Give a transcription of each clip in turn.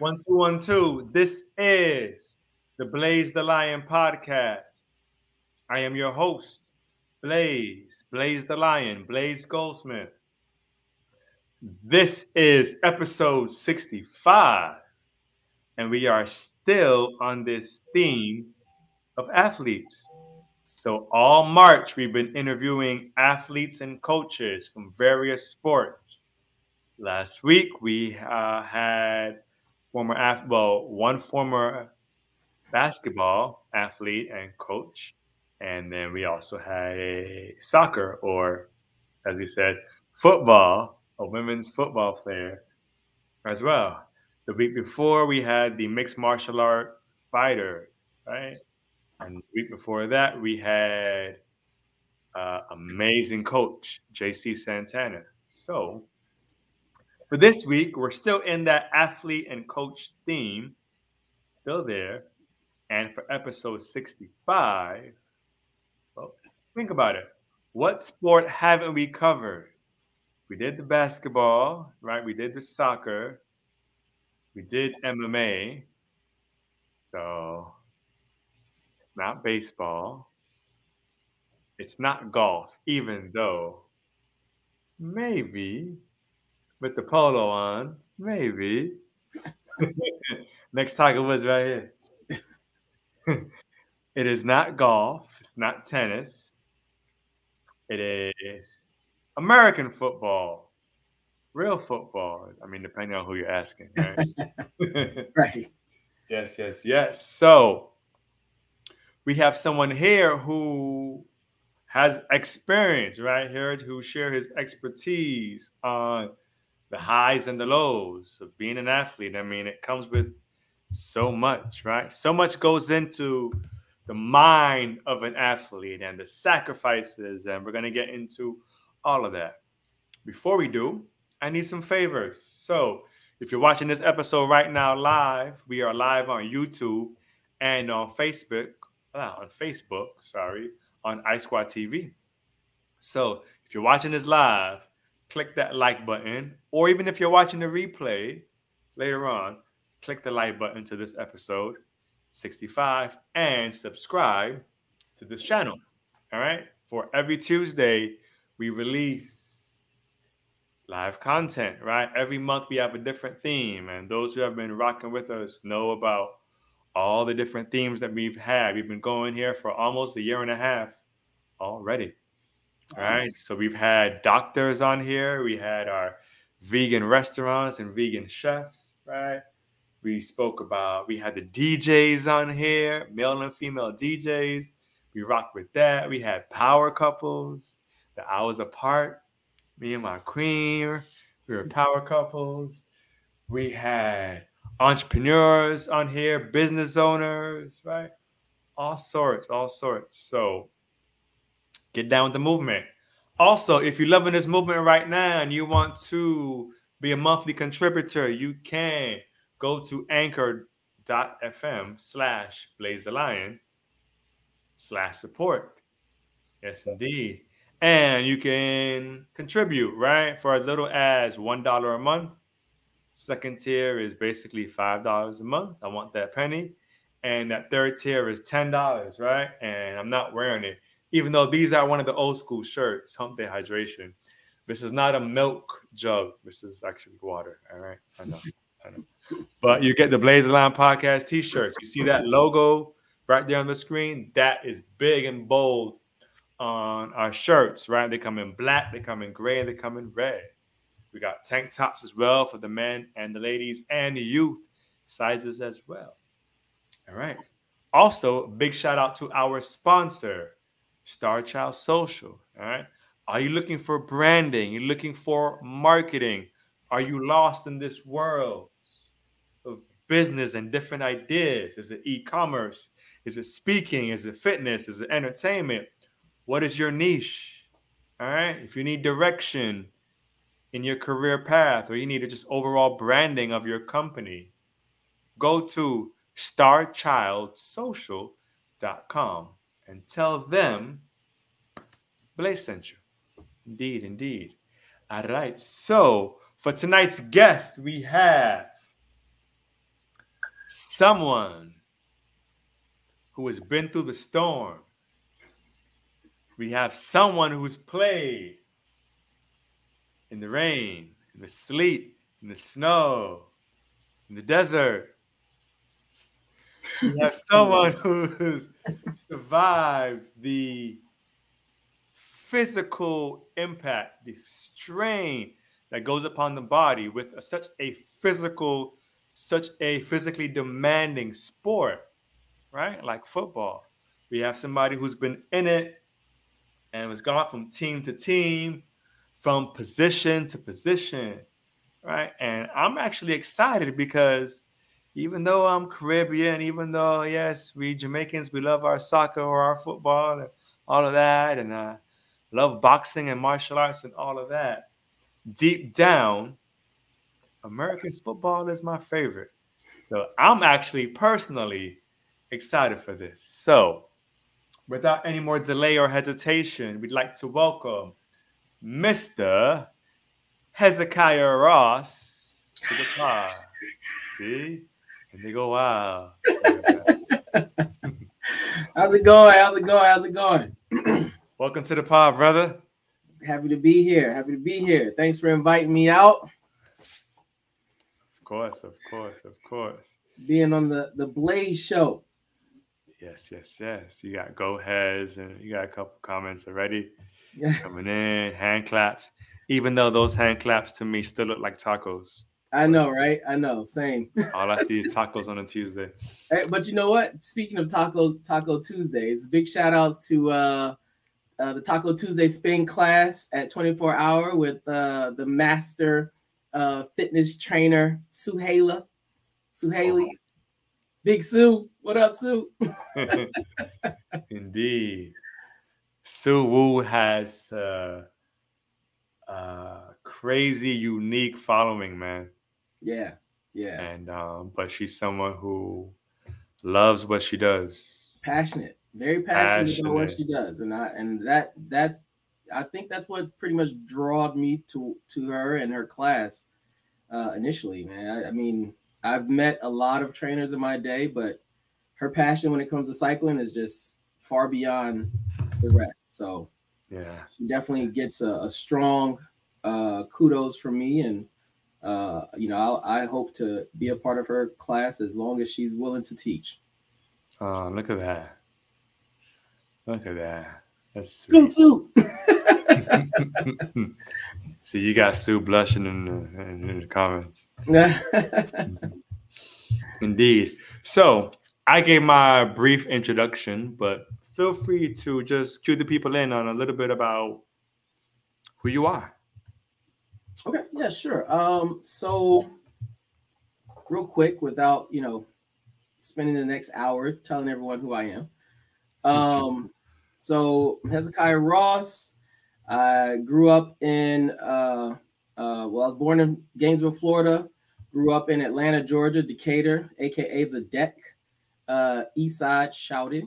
One, two, one, two. This is the Blaze the Lion podcast. I am your host, Blaze, Blaze the Lion, Blaze Goldsmith. This is episode 65, and we are still on this theme of athletes. So, all March, we've been interviewing athletes and coaches from various sports. Last week, we uh, had former well, one former basketball athlete and coach, and then we also had a soccer or, as we said, football, a women's football player as well. The week before, we had the mixed martial art fighters, right? And the week before that, we had uh, amazing coach JC Santana. So for this week, we're still in that athlete and coach theme, still there. And for episode 65, well, think about it. What sport haven't we covered? We did the basketball, right? We did the soccer. We did MMA. So it's not baseball. It's not golf, even though maybe with the polo on, maybe. Next Tiger Woods right here. it is not golf. It's not tennis. It is American football, real football. I mean, depending on who you're asking, right? right. Yes, yes, yes. So we have someone here who has experience, right here, who share his expertise on the highs and the lows of being an athlete. I mean, it comes with so much, right? So much goes into the mind of an athlete and the sacrifices, and we're going to get into all of that. Before we do, I need some favors. So, if you're watching this episode right now live, we are live on YouTube and on Facebook, uh, on Facebook, sorry, on iSquad TV. So, if you're watching this live, click that like button. Or even if you're watching the replay later on, click the like button to this episode 65 and subscribe to this channel. All right. For every Tuesday, we release live content, right? Every month we have a different theme. And those who have been rocking with us know about all the different themes that we've had. We've been going here for almost a year and a half already. All right. So we've had doctors on here. We had our vegan restaurants and vegan chefs, right? We spoke about, we had the DJs on here, male and female DJs. We rocked with that. We had power couples, the hours apart. Me and my queen, we were power couples. We had entrepreneurs on here, business owners, right? All sorts, all sorts. So Get down with the movement. Also, if you're loving this movement right now and you want to be a monthly contributor, you can go to anchor.fm slash blaze the lion slash support. Yes, indeed. And you can contribute, right? For as little as $1 a month. Second tier is basically $5 a month. I want that penny. And that third tier is $10, right? And I'm not wearing it even though these are one of the old school shirts, Hump Day Hydration. This is not a milk jug. This is actually water. All right. I know. I know. But you get the Blaze Line podcast t shirts. You see that logo right there on the screen? That is big and bold on our shirts, right? They come in black, they come in gray, and they come in red. We got tank tops as well for the men and the ladies and the youth sizes as well. All right. Also, big shout out to our sponsor, Star Child Social. All right. Are you looking for branding? You're looking for marketing? Are you lost in this world of business and different ideas? Is it e-commerce? Is it speaking? Is it fitness? Is it entertainment? What is your niche? All right. If you need direction in your career path or you need just overall branding of your company, go to starchildsocial.com and tell them Blaze sent you. Indeed, indeed. All right. So for tonight's guest, we have someone who has been through the storm. We have someone who's played in the rain, in the sleet, in the snow, in the desert. We have someone who survives the physical impact, the strain that goes upon the body with a, such a physical, such a physically demanding sport, right? Like football. We have somebody who's been in it and has gone from team to team, from position to position, right? And I'm actually excited because even though I'm Caribbean, even though yes, we Jamaicans we love our soccer or our football and all of that, and I love boxing and martial arts and all of that. Deep down, American football is my favorite. So I'm actually personally excited for this. So, without any more delay or hesitation, we'd like to welcome Mr. Hezekiah Ross to the pod. See? And they go, wow. How's it going? How's it going? How's it going? Welcome to the pod, brother. Happy to be here. Happy to be here. Thanks for inviting me out. Of course, of course, of course. Being on the the Blaze show. Yes, yes, yes. You got go heads and you got a couple comments already yeah. coming in, hand claps. Even though those hand claps to me still look like tacos. I know, right? I know. Same. All I see is tacos on a Tuesday. Hey, but you know what? Speaking of tacos, Taco Tuesdays, big shout outs to uh, uh, the Taco Tuesday spin class at 24 Hour with uh, the master uh, fitness trainer, Suhaila. Suhaili. Oh. Big Sue. What up, Sue? Indeed. Sue Wu has uh, uh, crazy, unique following, man. Yeah, yeah. And um, but she's someone who loves what she does. Passionate, very passionate, passionate, about what she does, and I and that that I think that's what pretty much drawed me to to her and her class uh, initially. Man, I, I mean, I've met a lot of trainers in my day, but her passion when it comes to cycling is just far beyond the rest. So yeah, she definitely gets a, a strong uh, kudos from me and uh, you know, I'll, i hope to be a part of her class as long as she's willing to teach. Oh, look at that! Look at that. That's sweet. Sue. See, you got Sue blushing in the, in the comments. Indeed. So I gave my brief introduction, but feel free to just cue the people in on a little bit about who you are. Okay, yeah, sure. Um, so real quick, without you know spending the next hour telling everyone who I am. Um, so Hezekiah Ross. I grew up in uh, uh, well, I was born in Gainesville, Florida. Grew up in Atlanta, Georgia, Decatur, aka the Deck, uh, East Side, shouted.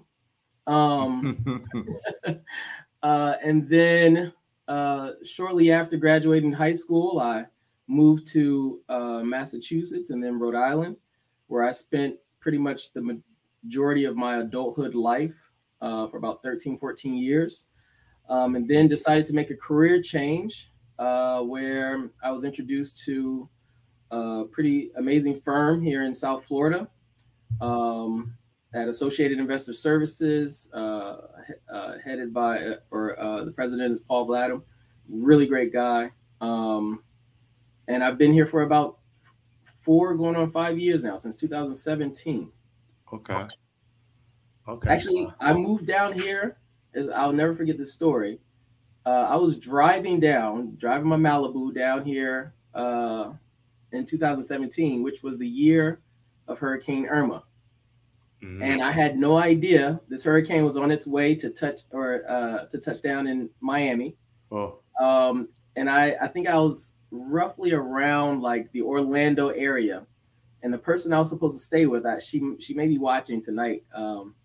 Um, uh, and then uh, shortly after graduating high school, I moved to uh, Massachusetts and then Rhode Island, where I spent pretty much the majority of my adulthood life uh, for about 13, 14 years. Um, and then decided to make a career change uh, where I was introduced to a pretty amazing firm here in South Florida. Um, at Associated Investor Services, uh, uh, headed by or uh, the president is Paul Vladam, really great guy. Um, and I've been here for about four, going on five years now, since 2017. Okay. Okay. Actually, I moved down here. As I'll never forget this story. Uh, I was driving down, driving my Malibu down here uh, in 2017, which was the year of Hurricane Irma. Mm-hmm. And I had no idea this hurricane was on its way to touch or uh, to touch down in Miami. Oh. Um, and I, I think I was roughly around like the Orlando area. And the person I was supposed to stay with, I, she she may be watching tonight. Um,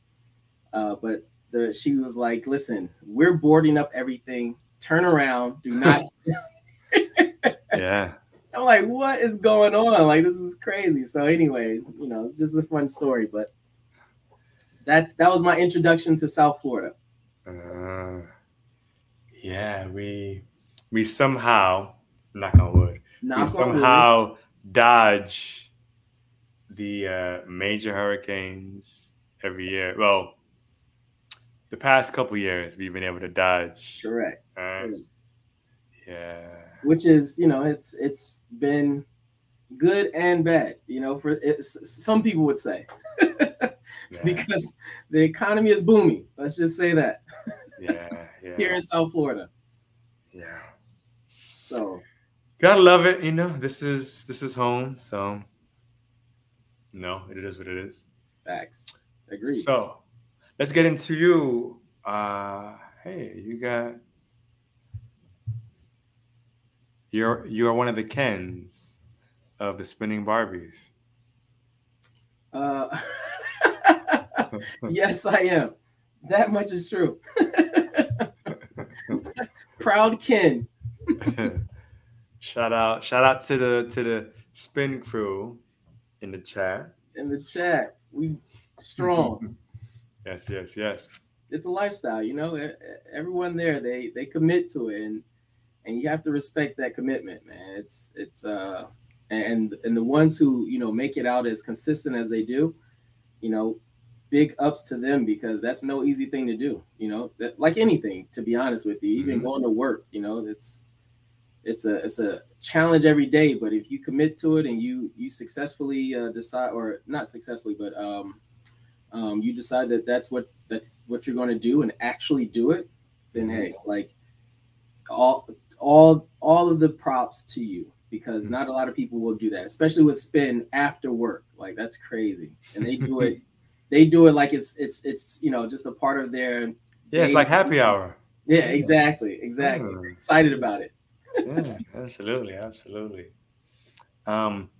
uh, but the she was like, "Listen, we're boarding up everything. Turn around. Do not." yeah. I'm like, what is going on? Like, this is crazy. So anyway, you know, it's just a fun story, but that's that was my introduction to South Florida. Uh, yeah, we we somehow knock on wood. Knock we on wood. somehow dodge the uh, major hurricanes every year. Well, the past couple years we've been able to dodge. Correct. Right? Yeah. Which is, you know, it's it's been good and bad. You know, for some people would say Yeah. because the economy is booming. Let's just say that yeah. Yeah. here in South Florida. yeah. So Gotta love it, you know. This is this is home, so no, it is what it is. facts. Agreed. So let's get into you. Uh hey, you got you're you're one of the Kens of the spinning Barbies. Uh, yes, I am. That much is true. Proud Ken. shout out shout out to the to the spin crew in the chat. in the chat. We strong. Yes, yes, yes. it's a lifestyle, you know. Everyone there, they they commit to it, and and you have to respect that commitment, man. It's it's uh and and the ones who you know make it out as consistent as they do, you know, big ups to them because that's no easy thing to do. You know, that, like anything, to be honest with you, even Mhm. going to work, you know, it's it's a it's a challenge every day. But if you commit to it and you you successfully uh, decide, or not successfully, but um, um, you decide that that's what that's what you're going to do and actually do it, then hey, like all all all of the props to you because Mhm. not a lot of people will do that, especially with spin after work. Like that's crazy, and they do it. They do it like it's it's it's you know just a part of their Yeah, it's like happy hour. yeah exactly exactly Mm. excited about it. yeah, absolutely, absolutely. Um,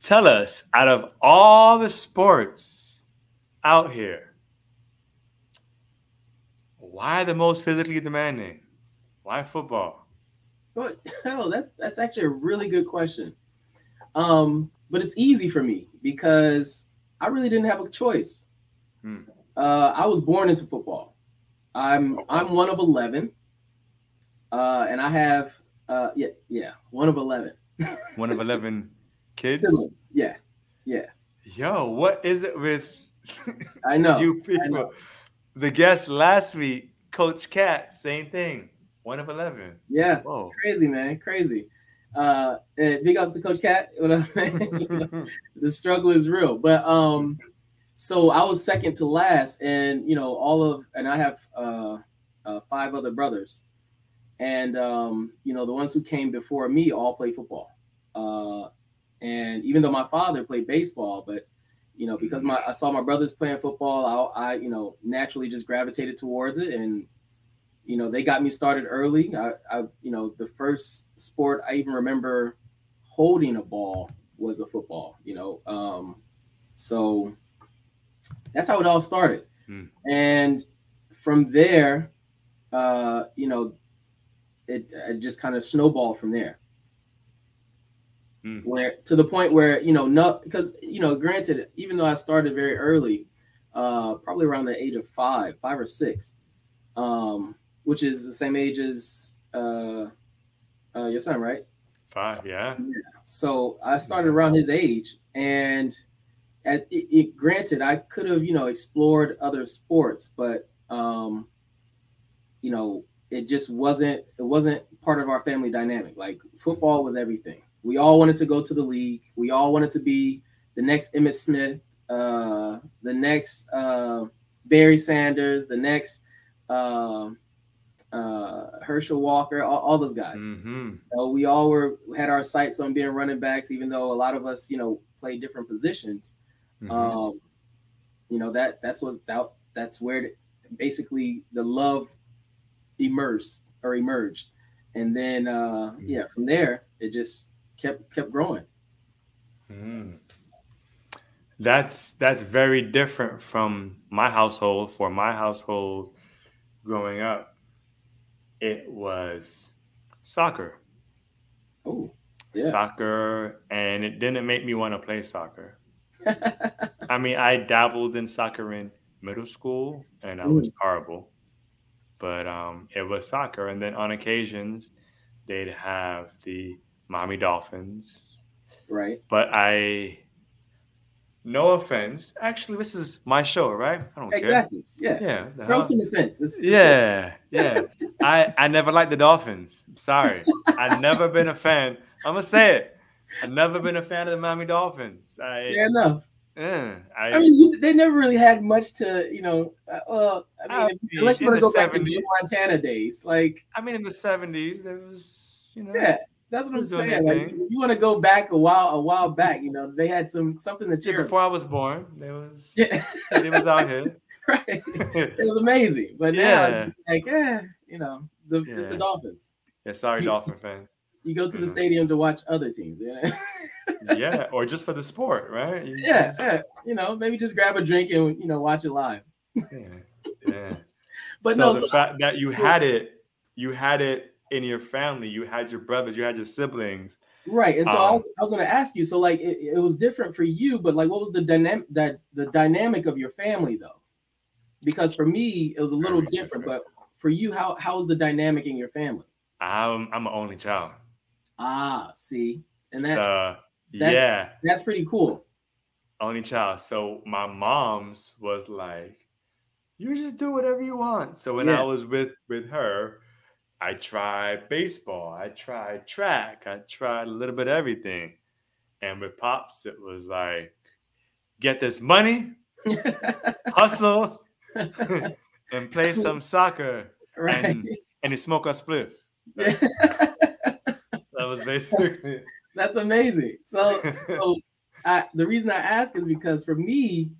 tell us, out of all the sports out here, why the most physically demanding? Why football? Hell, that's that's actually a really good question. Um, but it's easy for me because I really didn't have a choice. Hmm. Uh, I was born into football. I'm Okay. I'm one of eleven, uh, and I have uh, yeah yeah one of eleven. one of eleven kids. siblings. Yeah, yeah, Yo, what is it with I know. you I know. people? The guest last week, Coach Cat, same thing. One of eleven. Yeah, Whoa. crazy man, crazy. Uh, big ups to Coach Cat. What up, man? the struggle is real. But um, so I was second to last, and you know all of, and I have uh, uh five other brothers, and um, you know the ones who came before me all play football. Uh, and even though my father played baseball, but you know because my I saw my brothers playing football, I, I you know naturally just gravitated towards it, and you know they got me started early. I, I you know the first sport I even remember holding a ball was a football. You know, um, so that's how it all started. Hmm. And from there, uh, you know, it, it just kind of snowballed from there. Hmm. Where to the point where you know, no, because you know, granted, even though I started very early, uh, probably around the age of five, five or six, um, which is the same age as uh, uh, your son, right? Five, yeah. So I started around his age, and it, it, granted, I could have you know explored other sports, but um, you know, it just wasn't it wasn't part of our family dynamic. Like football was everything. We all wanted to go to the league. We all wanted to be the next Emmitt Smith, uh, the next uh, Barry Sanders, the next uh, uh, Herschel Walker, all, all those guys. Mm-hmm. So we all were had our sights on being running backs, even though a lot of us, you know, played different positions. Mm-hmm. Um, you know that that's what that that's where basically the love immersed or emerged, and then uh, yeah, from there it just kept kept growing. Mm. That's that's very different from my household. For my household, growing up, it was soccer. Oh, yeah. soccer, and it didn't make me want to play soccer. I mean, I dabbled in soccer in middle school, and I was mm. horrible. But um, it was soccer, and then on occasions they'd have the Miami Dolphins. Right. But I, no offense, actually, this is my show, right? I don't exactly. care. Exactly. Yeah. Yeah. Throw some offense. It's, yeah. yeah. I I never liked the Dolphins. sorry. I've never been a fan. I'm gonna say it. I've never been a fan of the Miami Dolphins. I, Fair enough. Yeah, I, I mean, they never really had much to, you know. Uh, well, I mean, I unless you want to go 70s, back to the Montana days, like. I mean, in the '70s, there was, you know. Yeah, that's what I'm saying. Like, you want to go back a while, a while back. You know, they had some something that yeah, before I was born, there was. Yeah, it was out here. right, it was amazing, but now yeah. it's like, yeah, you know, the, yeah. the Dolphins. Yeah, sorry, Dolphin fans. You go to the mm-hmm. stadium to watch other teams. Yeah. yeah, or just for the sport, right? You yeah, just... yeah, you know, maybe just grab a drink and you know watch it live. yeah, yeah. But so no, the so, fact that you had it, you had it in your family, you had your brothers, you had your siblings. Right, and so um, I was, I was going to ask you. So, like, it, it was different for you, but like, what was the dynamic that the dynamic of your family though? Because for me, it was a little different. But for you, how how was the dynamic in your family? I'm I'm an only child. Ah, see, and that that's, yeah, that's pretty cool. Only child. So my mom's was like, "You just do whatever you want." So when yeah. I was with with her, I tried baseball, I tried track, I tried a little bit of everything. And with pops, it was like, get this money, hustle, and play some soccer, right. and and smoke a spliff. Was basically that's amazing. So, so I, the reason I ask is because for me,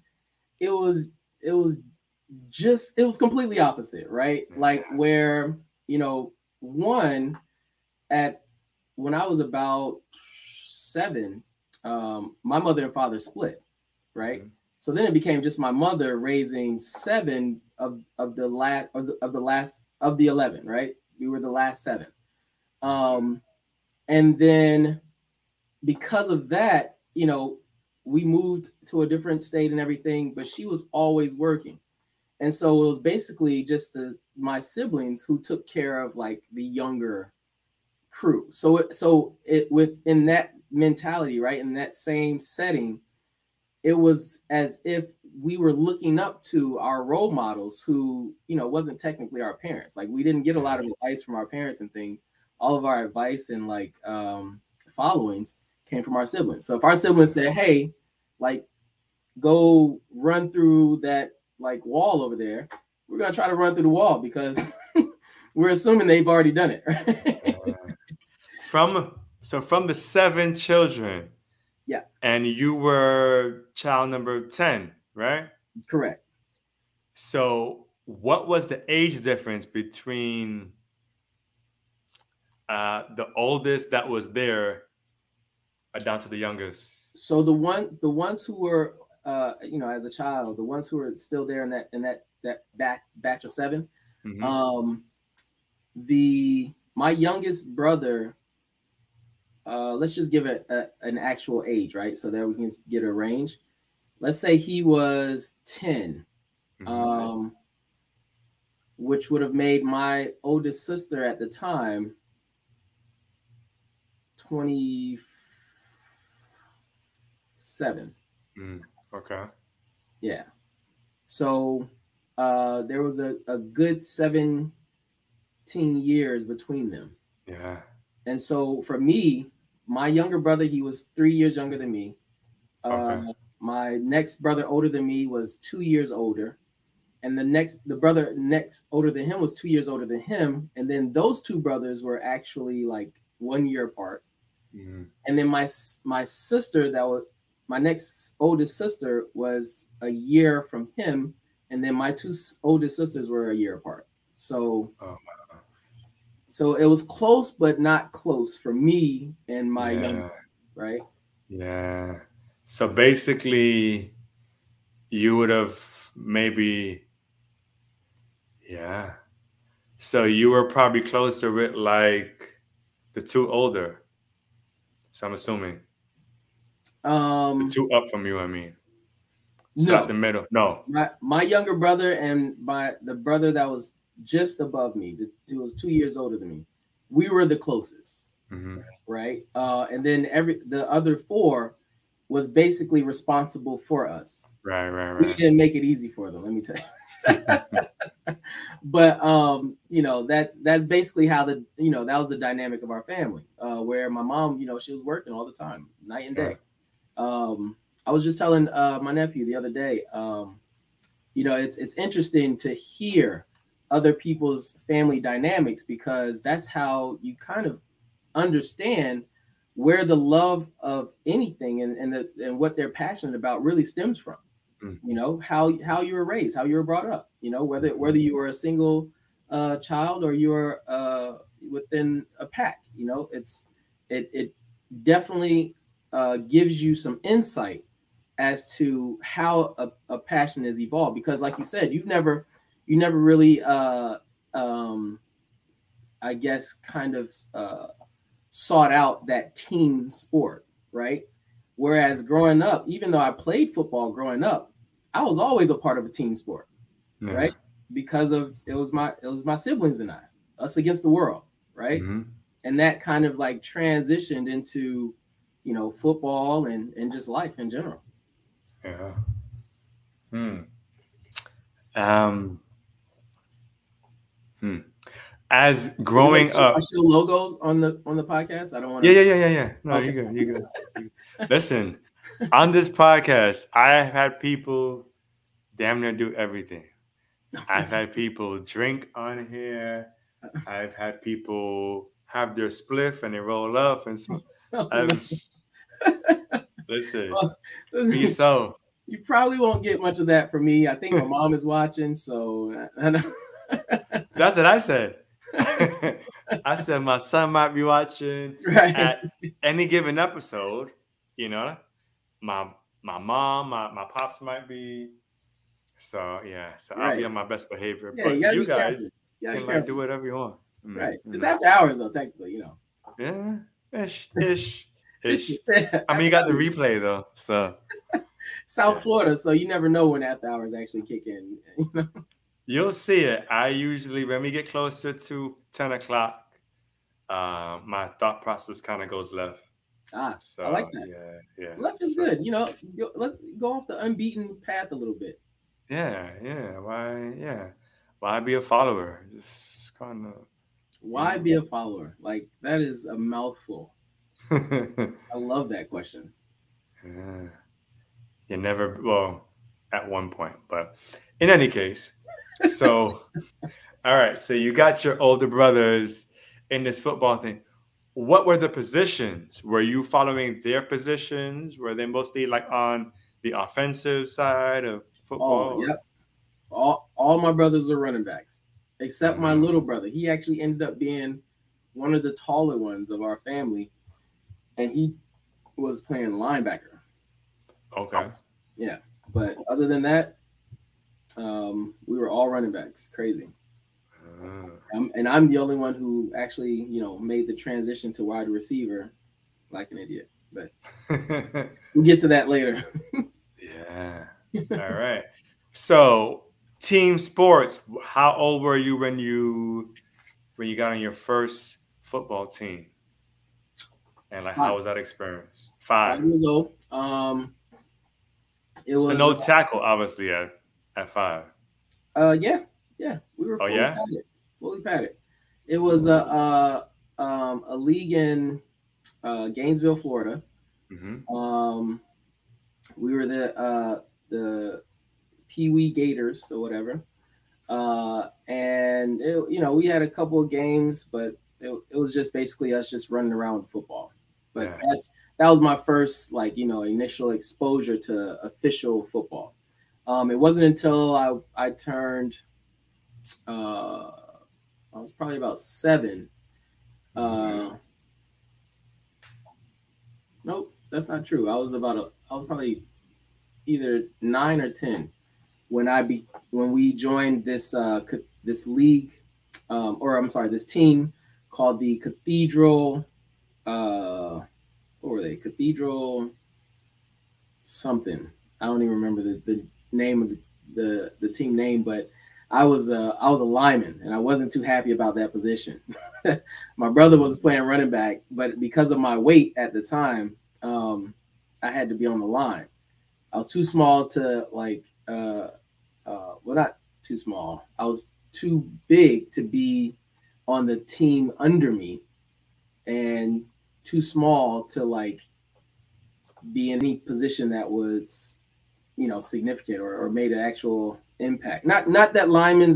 it was it was just it was completely opposite, right? Like where you know one at when I was about seven, um, my mother and father split, right? Mm-hmm. So then it became just my mother raising seven of of the last of the, of the last of the eleven, right? We were the last seven. Um, and then because of that, you know, we moved to a different state and everything, but she was always working. And so it was basically just the my siblings who took care of like the younger crew. So it, so it within that mentality, right? In that same setting, it was as if we were looking up to our role models who, you know, wasn't technically our parents. Like we didn't get a lot of advice from our parents and things. All of our advice and like um followings came from our siblings. So if our siblings said, "Hey, like go run through that like wall over there," we're gonna try to run through the wall because we're assuming they've already done it. from so from the seven children, yeah, and you were child number ten, right? Correct. So, what was the age difference between uh, the oldest that was there down to the youngest? So the one, the ones who were, uh, you know, as a child, the ones who were still there in that in that that back batch of 7 mm-hmm. um, the my youngest brother. Uh, let's just give it a, an actual age, right? So that we can get a range. Let's say he was 10, mm-hmm. um, which would have made my oldest sister at the time 24 seven. Mm, okay. Yeah. So uh, there was a, a good 17 years between them. Yeah. And so for me, my younger brother, he was three years younger than me. Uh, okay. My next brother, older than me, was two years older. And the next, the brother next older than him was two years older than him. And then those two brothers were actually like one year apart. Mm-hmm. And then my my sister that was my next oldest sister was a year from him, and then my two oldest sisters were a year apart. So, oh, so it was close, but not close for me and my yeah. young, right? Yeah. So basically, you would have maybe, yeah. So you were probably closer with like the two older So I'm assuming Um, the two up from you. I mean, so no, not the middle. No. my my younger brother and my the brother that was just above me, the, who was two years older than me, we were the closest, hmm right? Uh, and then every the other four was basically responsible for us. Right. Right. Right. We didn't make it easy for them, let me tell you. but um, you know, that's that's basically how the you know that was the dynamic of our family. Uh, where my mom, you know, she was working all the time, night and day. Um, I was just telling uh, my nephew the other day. Um, you know, it's it's interesting to hear other people's family dynamics because that's how you kind of understand where the love of anything and and, the, and what they're passionate about really stems from. Mm. You know how how you were raised, how you were brought up. You know whether whether you were a single uh, child or you're uh, within a pack. You know it's it it definitely uh, gives you some insight as to how a, a passion has evolved because like you said you've never you never really uh um i guess kind of uh sought out that team sport right whereas growing up even though i played football growing up i was always a part of a team sport Yeah. right because of it was my it was my siblings and i us against the world right Mhm. and that kind of like transitioned into you know football and and just life in general Yeah. Hmm. Um. Hmm. As growing up, I show logos on the on the podcast. I don't want yeah, to. yeah, yeah, yeah, yeah. No, Okay. you good, you good. Listen, on this podcast, I have had people damn near do everything. I've had people drink on here. I've had people have their spliff and they roll up and sm- oh, I've, listen, be yourself. you probably won't get much of that from me. I think my mom is watching, so uh, I know. That's what I said. I said my son might be watching right. at any given episode. You know, my my mom, my, my pops might be. So yeah, so I'll be on my best behavior. Yeah, but you you guys Yeah, can you like do whatever you want. Mm, Right. mm. It's after hours though, technically, you know. Yeah, ish, ish, ish. I mean, you got the replay though, so South Yeah. Florida, so you never know when after hours actually kick in. You know? You'll see it. I usually, when we get closer to ten o'clock, uh, my thought process kind of goes left. Ah, So I like that. yeah, yeah. left is So- good. You know, let's go off the unbeaten path a little bit. Yeah, yeah. Why? Yeah. Why be a follower? Just kind of. Why be a follower? Like that is a mouthful. I love that question. yeah. You never. Well, at one point, but in any case. So, all right. So you got your older brothers in this football thing. What were the positions? Were you following their positions? Were they mostly like on the offensive side of football? Oh, yep. All all my brothers are running backs, except my Mhm. little brother. He actually ended up being one of the taller ones of our family, and he was playing linebacker. Okay. Yeah. But other than that, um, we were all running backs. Crazy. Ah. Um, and I'm the only one who actually, you know, made the transition to wide receiver, like an idiot. But we'll get to that later. yeah. All right. So, team sports. How old were you when you when you got on your first football team? And like, how was that experience? Five Five. years old. Um, it was So no tackle, obviously at at five. Uh, yeah, yeah, we were. Oh, Fully yeah? padded, fully padded. It was a uh, um, a league in uh, Gainesville, Florida. hmm Um, we were the uh, the Pee Wee Gators or whatever, uh, and it, you know we had a couple of games, but it, it was just basically us just running around with football. But Yeah. that's that was my first like you know initial exposure to official football. Um, it wasn't until I I turned uh, I was probably about seven. Uh, nope, that's not true. I was about a I was probably either nine or ten when I be when we joined this uh this league, um, or I'm sorry, this team called the Cathedral. Uh, what were they? Cathedral something. I don't even remember the, the name of the, the, team name, but I was a I was a lineman and I wasn't too happy about that position. my brother was playing running back, but because of my weight at the time, um, I had to be on the line. I was too small to like uh, uh, well not too small. I was too big to be on the team under me and too small to like be in any position that was you know significant or, or made an actual impact. Not not that linemen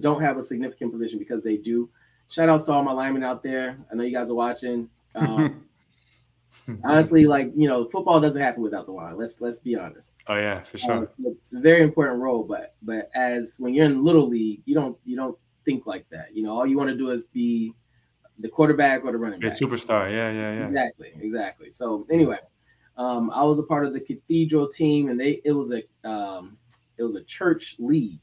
don't have a significant position because they do. Shout out to all my linemen out there. I know you guys are watching. Um, honestly, like you know, football doesn't happen without the line. Let's let's be honest. Oh yeah, for sure. it's, it's, a very important role, but but as when you're in little league, you don't you don't think like that. You know, all you want to do is be the quarterback or the running back. Superstar. Yeah, yeah, yeah. Exactly, exactly. So anyway, um, I was a part of the Cathedral team, and they it was a um, it was a church league.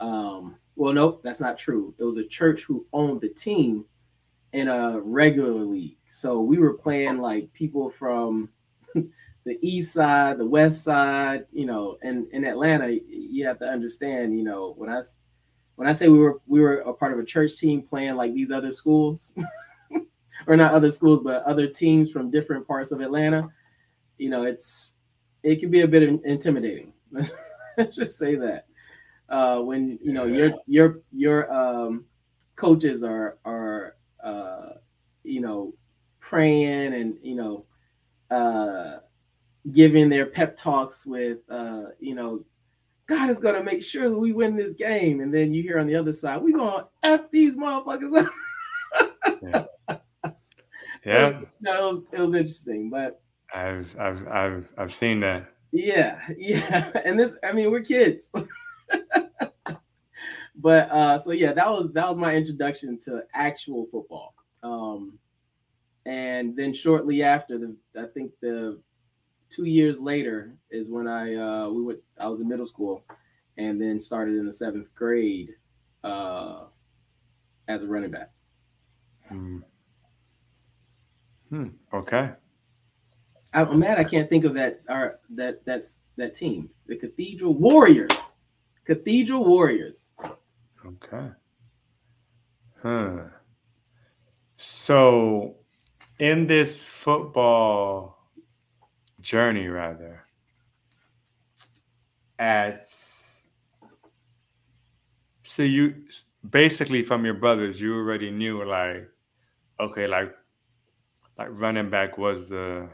Um, well, nope, that's not true. It was a church who owned the team in a regular league. So we were playing like people from the east side, the west side, you know, and in Atlanta, you have to understand, you know, when I when I say we were we were a part of a church team playing like these other schools, or not other schools, but other teams from different parts of Atlanta, you know, it's it can be a bit intimidating. Let's just say that. Uh, when you know your your your um, coaches are are uh, you know praying and you know uh, giving their pep talks with uh, you know God is gonna make sure that we win this game, and then you hear on the other side, we gonna f these motherfuckers yeah, yeah. It was, no, it was it was interesting, but I've I've I've I've seen that. Yeah, yeah, and this, I mean, we're kids. but uh, so yeah, that was that was my introduction to actual football. Um, and then shortly after the, I think the two years later is when I uh, we went. I was in middle school, and then started in the seventh grade uh, as a running back. Hmm. hmm. Okay. I'm mad I can't think of that. Our that that's that team, the Cathedral Warriors. Cathedral Warriors. Okay. Huh. So, in this football journey, rather, at so you basically from your brothers, you already knew like, okay, like, like running back was the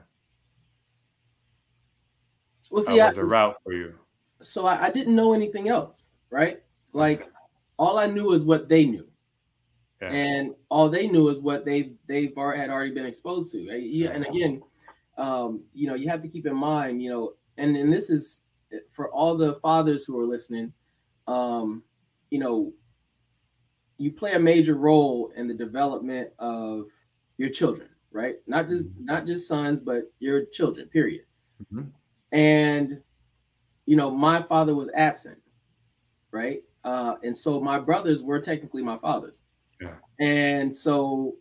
well, see, was I, a route for you. So I, I, didn't know anything else, right? Like all I knew is what they knew, yeah. and all they knew is what they they've had already been exposed to. Yeah, and again, um, you know, you have to keep in mind, you know, and and this is for all the fathers who are listening. Um, you know, you play a major role in the development of your children, right? Not just mm-hmm. not just sons, but your children. Period. Mm-hmm. And, you know, my father was absent, right? Uh, and so my brothers were technically my fathers. Yeah. And so,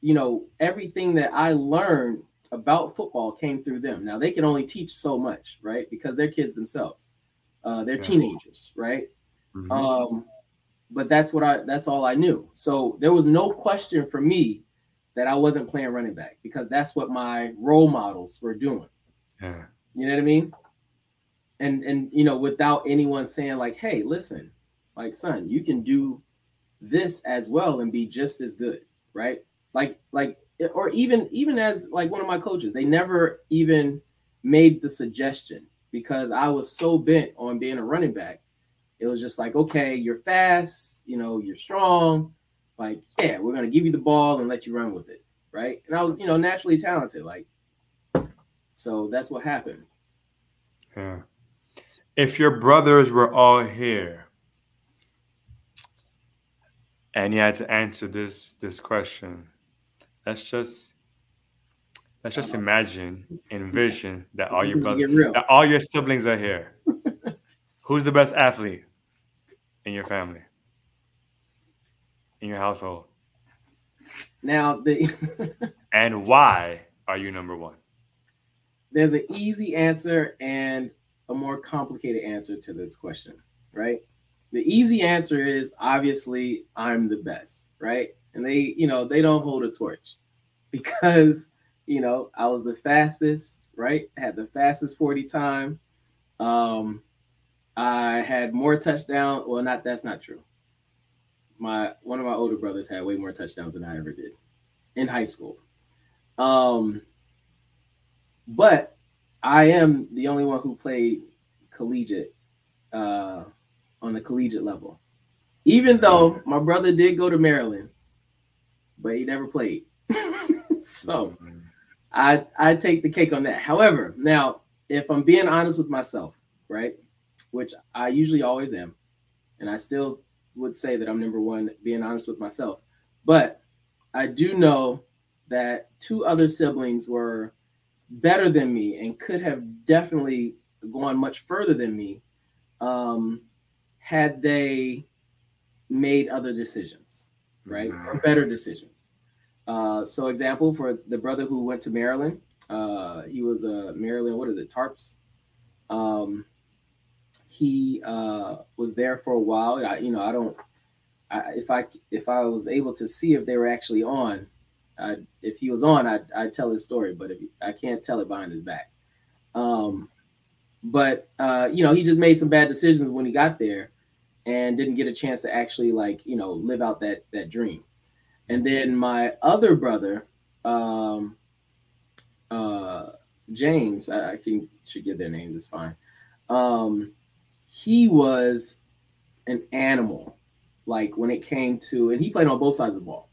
you know, everything that I learned about football came through them. Now they can only teach so much, right? Because they're kids themselves. Uh, they're yeah. teenagers, right? Mm-hmm. Um, but that's what I that's all I knew. So there was no question for me that I wasn't playing running back because that's what my role models were doing. Yeah. You know what I mean? And and you know, without anyone saying like, "Hey, listen, like son, you can do this as well and be just as good," right? Like like or even even as like one of my coaches, they never even made the suggestion because I was so bent on being a running back. It was just like, okay, you're fast, you know, you're strong. Like, yeah, we're gonna give you the ball and let you run with it, right? And I was, you know, naturally talented. Like, so that's what happened. Yeah. If your brothers were all here and you had to answer this this question, let's just let's just imagine, envision that all your brothers that all your siblings are here. Who's the best athlete in your family? In your household? Now the and why are you number one? There's an easy answer and a more complicated answer to this question, right? The easy answer is obviously I'm the best, right? And they, you know, they don't hold a torch because, you know, I was the fastest, right? had the fastest 40 time. Um, I had more touchdowns. Well, not that's not true. My one of my older brothers had way more touchdowns than I ever did in high school. Um, but I am the only one who played collegiate uh, on the collegiate level. Even though my brother did go to Maryland, but he never played. so I I take the cake on that. However, now if I'm being honest with myself, right, which I usually always am, and I still would say that I'm number one, being honest with myself. But I do know that two other siblings were better than me and could have definitely gone much further than me um, had they made other decisions, right? Mm-hmm. Or better decisions. Uh, so, example for the brother who went to Maryland, uh, he was a Maryland, what is it, Terps? Um, he uh, was there for a while. I, you know, I don't. I, if I if I was able to see if they were actually on, I, if he was on, I'd, I'd tell his story, but if I can't tell it behind his back. Um, but uh, you know, he just made some bad decisions when he got there, and didn't get a chance to actually like you know live out that that dream. And then my other brother, um, uh, James, I, I can should give their names. It's fine. Um, he was an animal, like when it came to, and he played on both sides of the ball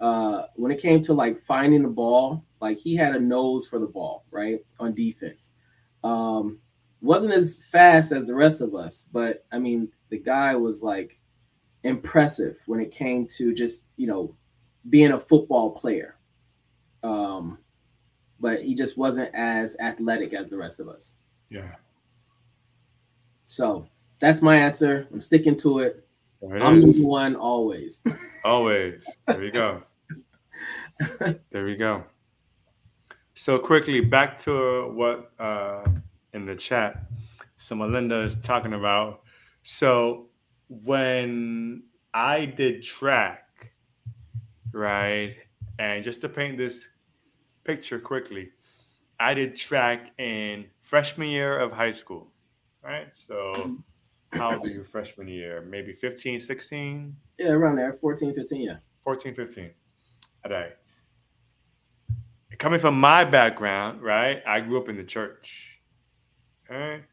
uh, when it came to like finding the ball, like he had a nose for the ball, right? On defense. Um, wasn't as fast as the rest of us, but I mean, the guy was like impressive when it came to just, you know, being a football player. Um, but he just wasn't as athletic as the rest of us. Yeah. So that's my answer. I'm sticking to it. I'm the one always. Always. There you go. There we go. So quickly back to what uh, in the chat, so Melinda is talking about. So when I did track, right, and just to paint this picture quickly, I did track in freshman year of high school, right? So how old are you freshman year? Maybe 15, 16? Yeah, around there, 14, 15, yeah. 14, 15. All right. Coming from my background, right? I grew up in the church. Okay.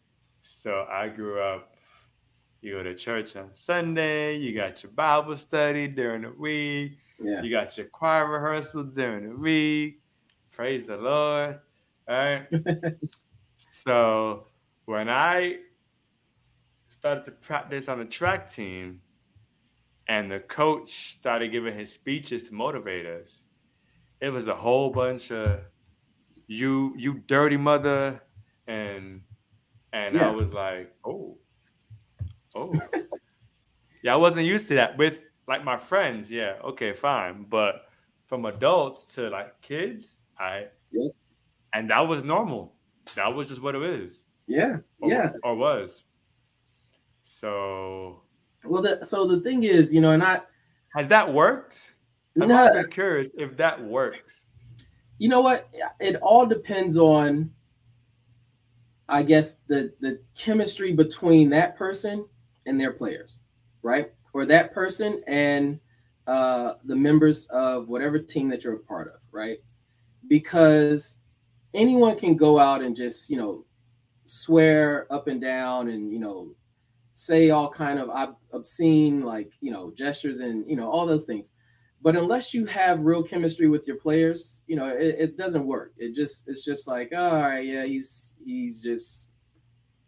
So I grew up, you go to church on Sunday, you got your Bible study during the week, yeah. you got your choir rehearsal during the week. Praise the Lord. Right. so when I started to practice on the track team, and the coach started giving his speeches to motivate us. It was a whole bunch of you, you dirty mother, and and yeah. I was like, oh, oh, yeah. I wasn't used to that with like my friends. Yeah, okay, fine, but from adults to like kids, I yeah. and that was normal. That was just what it is. Yeah, or, yeah, or was. So well, the, so the thing is, you know, and I has that worked? I'm no, curious if that works. You know what? It all depends on, I guess, the the chemistry between that person and their players, right? Or that person and uh, the members of whatever team that you're a part of, right? Because anyone can go out and just, you know, swear up and down and you know say all kind of ob- obscene like you know gestures and you know all those things. But unless you have real chemistry with your players you know it, it doesn't work. It just it's just like oh, all right yeah he's he's just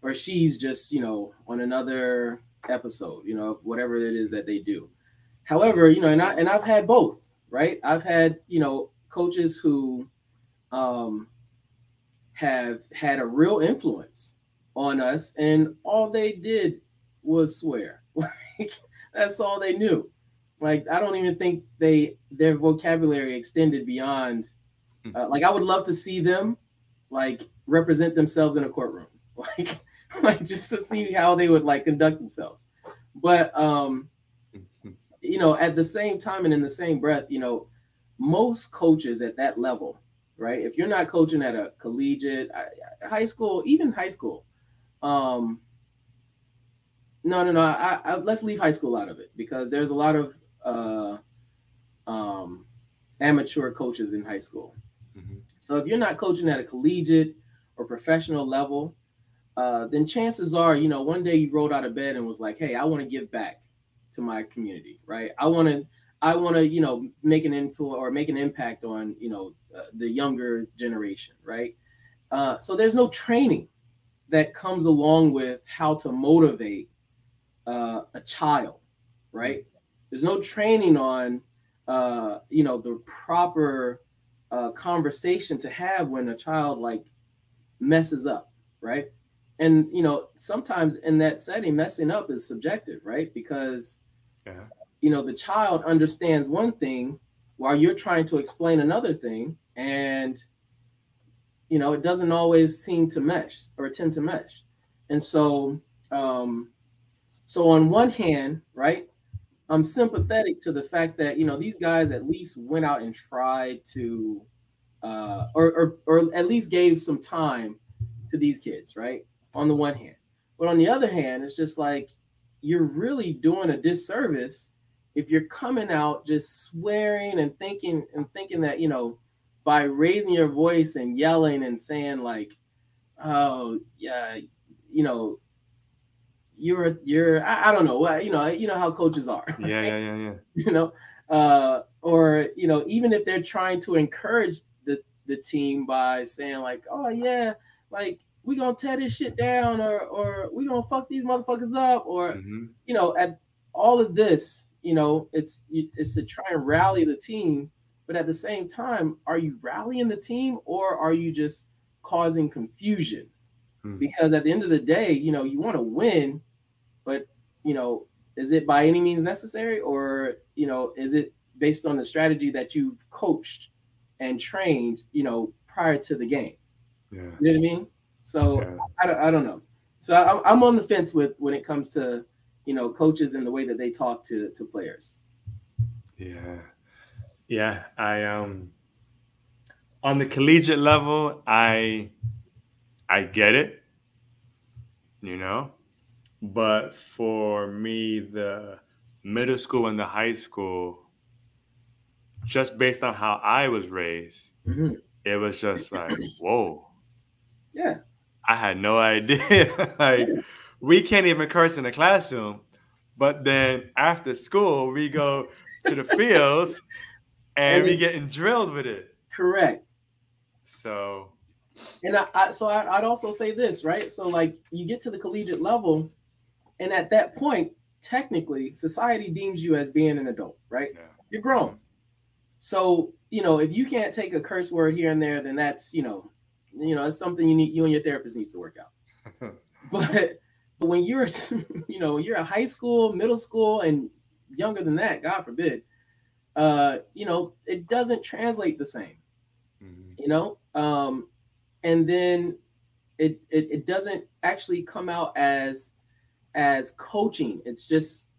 or she's just you know on another episode you know whatever it is that they do. However you know and i and i've had both right? I've had you know coaches who um have had a real influence on us and all they did was swear. Like that's all they knew. Like I don't even think they their vocabulary extended beyond. Hmm. Uh, like I would love to see them like represent themselves in a courtroom, like like just to see how they would like conduct themselves. But um, you know, at the same time and in the same breath, you know, most coaches at that level, right? If you're not coaching at a collegiate, high school, even high school, um, no, no, no. I, I, let's leave high school out of it because there's a lot of uh, um, amateur coaches in high school. Mm-hmm. So if you're not coaching at a collegiate or professional level, uh, then chances are, you know, one day you rolled out of bed and was like, "Hey, I want to give back to my community, right? I want to, I want to, you know, make an influence or make an impact on, you know, uh, the younger generation, right? Uh, so there's no training that comes along with how to motivate uh, a child, right? There's no training on, uh, you know, the proper uh, conversation to have when a child like messes up, right? And you know, sometimes in that setting, messing up is subjective, right? Because yeah. you know the child understands one thing while you're trying to explain another thing, and you know it doesn't always seem to mesh or tend to mesh. And so, um, so on one hand, right, I'm sympathetic to the fact that you know these guys at least went out and tried to, uh, or, or or at least gave some time to these kids, right? On the one hand, but on the other hand, it's just like you're really doing a disservice if you're coming out just swearing and thinking and thinking that you know by raising your voice and yelling and saying like, oh yeah, you know you're you're I, I don't know what you know you know how coaches are yeah yeah yeah yeah you know uh or you know even if they're trying to encourage the the team by saying like oh yeah like we gonna tear this shit down or or we gonna fuck these motherfuckers up or mm-hmm. you know at all of this you know it's it's to try and rally the team but at the same time are you rallying the team or are you just causing confusion mm-hmm. because at the end of the day you know you want to win but you know, is it by any means necessary, or you know, is it based on the strategy that you've coached and trained, you know, prior to the game? Yeah. You know what I mean? So yeah. I, don't, I don't know. So I, I'm on the fence with when it comes to you know coaches and the way that they talk to to players. Yeah, yeah. I um on the collegiate level, I I get it. You know, but for me, the middle school and the high school, just based on how I was raised, mm-hmm. it was just like, whoa. Yeah. I had no idea. like, yeah. we can't even curse in the classroom. But then after school, we go to the fields and, and we getting drilled with it. Correct. So, and I, I so I, would also say this, right? So, like, you get to the collegiate level, and at that point, technically, society deems you as being an adult, right? Yeah. You're grown. So, you know, if you can't take a curse word here and there, then that's, you know, you know, it's something you need you and your therapist needs to work out. but but when you're you know, you're a high school, middle school, and younger than that, God forbid, uh, you know, it doesn't translate the same. Mm-hmm. You know? Um, and then it, it it doesn't actually come out as as coaching. It's just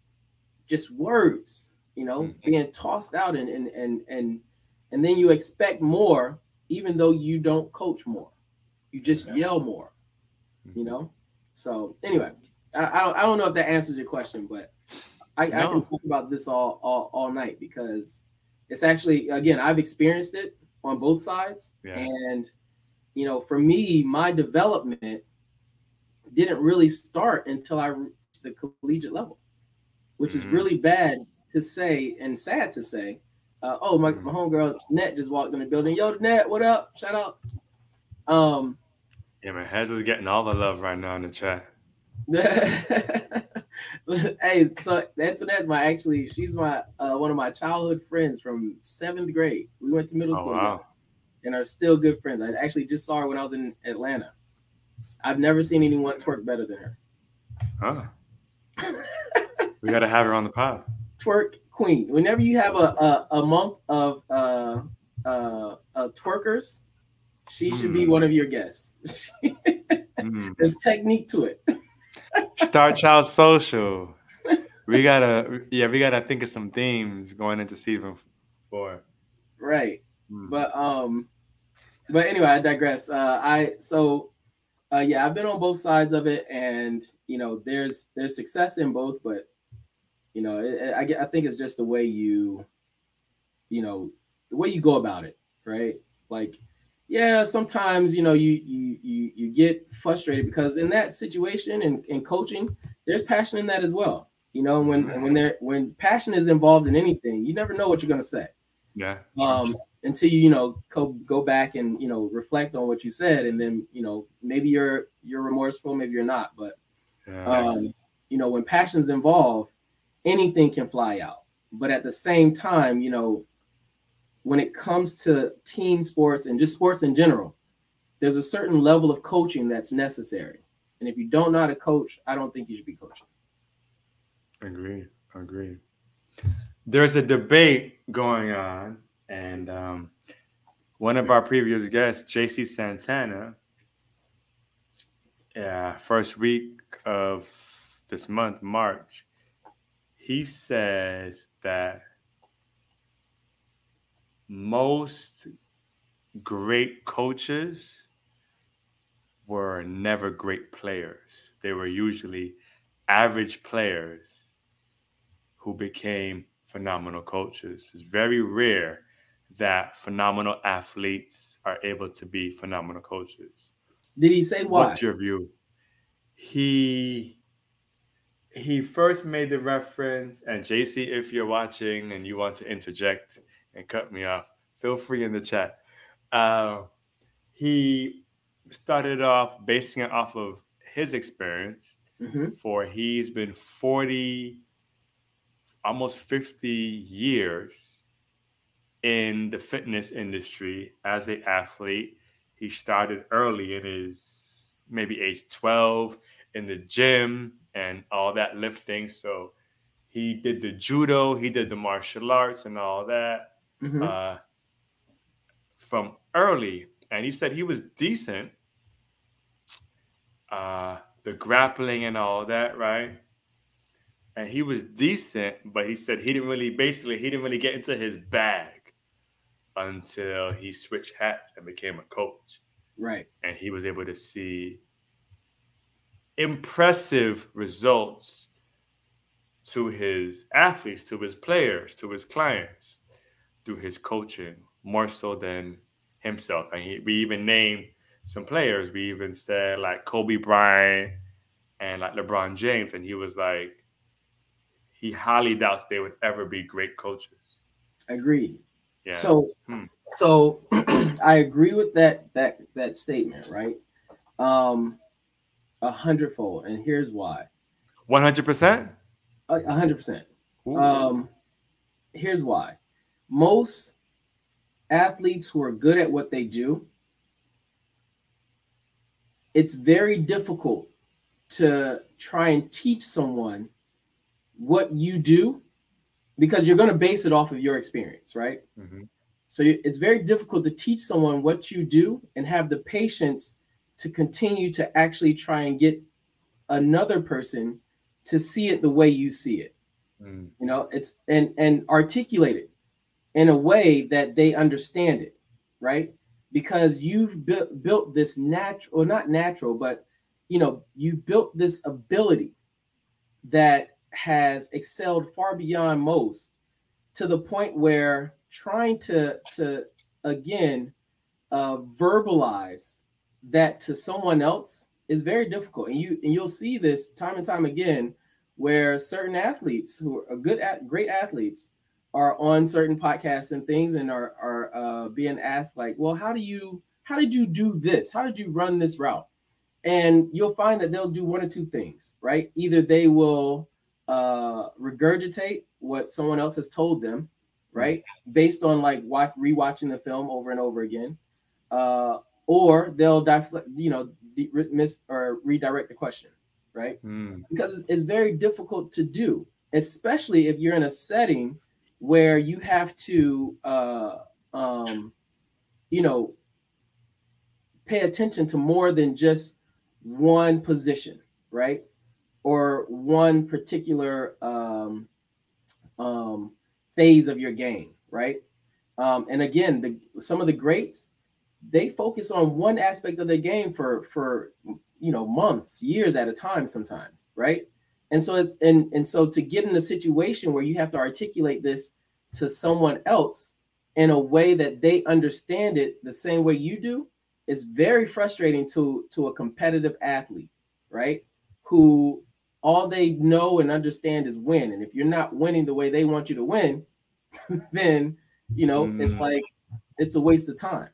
just words, you know, mm-hmm. being tossed out and and and and and then you expect more, even though you don't coach more. You just yeah. yell more, mm-hmm. you know. So anyway, I, I don't I don't know if that answers your question, but I, no. I can talk about this all, all all night because it's actually again I've experienced it on both sides, yeah. and you know, for me, my development didn't really start until I reached the collegiate level, which mm-hmm. is really bad to say and sad to say. Uh, oh, my, mm-hmm. my homegirl Net just walked in the building. Yo, Net, what up? Shout out. Um, yeah, man, Hez is getting all the love right now in the chat. hey, so Antoinette's my actually, she's my uh, one of my childhood friends from seventh grade. We went to middle oh, school wow. and are still good friends. I actually just saw her when I was in Atlanta. I've never seen anyone twerk better than her. Huh. we got to have her on the pod. Twerk queen. Whenever you have a a, a month of uh, uh, uh, twerkers, she should be hmm. one of your guests. mm. There's technique to it. Starchild Social. We gotta, yeah, we gotta think of some themes going into season four. Right, mm. but um, but anyway, I digress. Uh, I so uh, yeah, I've been on both sides of it, and you know, there's there's success in both, but you know, it, I I think it's just the way you, you know, the way you go about it, right? Like, yeah, sometimes you know you you you you get frustrated because in that situation and in, in coaching, there's passion in that as well. You know, when when there when passion is involved in anything, you never know what you're gonna say. Yeah. Um, until you you know go, go back and you know reflect on what you said and then you know maybe you're you're remorseful maybe you're not but yeah. um you know when passion's involved anything can fly out. But at the same time you know when it comes to team sports and just sports in general there's a certain level of coaching that's necessary. And if you don't know how to coach i don't think you should be coaching. Agree. Agree. There's a debate going on and um, one of our previous guests, JC Santana, yeah, first week of this month, March, he says that most great coaches were never great players. They were usually average players who became phenomenal coaches. It's very rare that phenomenal athletes are able to be phenomenal coaches. Did he say why? What's your view? He he first made the reference, and JC, if you're watching and you want to interject and cut me off, feel free in the chat. Uh, he started off basing it off of his experience. Mm-hmm. For he's been 40, almost 50 years in the fitness industry as an athlete. He started early in his maybe age 12 in the gym and all that lifting. So he did the judo, he did the martial arts and all that mm-hmm. uh, from early. And he said he was decent. Uh, the grappling and all that, right? And he was decent, but he said he didn't really, basically, he didn't really get into his bag until he switched hats and became a coach. Right. And he was able to see impressive results to his athletes, to his players, to his clients through his coaching, more so than himself. And he, we even named some players. We even said like Kobe Bryant and like LeBron James. And he was like, he highly doubts they would ever be great coaches. Agreed. Yeah. So, hmm. so I agree with that that that statement, right? Um, a hundredfold, and here's why. One hundred percent. A hundred percent. Um, here's why. Most athletes who are good at what they do, it's very difficult to try and teach someone what you do because you're going to base it off of your experience, right? Mm-hmm. So it's very difficult to teach someone what you do and have the patience to continue to actually try and get another person to see it the way you see it. Mm. You know, it's and and articulate it in a way that they understand it, right? Because you've built built this natural, or not natural, but you know, you've built this ability that has excelled far beyond most to the point where trying to to again uh, verbalize that to someone else is very difficult. And you and you'll see this time and time again where certain athletes who are good at great athletes are on certain podcasts and things and are are uh, being asked like well how do you how did you do this? How did you run this route? And you'll find that they'll do one or two things right? Either they will uh, regurgitate what someone else has told them, right? Based on like watch rewatching the film over and over again, uh, or they'll deflect, you know, de- miss or redirect the question, right? Mm. Because it's, it's very difficult to do, especially if you're in a setting where you have to, uh, um, you know, pay attention to more than just one position, right? Or one particular um, um, phase of your game, right? Um, and again, the some of the greats, they focus on one aspect of their game for for you know months, years at a time, sometimes, right? And so it's and and so to get in a situation where you have to articulate this to someone else in a way that they understand it the same way you do is very frustrating to to a competitive athlete, right? Who all they know and understand is win. And if you're not winning the way they want you to win, then you know mm. it's like it's a waste of time.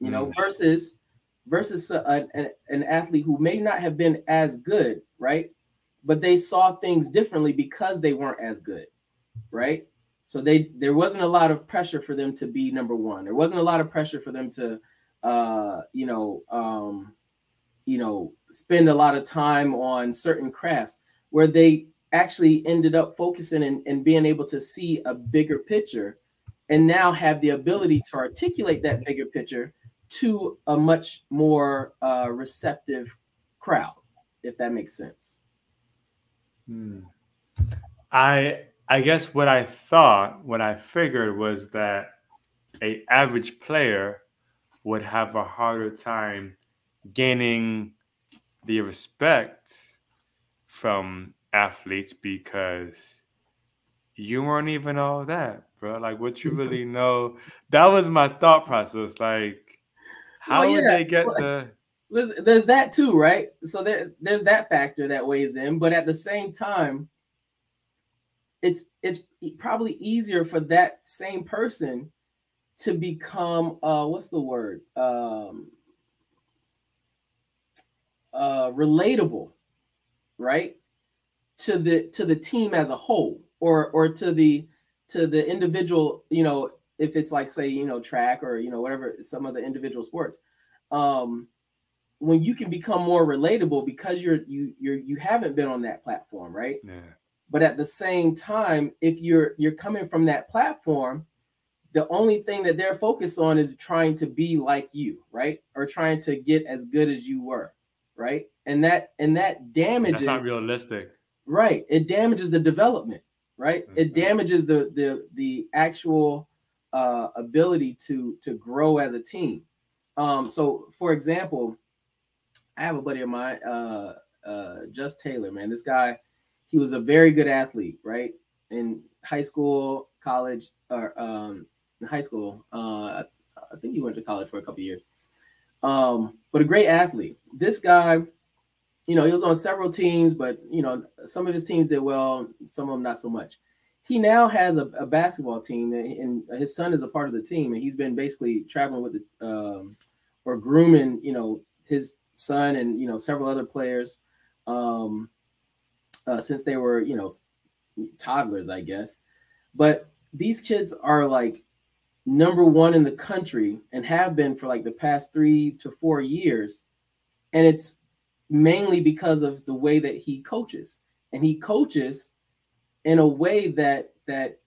You know, mm. versus versus a, a, an athlete who may not have been as good, right? But they saw things differently because they weren't as good, right? So they there wasn't a lot of pressure for them to be number one. There wasn't a lot of pressure for them to uh, you know, um, you know, spend a lot of time on certain crafts where they actually ended up focusing and, and being able to see a bigger picture and now have the ability to articulate that bigger picture to a much more uh, receptive crowd, if that makes sense. Hmm. I I guess what I thought, what I figured was that a average player would have a harder time gaining the respect from athletes because you weren't even all that, bro. Like what you really know. That was my thought process. Like, how well, yeah. would they get well, the there's, there's that too, right? So there, there's that factor that weighs in, but at the same time, it's it's probably easier for that same person to become uh what's the word um uh relatable right to the to the team as a whole or or to the to the individual you know if it's like say you know track or you know whatever some of the individual sports um when you can become more relatable because you're you you're you haven't been on that platform right? Yeah. But at the same time if you're you're coming from that platform the only thing that they're focused on is trying to be like you, right? Or trying to get as good as you were, right? And that and that damages That's not realistic. Right. It damages the development, right? Mm-hmm. It damages the the the actual uh ability to to grow as a team. Um so for example, I have a buddy of mine uh uh Just Taylor, man. This guy he was a very good athlete, right? In high school, college, or um in high school. Uh, I, think he went to college for a couple years. Um, but a great athlete. This guy, you know, he was on several teams, but you know, some of his teams did well, some of them not so much. He now has a, a basketball team, and his son is a part of the team, and he's been basically traveling with the um, or grooming, you know, his son and you know several other players um, uh, since they were, you know, toddlers, I guess. But these kids are like number one in the country and have been for like the past three to four years. And it's mainly because of the way that he coaches. And he coaches in a way that that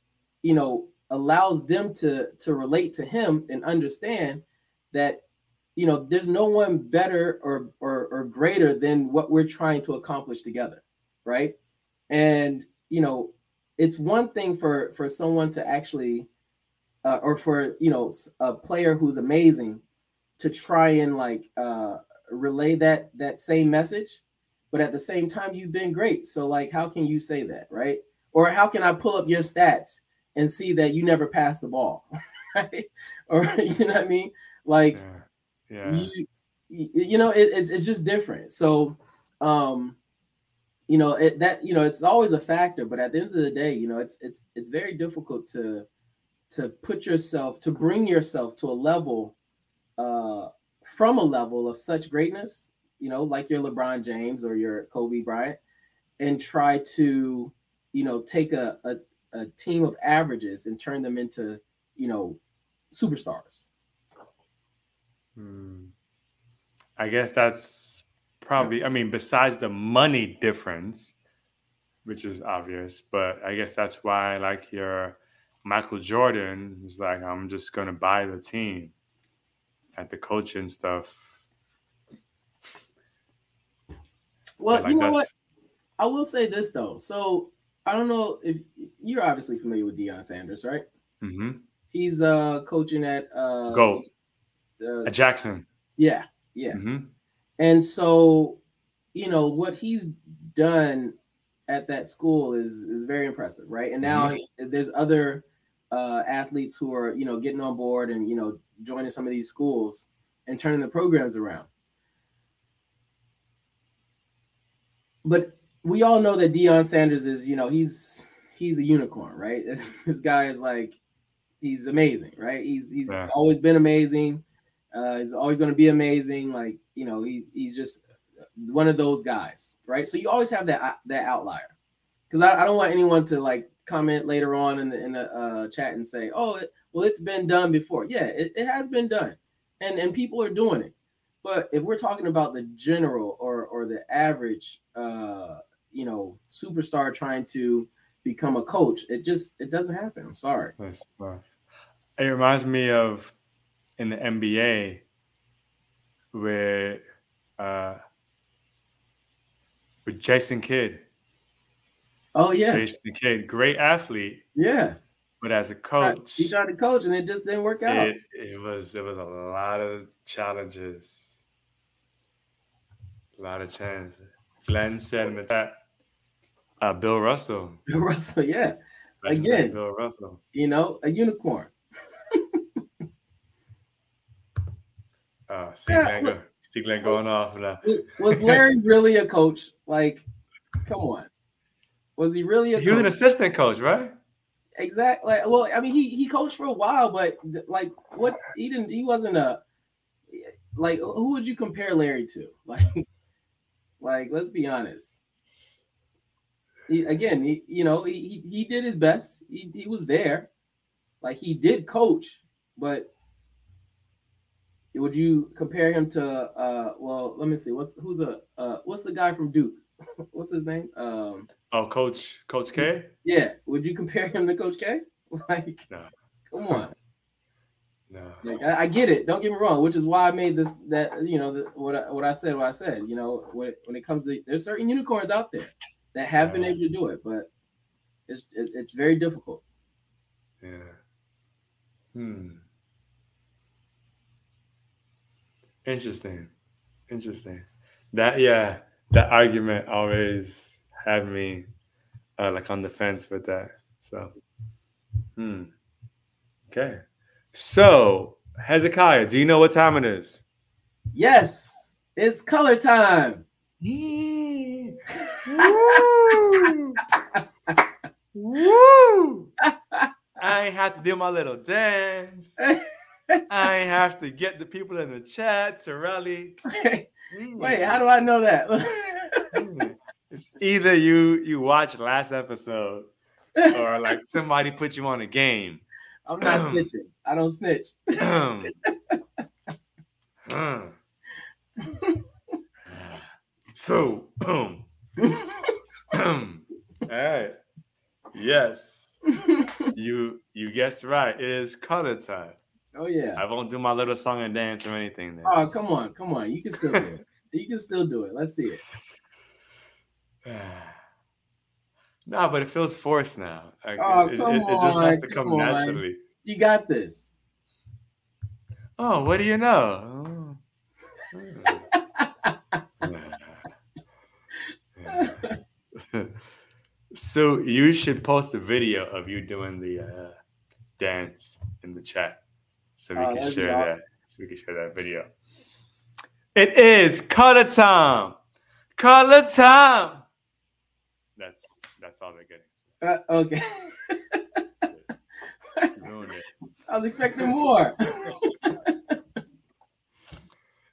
you know allows them to to relate to him and understand that you know there's no one better or or, or greater than what we're trying to accomplish together right and you know it's one thing for for someone to actually uh, or for you know a player who's amazing to try and like uh, relay that that same message but at the same time you've been great. So like how can you say that right? Or how can i pull up your stats and see that you never passed the ball right? Or you know what i mean? Like yeah, yeah. You, you know it, it's, it's just different. So um you know it, that you know it's always a factor but at the end of the day you know it's it's it's very difficult to to put yourself to bring yourself to a level uh, from a level of such greatness you know like your lebron james or your kobe bryant and try to you know take a, a, a team of averages and turn them into you know superstars hmm. i guess that's probably i mean besides the money difference which is obvious but i guess that's why like your Michael Jordan was like, I'm just gonna buy the team at the coaching stuff. Well, like you know what? I will say this though. So I don't know if you're obviously familiar with Deion Sanders, right? Mm-hmm. He's uh coaching at uh Go uh, at Jackson. Yeah, yeah. Mm-hmm. And so, you know, what he's done at that school is is very impressive, right? And now mm-hmm. there's other uh, athletes who are you know getting on board and you know joining some of these schools and turning the programs around. But we all know that Deion Sanders is you know he's he's a unicorn, right? this guy is like he's amazing, right? He's he's yeah. always been amazing. Uh, he's always going to be amazing. Like you know, he he's just one of those guys, right? So you always have that that outlier, because I, I, don't want anyone to like comment later on in the in the uh, chat and say, "Oh, it, well, it's been done before." Yeah, it, it has been done, and and people are doing it. But if we're talking about the general or or the average, uh, you know, superstar trying to become a coach, it just it doesn't happen. I'm sorry. It reminds me of in the NBA where uh, with Jason Kidd. Oh yeah, Jason Kidd, great athlete. Yeah, but as a coach, he tried to coach and it just didn't work out. It, it was it was a lot of challenges, a lot of challenges. Glenn said in the chat, uh, Bill Russell. Bill Russell, yeah. Again, Bill Russell. You know, a unicorn. uh, see, yeah, Glenn, See Glenn going off now. Was Larry really a coach? Like, come on. Was he really a He coach? was an assistant coach, right? Exactly. Well, I mean, he he coached for a while, but like, what he didn't. He wasn't a like. Who would you compare Larry to? Like, like let's be honest. He, again, he, you know, he, he did his best. He, he was there. Like he did coach, but would you compare him to uh well let me see what's who's a uh what's the guy from Duke? what's his name? Um Oh Coach Coach K? Yeah. Would you compare him to Coach K? Like no. come on. No. Like, I, I, get it. Don't get me wrong, which is why I made this that you know the, what I, what I said. What I said. You know, when it, when it comes to there's certain unicorns out there that have been able to do it, but it's it, it's very difficult. Yeah. Hmm. Interesting. Interesting. That yeah, that argument always had me uh, like on the fence with that. So, hmm. Okay. So Hezekiah, do you know what time it is? Yes, it's color time. Yeah. Woo! Woo! I have to do my little dance. I have to get the people in the chat to rally. Wait, how do I know that? either you you watch last episode or like somebody put you on a game. I'm not snitching. I don't snitch. so boom. All right. Yes. You you guessed right. It is color time. Oh yeah. I won't do my little song and dance or anything. Then. Oh come on, come on. You can still do it. You can still do it. Let's see it. no, but it feels forced now. Like, oh, it, come it, it, just has to come, come naturally. You got this. Oh, what do you know? So you should post a video of you doing the uh, dance in the chat so we oh, can share awesome. that. So we can share that video. It is color time. Color time. That's all they're getting. Uh, okay. I was expecting more.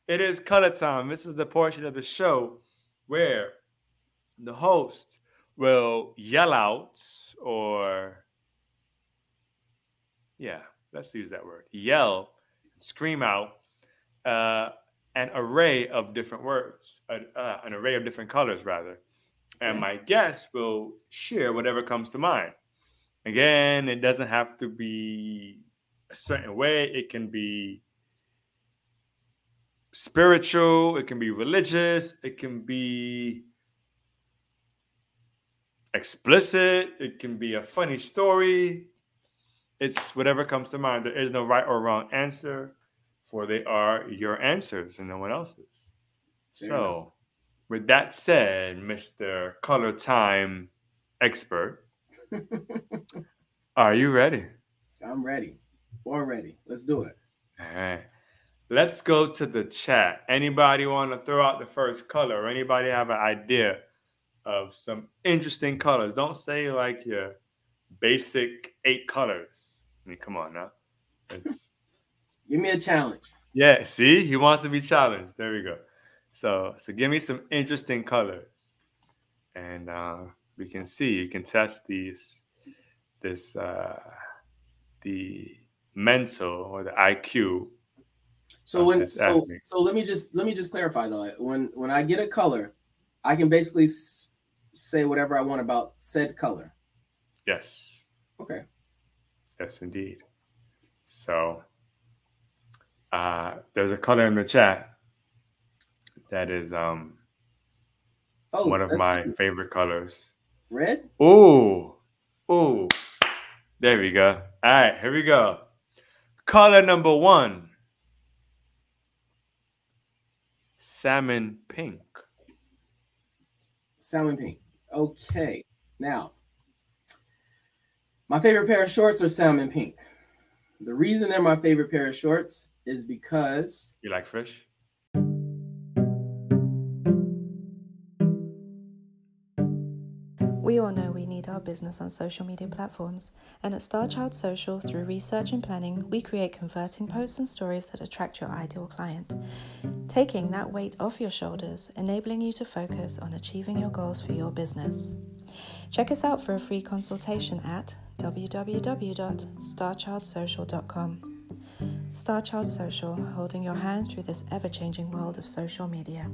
it is color time. This is the portion of the show where the host will yell out or yeah let's use that word, yell, scream out uh, an array of different words, uh, uh, an array of different colors, rather. And my guests will share whatever comes to mind. Again, it doesn't have to be a certain way, it can be spiritual, it can be religious, it can be explicit, it can be a funny story. It's whatever comes to mind. There is no right or wrong answer, for they are your answers and no one else's. So, with that said, Mr. Color Time expert, are you ready? I'm ready. Born ready. Let's do it. All right. Let's go to the chat. Anybody want to throw out the first color? Or anybody have an idea of some interesting colors? Don't say like your basic eight colors. I mean, come on now. Give me a challenge. Yeah, see, he wants to be challenged. There we go. So, so give me some interesting colors, and uh, we can see. You can test these, this, uh, the mental or the IQ. So when so, so let me just let me just clarify though. When when I get a color, I can basically s- say whatever I want about said color. Yes. Okay. Yes, indeed. So uh, there's a color in the chat that is um oh, one of my favorite colors. Red? Oh, oh. There we go. All right, here we go. Color number one. Salmon pink. Salmon pink. Okay. Now, my favorite pair of shorts are salmon pink. The reason they're my favorite pair of shorts is because you like fish. Our business on social media platforms, and at Starchild Social, through research and planning, we create converting posts and stories that attract your ideal client, taking that weight off your shoulders, enabling you to focus on achieving your goals for your business. Check us out for a free consultation at www.starchildsocial.com. Starchild Social, holding your hand through this ever changing world of social media.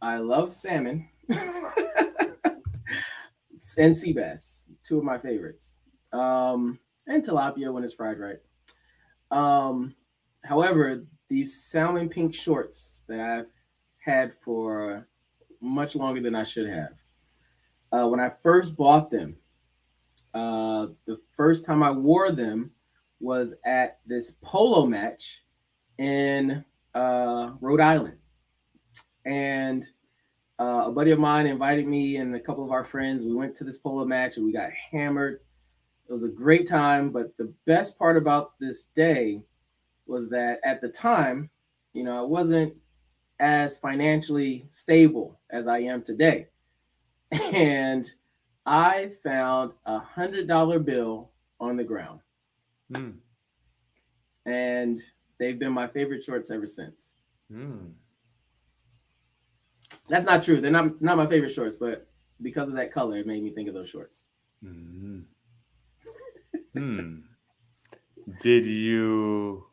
I love salmon and sea bass, two of my favorites. Um, and tilapia when it's fried right. Um, however, these salmon pink shorts that I've had for much longer than I should have. Uh, when I first bought them, uh, the first time I wore them was at this polo match in uh, Rhode Island. And uh, a buddy of mine invited me and a couple of our friends. We went to this polo match and we got hammered. It was a great time. But the best part about this day was that at the time, you know, I wasn't as financially stable as I am today. And I found a hundred dollar bill on the ground. Mm. And they've been my favorite shorts ever since. Mm. That's not true. They're not not my favorite shorts, but because of that color, it made me think of those shorts. Mm. hmm. Did you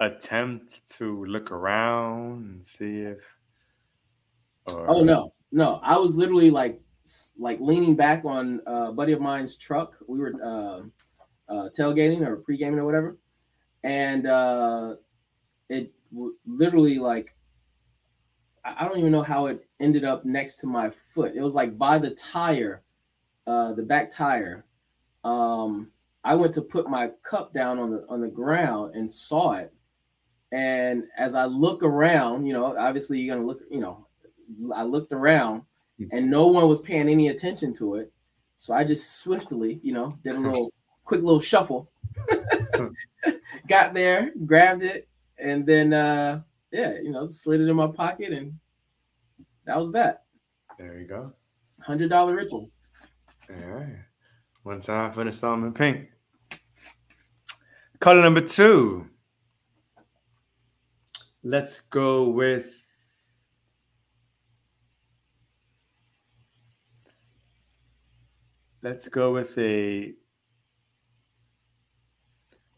attempt to look around and see if? Or... Oh no, no! I was literally like like leaning back on a buddy of mine's truck. We were uh, uh, tailgating or pre gaming or whatever, and uh, it w- literally like I don't even know how it ended up next to my foot. It was like by the tire, uh, the back tire. Um, I went to put my cup down on the on the ground and saw it. And as I look around, you know, obviously you're gonna look, you know, I looked around and no one was paying any attention to it. So I just swiftly, you know, did a little quick little shuffle, got there, grabbed it, and then uh yeah, you know, slid it in my pocket and that was that. There you go. Hundred dollar ritual. All right. One time for the salmon pink. Color number two. Let's go with Let's go with a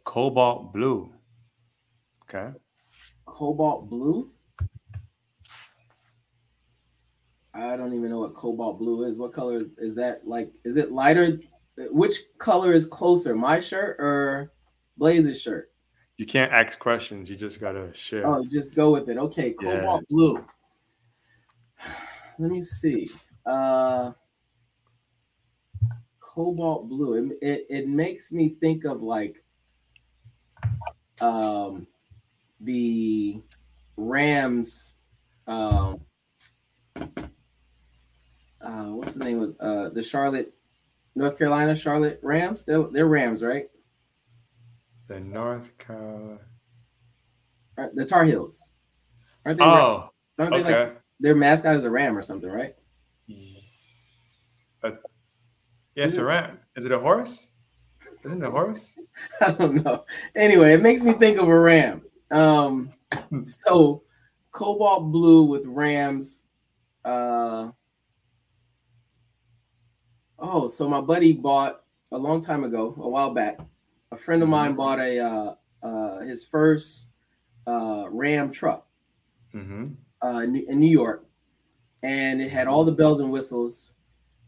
cobalt blue. Okay. Cobalt blue? I don't even know what cobalt blue is. What color is, is that? Like, is it lighter? Which color is closer, my shirt or Blaze's shirt? You can't ask questions. You just gotta share. Oh, just go with it. Okay, cobalt yeah. blue. Let me see. Uh cobalt blue. It, it it makes me think of like um the Rams um uh what's the name of uh the Charlotte North Carolina Charlotte Rams? They're they're Rams, right? The North Carolina. The Tar Heels. Aren't they? Oh, aren't they okay. like their mascot is a ram or something, right? Uh, yes, a ram. Is it a horse? Isn't it a horse? I don't know. Anyway, it makes me think of a ram. Um, so cobalt blue with rams. Uh, oh, so my buddy bought a long time ago, a while back. A friend of mine bought a uh, uh, his first uh, Ram truck Mm-hmm. uh, in in New York, and it had all the bells and whistles.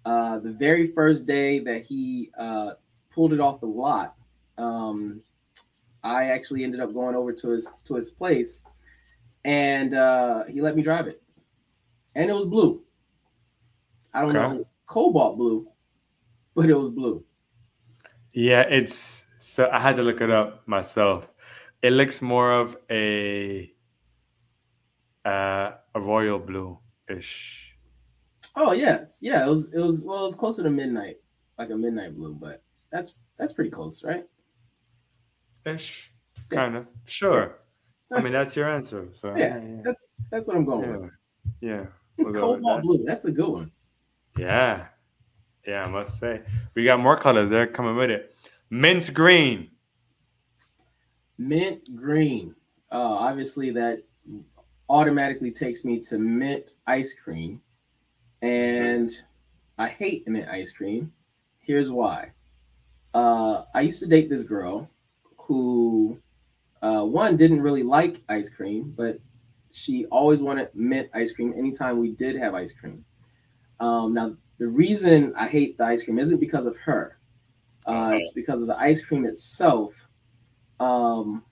Uh, the very first day that he uh, pulled it off the lot, um, I actually ended up going over to his to his place, and uh, he let me drive it, and it was blue. I don't know if it was cobalt blue, but it was blue. Yeah, it's so I had to look it up myself. It looks more of a uh, a royal blue ish. Oh yes, yeah, it was it was well, it was closer to midnight, like a midnight blue, but that's that's pretty close, right? Ish. Kind of. Sure. I mean that's your answer. So Yeah, yeah. That's what I'm going Yeah. with. Yeah. We'll go with Cobalt blue, that's a good one. Yeah. Yeah, I must say. We got more colors there coming with it. Mint green. Mint green. Uh, obviously, that automatically takes me to mint ice cream, and I hate mint ice cream. Here's why. Uh, I used to date this girl who, uh, one, didn't really like ice cream, but she always wanted mint ice cream anytime we did have ice cream. Um, now, the reason I hate the ice cream isn't because of her. Uh, it's because of the ice cream itself. Um,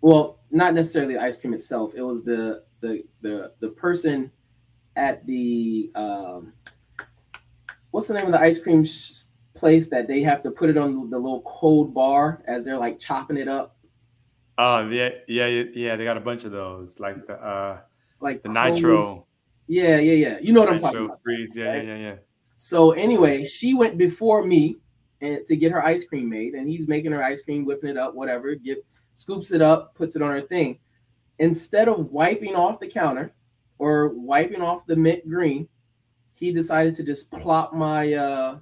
well, not necessarily the ice cream itself. It was the the the the person at the um, what's the name of the ice cream sh- place that they have to put it on the little cold bar as they're like chopping it up, Oh yeah, yeah, yeah, yeah. They got a bunch of those, like the uh like the cold- nitro, Yeah, yeah, yeah. You know what I'm talking about. freeze. Yeah, yeah, yeah, yeah. So anyway, she went before me and to get her ice cream made, and he's making her ice cream, whipping it up, whatever. Gives, scoops it up, puts it on her thing. Instead of wiping off the counter or wiping off the mint green, he decided to just plop my uh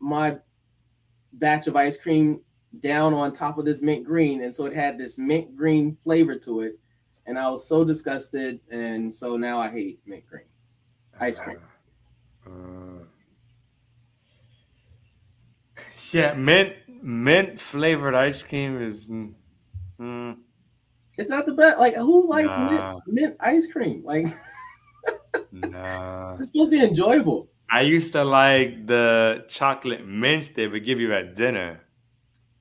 my batch of ice cream down on top of this mint green, and so it had this mint green flavor to it. And I was so disgusted, and so now I hate mint green. Ice cream. Uh, yeah, mint mint flavored ice cream is. mm, mm, It's not the best. Like, who likes Nah. mint, mint ice cream? Like, nah. it's supposed to be enjoyable. I used to like the chocolate mints they would give you at dinner.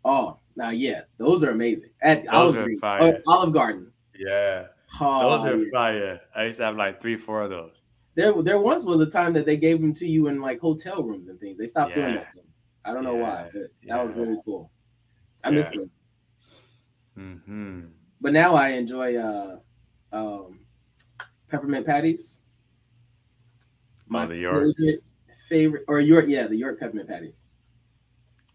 Oh, now yeah, those are amazing. At Those Olive, Green- fire. oh, Olive Garden. Yeah, Oh, those are yeah. fire. I used to have like three, four of those. There, there once was a time that they gave them to you in like hotel rooms and things. They stopped doing that. I don't know why, but that was Yeah. really cool. I miss Yeah. those. hmm But now I enjoy uh, um, peppermint patties. Oh, the Yorks. favorite, or York, yeah, the York peppermint patties.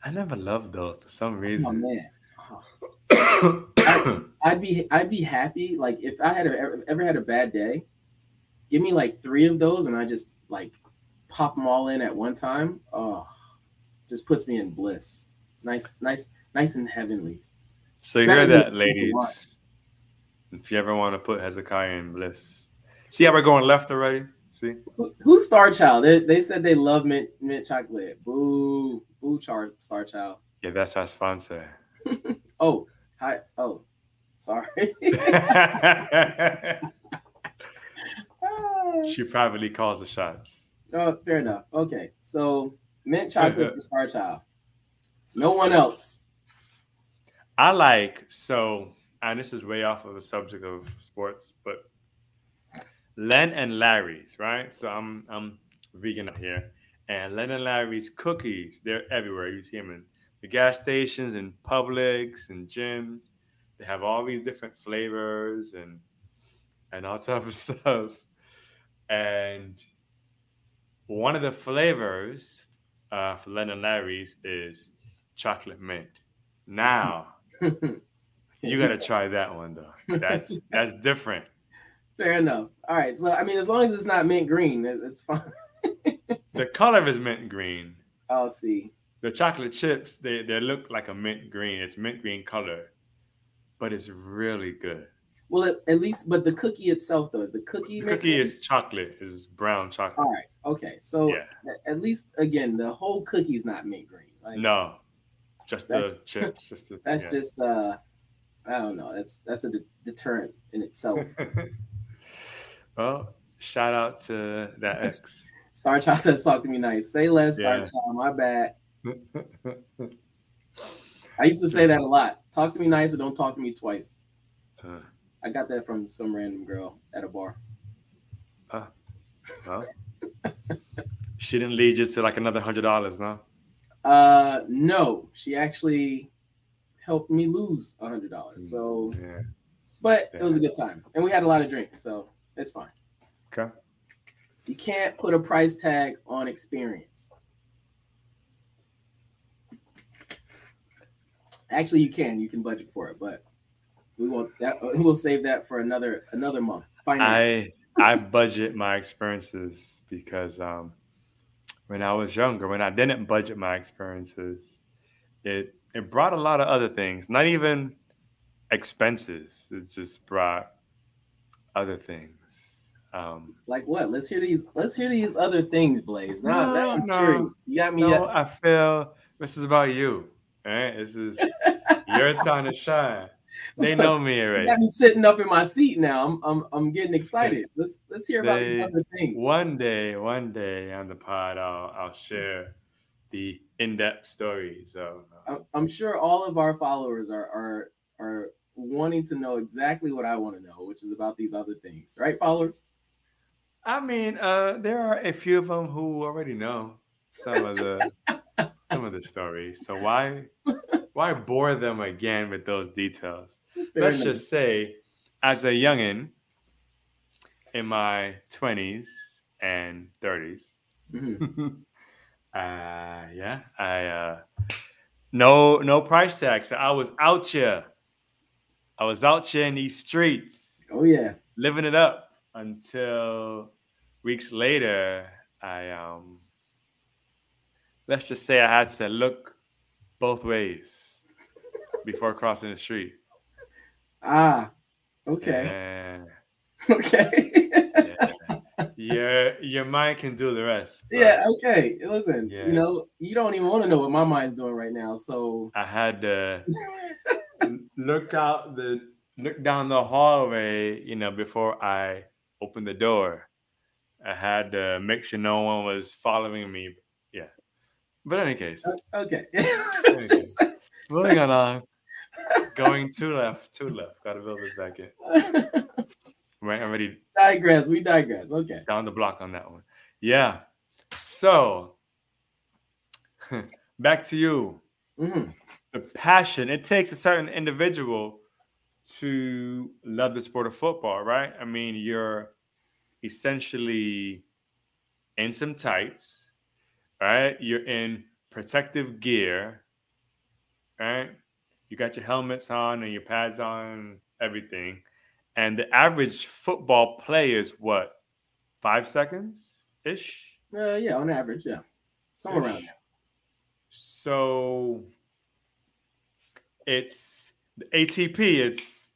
I never loved those for some Oh reason. man. Oh. I'd be I'd be happy like if I had a, ever, ever had a bad day, give me like three of those and I just like pop them all in at one time. Oh, just puts me in bliss. Nice, nice, nice and heavenly. so you heard That that, makes a ladies. If you ever want to put Hezekiah in bliss, see how we're going left already. See, Who, who's Starchild? They, they said they love mint mint chocolate. Boo, boo, char, Starchild. yeah, that's our sponsor. Oh, hi. Oh, sorry. She privately calls the shots. Oh, fair enough. Okay, so mint chocolate for Starchild. No one else. I like so, and this is way off of the subject of sports, but Lenny and Larry's, right? So I'm I'm vegan out here, And Lenny and Larry's cookies, they're everywhere. You see them in the gas stations and Publix and gyms. They have all these different flavors and and all type of stuff. And one of the flavors uh, for Lenny and Larry's is chocolate mint. Now you got to try that one though. That's that's different. Fair enough. All right. So I mean, as long as it's not mint green, it's fine. the color is mint green. I'll see. The chocolate chips, they, they look like a mint green. It's mint green color, but it's really good. Well, at, at least, but the cookie itself, though, is the cookie. The cookie is chocolate, is brown chocolate. All right. Okay. So yeah. at least again, the whole cookie's not mint green. Like, no, just the chips. Just the, that's yeah. just uh, I don't know. That's that's a de- deterrent in itself. well, shout out to that ex. Starchild says, "Talk to me nice." Say less, yeah. Starchild. My bad. I used to say that a lot. Talk to me nice or don't talk to me twice. Uh, I got that from some random girl at a bar. Uh, well, she didn't lead you to like another hundred dollars, no? Uh, no. She actually helped me lose a hundred dollars. So, yeah. but yeah. it was a good time, and we had a lot of drinks, so it's fine. Okay. You can't put a price tag on experience. Actually, you can. You can budget for it, but we will that we'll save that for another another month. Finally. I I budget my experiences because um, when I was younger, when I didn't budget my experiences, it it brought a lot of other things. Not even expenses. It just brought other things. Um, like what? Let's hear these. Let's hear these other things, Blaze. No, now I'm no, curious. You got me. No, I feel this is about you. Right? This is your time to shine. They know me already. I'm sitting up in my seat now. I'm I'm, I'm getting excited. Let's let's hear about they, these other things. One day, one day on the pod, I'll I'll share the in-depth stories of. Uh, I'm sure all of our followers are are are wanting to know exactly what I want to know, which is about these other things, right, followers? I mean, uh, there are a few of them who already know some of the some of the stories. So why why bore them again with those details? Fair Let's enough. just say, as a youngin in my twenties and 30s, mm-hmm. uh, yeah, I uh, no no price tag. So I was out here. I was out here in these streets. Oh yeah, living it up until weeks later, I um let's just say I had to look both ways before crossing the street. Ah, okay. Okay. yeah. Your your mind can do the rest. Yeah, okay. Listen, yeah. you know, you don't even want to know what my mind's doing right now. So I had to look out the look down the hallway, you know, before I opened the door. I had to make sure no one was following me. Yeah. But in any case. Okay. just, moving on. Going two left, two left. Got to build this back in. right, I'm ready. Digress. We digress. Okay. Down the block on that one. Yeah. So, back to you. Mm-hmm. The passion. It takes a certain individual to love the sport of football, right? I mean, you're essentially in some tights, right? You're in protective gear, right? You got your helmets on and your pads on, everything. And the average football play is what, five seconds ish? Uh, yeah, on average, yeah. Somewhere around there. So it's the ATP, it's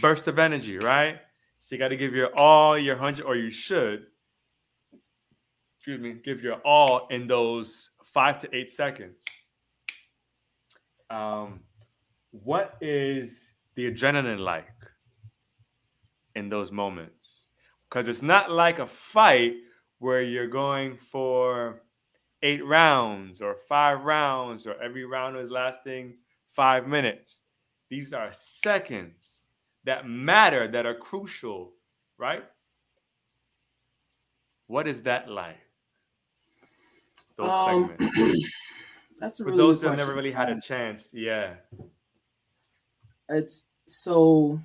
burst of energy, right? So you got to give your all, your hundred, or you should, excuse me, give your all in those five to eight seconds. Um, what is the adrenaline like in those moments? Because it's not like a fight where you're going for eight rounds or five rounds, or every round is lasting five minutes. These are seconds that matter, that are crucial, right? What is that like? those Um, segments? That's a For those who have never really had a chance, yeah. it's so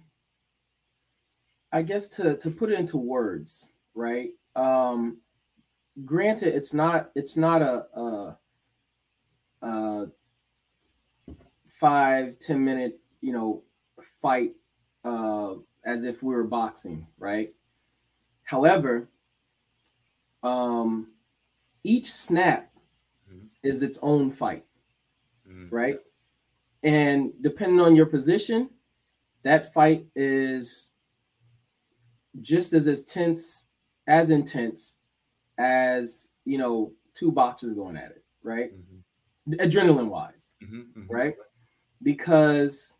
i guess to to put it into words right um granted it's not it's not a a, a five ten minute you know fight uh as if we were boxing right however um each snap Mhm. is its own fight Mhm. right? And depending on your position, that fight is just as as tense, as intense as you know, two boxers going at it, right? Mhm. Adrenaline wise, Mhm. Mhm. right? Because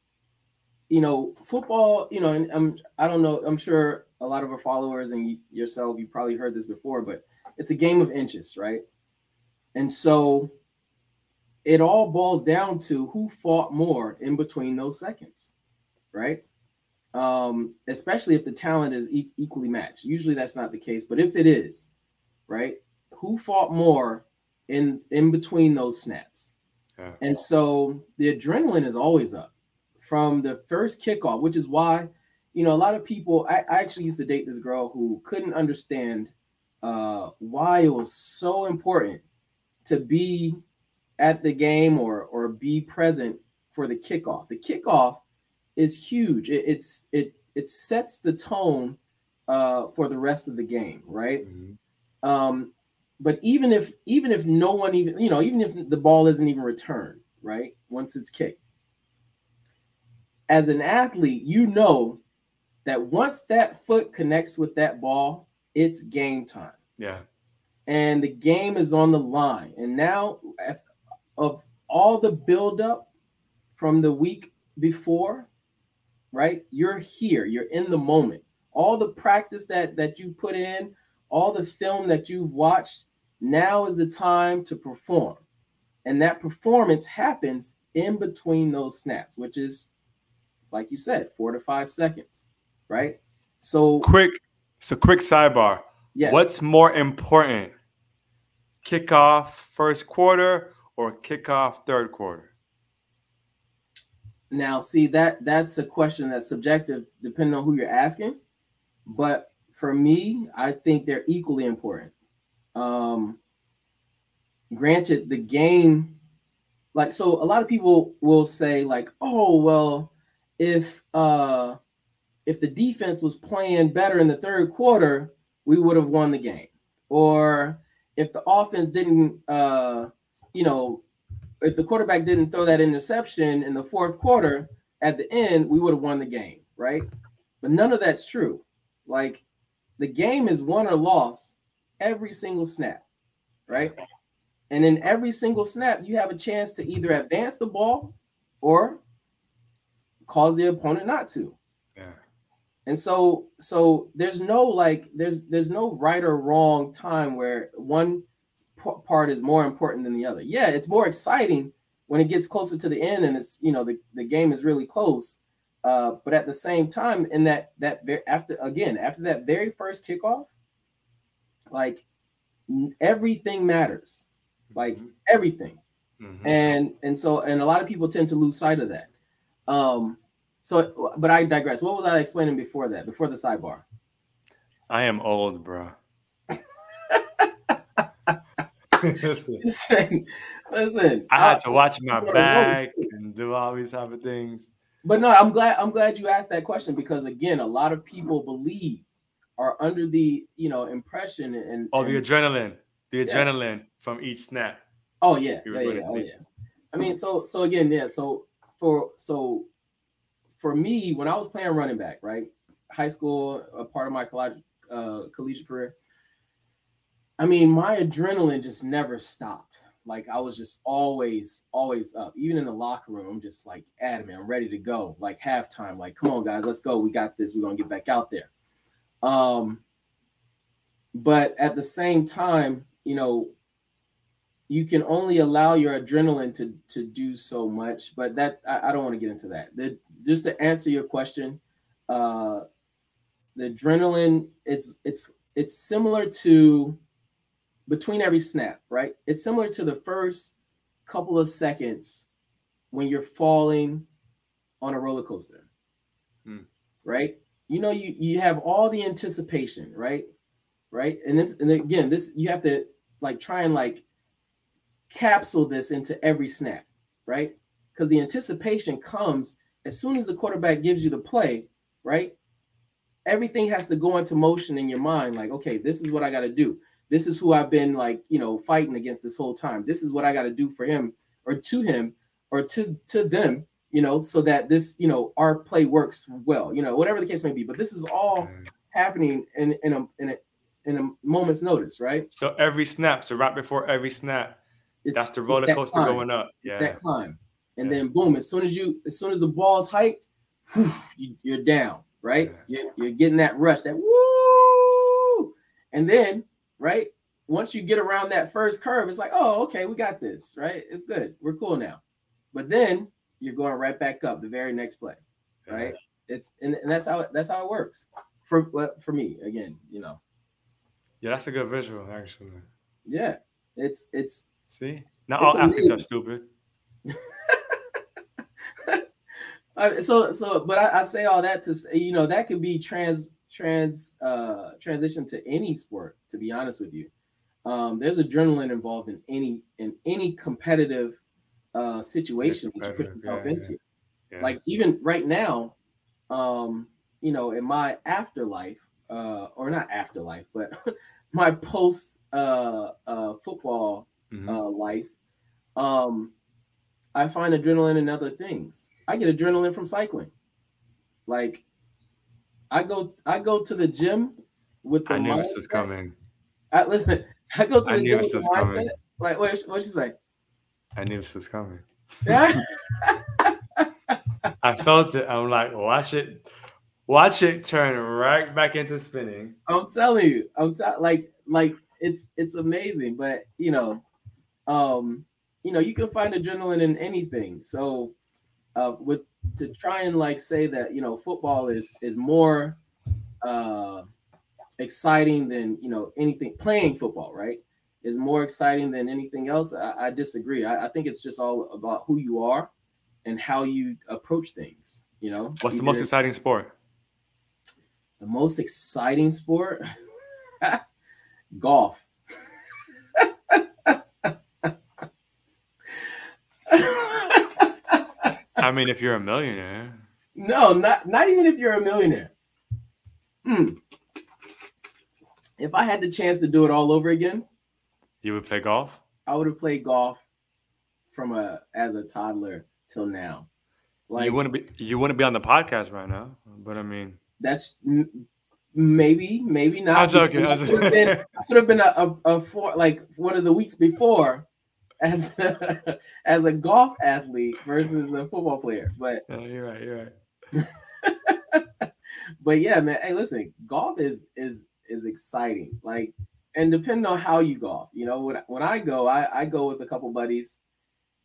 you know, football, you know, and I'm I don't know, I'm sure a lot of our followers and yourself, you probably heard this before, but it's a game of inches, right? And so it all boils down to who fought more in between those seconds, right? Um, especially if the talent is e- equally matched. Usually that's not the case, but if it is, right? Who fought more in in between those snaps? Yeah. And so the adrenaline is always up from the first kickoff, which is why, you know, a lot of people. I, I actually used to date this girl who couldn't understand uh, why it was so important to be at the game or or be present for the kickoff. The kickoff is huge. It, it's it it sets the tone uh, for the rest of the game, right? Mhm. Um, but even if even if no one even you know even if the ball isn't even returned, right? Once it's kicked, as an athlete, you know that once that foot connects with that ball, it's game time Yeah. and the game is on the line. And now, of all the buildup from the week before, right? You're here. You're in the moment. All the practice that that you put in, all the film that you've watched. Now is the time to perform, and that performance happens in between those snaps, which is, like you said, four to five seconds, right? So, Quick, so quick sidebar. yes. What's more important? Kickoff first quarter or kickoff third quarter? Now, see that that's a question that's subjective depending on who you're asking. But for me, I think they're equally important. Um, granted, the game, like, so a lot of people will say, like, oh, well, if uh if the defense was playing better in the third quarter, we would have won the game. Or if the offense didn't uh you know if the quarterback didn't throw that interception in the fourth quarter at the end, we would have won the game, right? But none of that's true. Like the game is won or lost every single snap, right? And in every single snap, you have a chance to either advance the ball or cause the opponent not to. Yeah. And so so there's no like there's there's no right or wrong time where one part is more important than the other. Yeah, it's more exciting when it gets closer to the end and it's you know the, the game is really close. Uh, but at the same time, in that that after again after that very first kickoff, like everything matters, like Mhm. everything Mhm. and and so and a lot of people tend to lose sight of that um so but i digress what was i explaining before that before the sidebar I am old, bro. Listen, listen listen I had uh, to watch my back and do all these type of things. but no i'm glad i'm glad you asked that question because again a lot of people believe are under the you know impression and Oh, the adrenaline, the Yeah. adrenaline from each snap. Oh yeah, yeah, yeah, oh yeah. I mean, so so again, yeah. So for so for me, when I was playing running back, right, high school, a part of my college uh, collegiate career. I mean, my adrenaline just never stopped. Like I was just always, always up. Even in the locker room, I'm just like adamant. I'm ready to go. Like halftime, like come on, guys, let's go. We got this. We're gonna get back out there. Um, but at the same time, you know, you can only allow your adrenaline to to do so much but that i, I don't want to get into that the, just to answer your question uh the adrenaline it's it's it's similar to between every snap, right? It's similar to the first couple of seconds when you're falling on a roller coaster, Hmm. right? You know, you you have all the anticipation, right? Right, and it's, and again, this you have to like try and like capsule this into every snap, right? Because the anticipation comes as soon as the quarterback gives you the play, right? Everything has to go into motion in your mind, like, okay, this is what I got to do. This is who I've been like, you know, fighting against this whole time. This is what I got to do for him or to him or to to them, you know, so that this, you know, our play works well, you know, whatever the case may be. But this is all mm. happening in in a in a in a moment's notice, right? So every snap, so right before every snap, It's, that's the roller coaster going up. Yeah. that climb, and Yeah. then boom! As soon as you, as soon as the ball's hiked, whew, you, you're down, right? Yeah. You're, you're getting that rush, that woo, and then right once you get around that first curve, it's like, oh, okay, we got this, right? It's good, we're cool now. But then you're going right back up the very next play, right? It's and, and that's how it, that's how it works for for me again, you know. Yeah, that's a good visual, actually. Yeah, it's it's See? Not It's all athletes are stupid. So so but I, I say all that to say you know that could be trans trans uh transition to any sport to be honest with you um there's adrenaline involved in any in any competitive uh situation that you put yourself yeah, into Yeah. like even right now um you know in my afterlife uh or not afterlife but my post uh uh football Mhm. uh, life, um, I find adrenaline in other things. I get adrenaline from cycling. Like, I go, I go to the gym with the I knew this was coming. I listen. I go to the knew gym with the was coming. mindset. Like, what? What she say? I knew this was coming. Yeah. I felt it. I'm like, watch it, watch it turn right back into spinning. I'm telling you, I'm t- like, like it's it's amazing. But you know, um, you know, you can find adrenaline in anything. So, uh, with to try and like say that you know football is is more uh exciting than you know anything playing football, right? Is more exciting than anything else. I, I disagree. I, I think it's just all about who you are and how you approach things. You know, What's the most exciting sport? the most exciting sport? Golf. I mean, if you're a millionaire, no, not not even if you're a millionaire. Hmm. If I had the chance to do it all over again, you would play golf. I would have played golf from a as a toddler till now. Like you wouldn't be you wouldn't be on the podcast right now. But I mean, that's m- maybe maybe not. I'm joking, I could have been, I could have been a, a, a four, like one of the weeks before as a, as a golf athlete versus a football player. But you're right. You're right. but yeah, man. Hey, listen, golf is is is exciting. Like, and depending on how you golf, you know, when when I go, I I go with a couple buddies,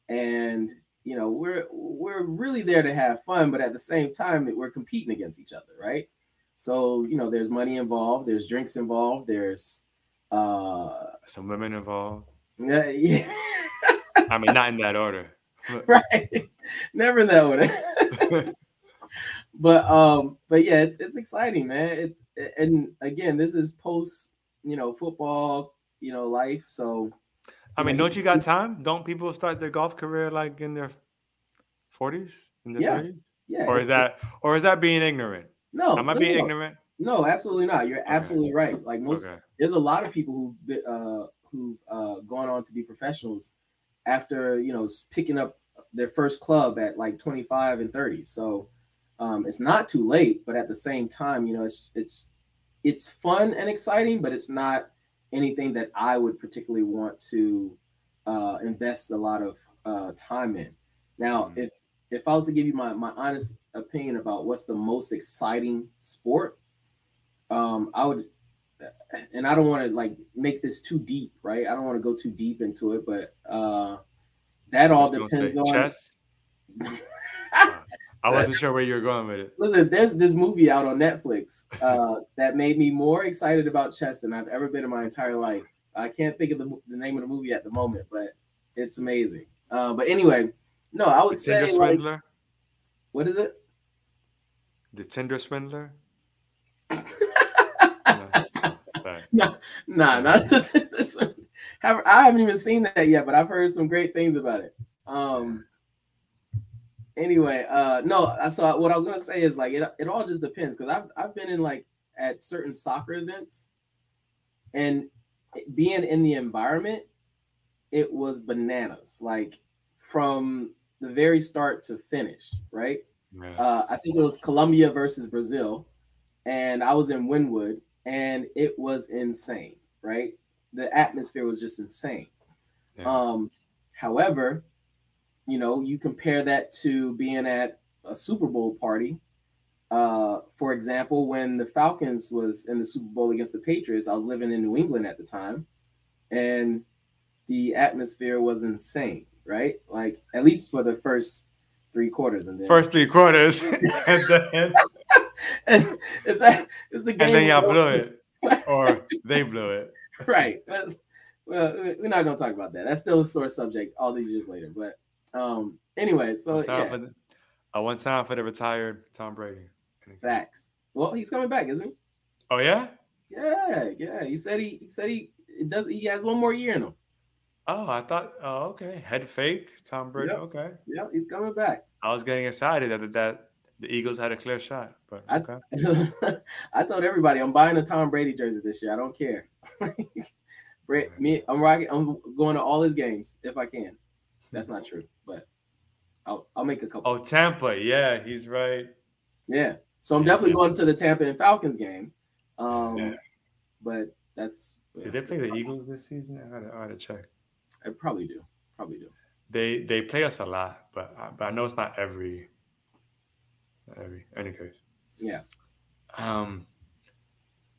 and you know, we're we're really there to have fun, but at the same time, we're competing against each other, right? So you know, there's money involved, there's drinks involved, there's uh, Some women involved. yeah, yeah. I mean, not in that order. But- right, never in that order. but um but yeah it's it's exciting man it's and again this is post you know football you know life so I mean, don't you got time? Don't people start their golf career like in their 40s, in their Yeah. 30s? yeah Or is that or is that being ignorant? no Am I no, being no, ignorant? no absolutely not you're absolutely right like most Okay. there's a lot of people who've been, uh who've uh gone on to be professionals after you know picking up their first club at like 25 and 30 so um it's not too late but at the same time you know it's it's it's fun and exciting but it's not anything that i would particularly want to uh invest a lot of uh time in now Mhm. if if i was to give you my my honest opinion about what's the most exciting sport um i would and I don't want to like make this too deep, right? I don't want to go too deep into it, but uh that all I was gonna depends on chess. I wasn't sure where you were going with it. Listen, there's this movie out on Netflix uh that made me more excited about chess than I've ever been in my entire life. I can't think of the, the name of the movie at the moment, but it's amazing. Uh, but anyway, no, I would The say Tinder like, what is it? The Tinder Swindler. Nah, not have, I haven't even seen that yet, but I've heard some great things about it. Um. Anyway, uh, no. So what I was gonna say is like it. It all just depends because I've I've been in like at certain soccer events, and being in the environment, it was bananas. Like from the very start to finish, right? Yeah. uh, I think it was Colombia versus Brazil, and I was in Wynwood, and it was insane, right? The atmosphere was just insane. Yeah. Um, however, you know, you compare that to being at a Super Bowl party. Uh, for example, when the Falcons was in the Super Bowl against the Patriots, I was living in New England at the time, and the atmosphere was insane, right? Like at least for the first three quarters, and then First three quarters, and then and it's it's the game. and then y'all blew it, or they blew it. right. That's- Well, we're not gonna talk about that. That's still a sore subject all these years later. But um, anyway, so One time yeah, for the, uh, one time for the retired Tom Brady. facts. Well, he's coming back, isn't he? Oh yeah. Yeah, yeah. He said he, he said he it does. He has one more year in him. Oh, I thought. Oh, okay. Head fake, Tom Brady. Yep. Okay. Yeah, he's coming back. I was getting excited that that the Eagles had a clear shot, but I- okay. I told everybody I'm buying a Tom Brady jersey this year. I don't care. Brett, me, I'm rocking. I'm going to all his games if I can. That's not true, but I'll I'll make a couple. Oh, Tampa. Yeah, he's right. Yeah. So I'm Yeah, definitely yeah. going to the Tampa and Falcons game. Um, Yeah. but that's Did they play the Eagles this season? I gotta, I gotta check. I probably do. Probably do. They they play us a lot, but I, but I know it's not every. Any case. Yeah. Um.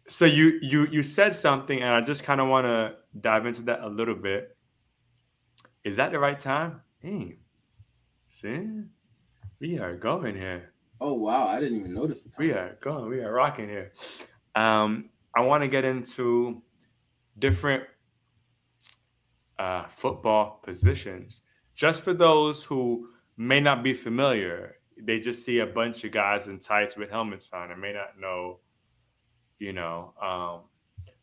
So you you you said something, and I just kind of want to dive into that a little bit. Is that the right time? Damn. See, we are going here. Oh wow, I didn't even notice the time. We are going. We are rocking here. Um, I want to get into different uh, football positions. Just for those who may not be familiar, they just see a bunch of guys in tights with helmets on and may not know, you know. Um,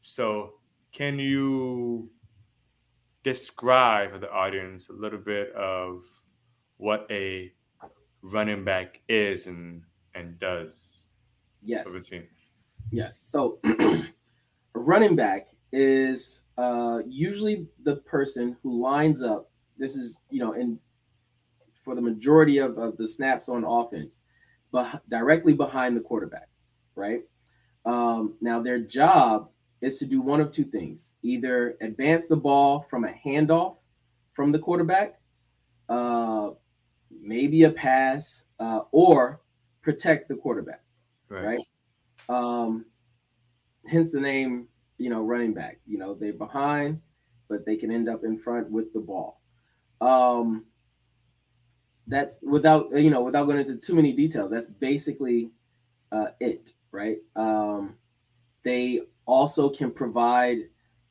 so, can you describe for the audience a little bit of what a running back is and and does Yes. for the team? Yes. So a running back is uh, usually the person who lines up. This is, you know, in for the majority of, of the snaps on offense, but directly behind the quarterback, right? Um, now their job is to do one of two things: either advance the ball from a handoff from the quarterback, uh, maybe a pass, uh, or protect the quarterback right? Um, hence the name, you know, running back. You know, they're behind, but they can end up in front with the ball. Um, that's without, you know, without going into too many details. That's basically uh, it, right? Um, they also can provide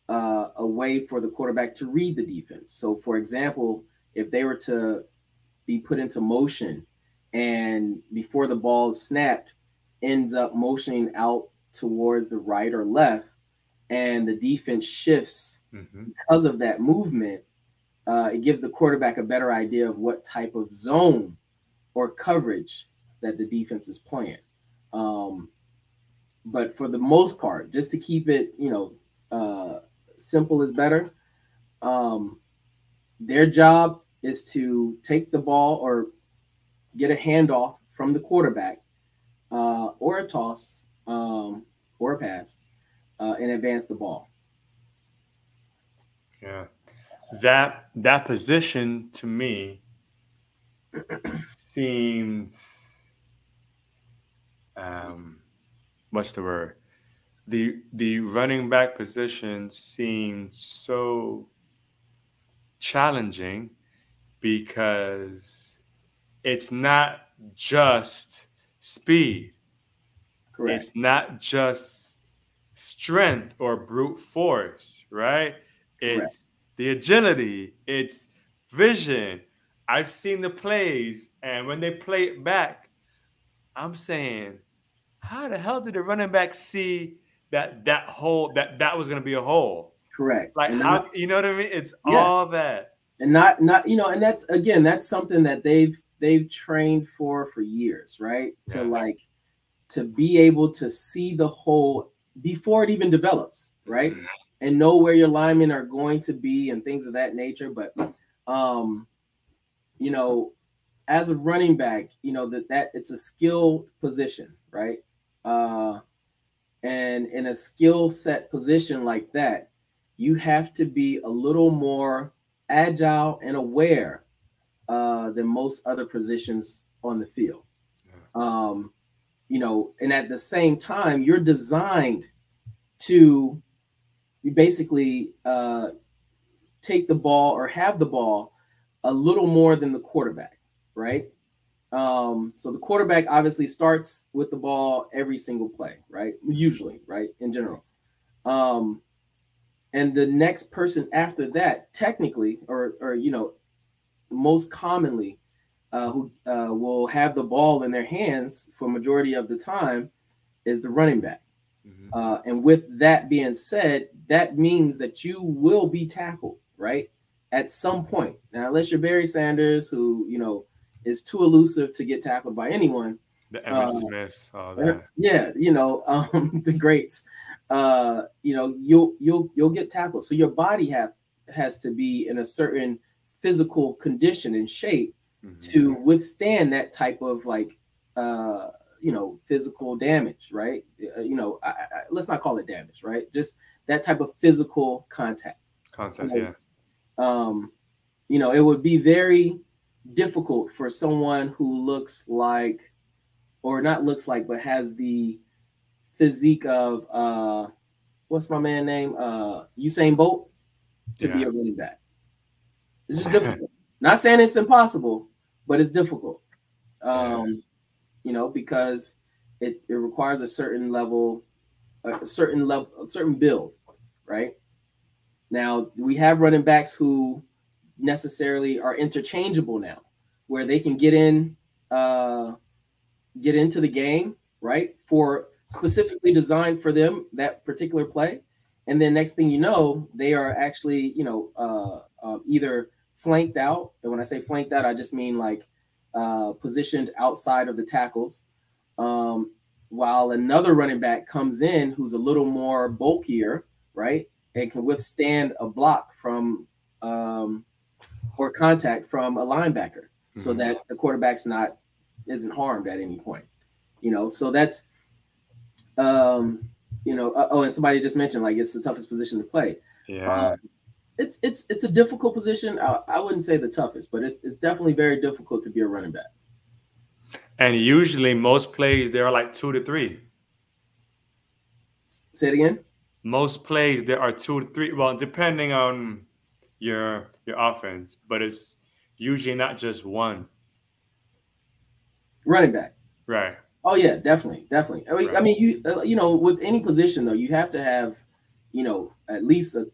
uh, a way for the quarterback to read the defense. So, for example, if they were to be put into motion and before the ball is snapped, ends up motioning out towards the right or left, and the defense shifts hmm because of that movement, uh, it gives the quarterback a better idea of what type of zone or coverage that the defense is playing. Um, but for the most part, just to keep it, you know, uh, simple is better. Um, their job is to take the ball or get a handoff from the quarterback uh, or a toss um, or a pass uh, and advance the ball. Yeah, that that position to me seemed um, what's the word? The the running back position seemed so challenging because it's not just speed. Correct. It's not just strength or brute force, right? it's Correct. The agility, it's vision. I've seen the plays, and when they play it back, I'm saying, how the hell did the running back see that that hole that that was going to be a hole? Correct. Like how you know what I mean? It's yes. all that. And not not you know, and that's again that's something that they've they've trained for for years, right? Yeah. To like to be able to see the hole before it even develops, right? Mm-hmm. And know where your linemen are going to be and things of that nature. But um, you know, as a running back, you know that that it's a skill position, right? Uh, and in a skill set position like that, you have to be a little more agile and aware uh, than most other positions on the field. Yeah. Um, you know, and at the same time, you're designed to basically uh, take the ball or have the ball a little more than the quarterback, right? Um, so the quarterback obviously starts with the ball every single play, right? Usually, right? In general. Um, and the next person after that, technically, or or you know, most commonly, uh, who uh, will have the ball in their hands for majority of the time, is the running back. Mm-hmm. Uh, and with that being said, that means that you will be tackled, right? At some point. Now, unless you're Barry Sanders, who you know is too elusive to get tackled by anyone. The Emmitt uh, Smiths, yeah, you know, um, the greats. Uh, you know, you'll you'll you'll get tackled. So your body have has to be in a certain physical condition and shape mm-hmm. to withstand that type of like uh you know physical damage right? Uh, you know I, I, let's not call it damage right? Just that type of physical contact. Contact yeah. um you know it would be very difficult for someone who looks like or not looks like but has the physique of uh what's my man name? Uh Usain Bolt to be a running back. It's just difficult. Not saying it's impossible but it's difficult. Um yes. You know because it, it requires a certain level a certain level a certain build right now we have running backs who necessarily are interchangeable now, where they can get in, uh, get into the game, right? For specifically designed for them that particular play, and then next thing you know, they are actually, you know, uh, uh, either flanked out. And when I say flanked out, I just mean like uh, positioned outside of the tackles, um, while another running back comes in who's a little more bulkier, right, and can withstand a block from um, or contact from a linebacker mm-hmm. so that the quarterback's not isn't harmed at any point. You know, so that's um, you know, uh, oh, and somebody just mentioned like it's the toughest position to play. Yeah. Uh, it's it's it's a difficult position. I, I wouldn't say the toughest, but it's it's definitely very difficult to be a running back. And usually, most plays there are like two to three. Say it again. Most plays there are two to three. Well, depending on your your offense, but it's usually not just one running back. Right. Oh yeah, definitely, definitely. I mean, right. I mean, you uh, you know, with any position though, you have to have, you know, at least a, a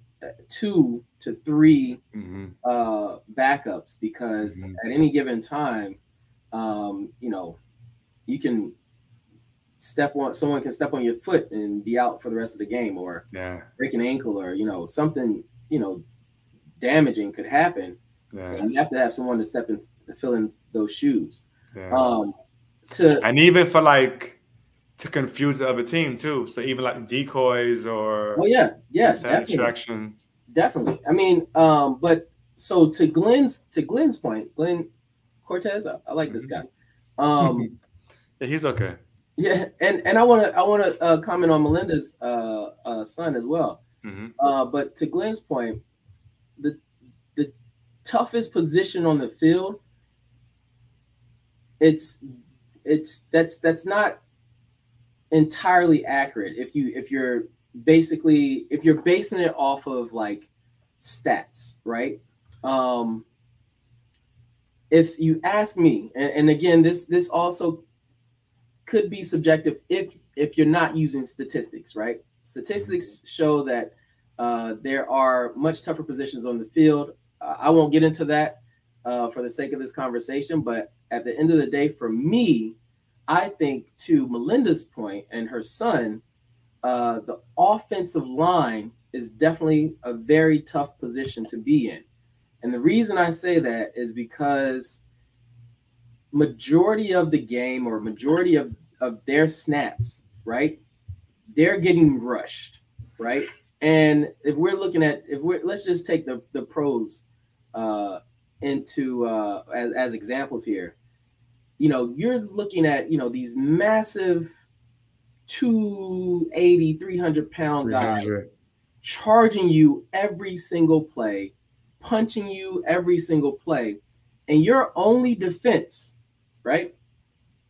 two to 3 mm-hmm. uh, backups because mm-hmm. at any given time, um, you know, you can step on someone can step on your foot and be out for the rest of the game, or yeah. break an ankle, or you know, something you know damaging could happen. Yeah. And you have to have someone to step in to fill in those shoes. Yeah. Um, to and even for like to confuse the other team too. So even like decoys or oh yeah, yes, definitely. distraction. Definitely. I mean, um, but so to Glenn's to Glenn's point, Glenn Cortez, I, I like mm-hmm. this guy. Um, yeah, he's okay. Yeah, and and I want to I want to uh, comment on Melinda's uh, uh, son as well. Mm-hmm. Uh, but to Glenn's point, the the toughest position on the field it's it's that's that's not entirely accurate if you if you're basically if you're basing it off of like stats right um if you ask me and, and again this this also could be subjective if if you're not using statistics right statistics show that Uh, there are much tougher positions on the field. Uh, I won't get into that uh, for the sake of this conversation, but at the end of the day, for me, I think to Melinda's point and her son, uh, the offensive line is definitely a very tough position to be in. And the reason I say that is because majority of the game or majority of, of their snaps, right? They're getting rushed, right? And if we're looking at if we're let's just take the the pros uh into uh as, as examples here. You know, you're looking at, you know, these massive 280, 300 pound guys charging you every single play, punching you every single play. And your only defense, right,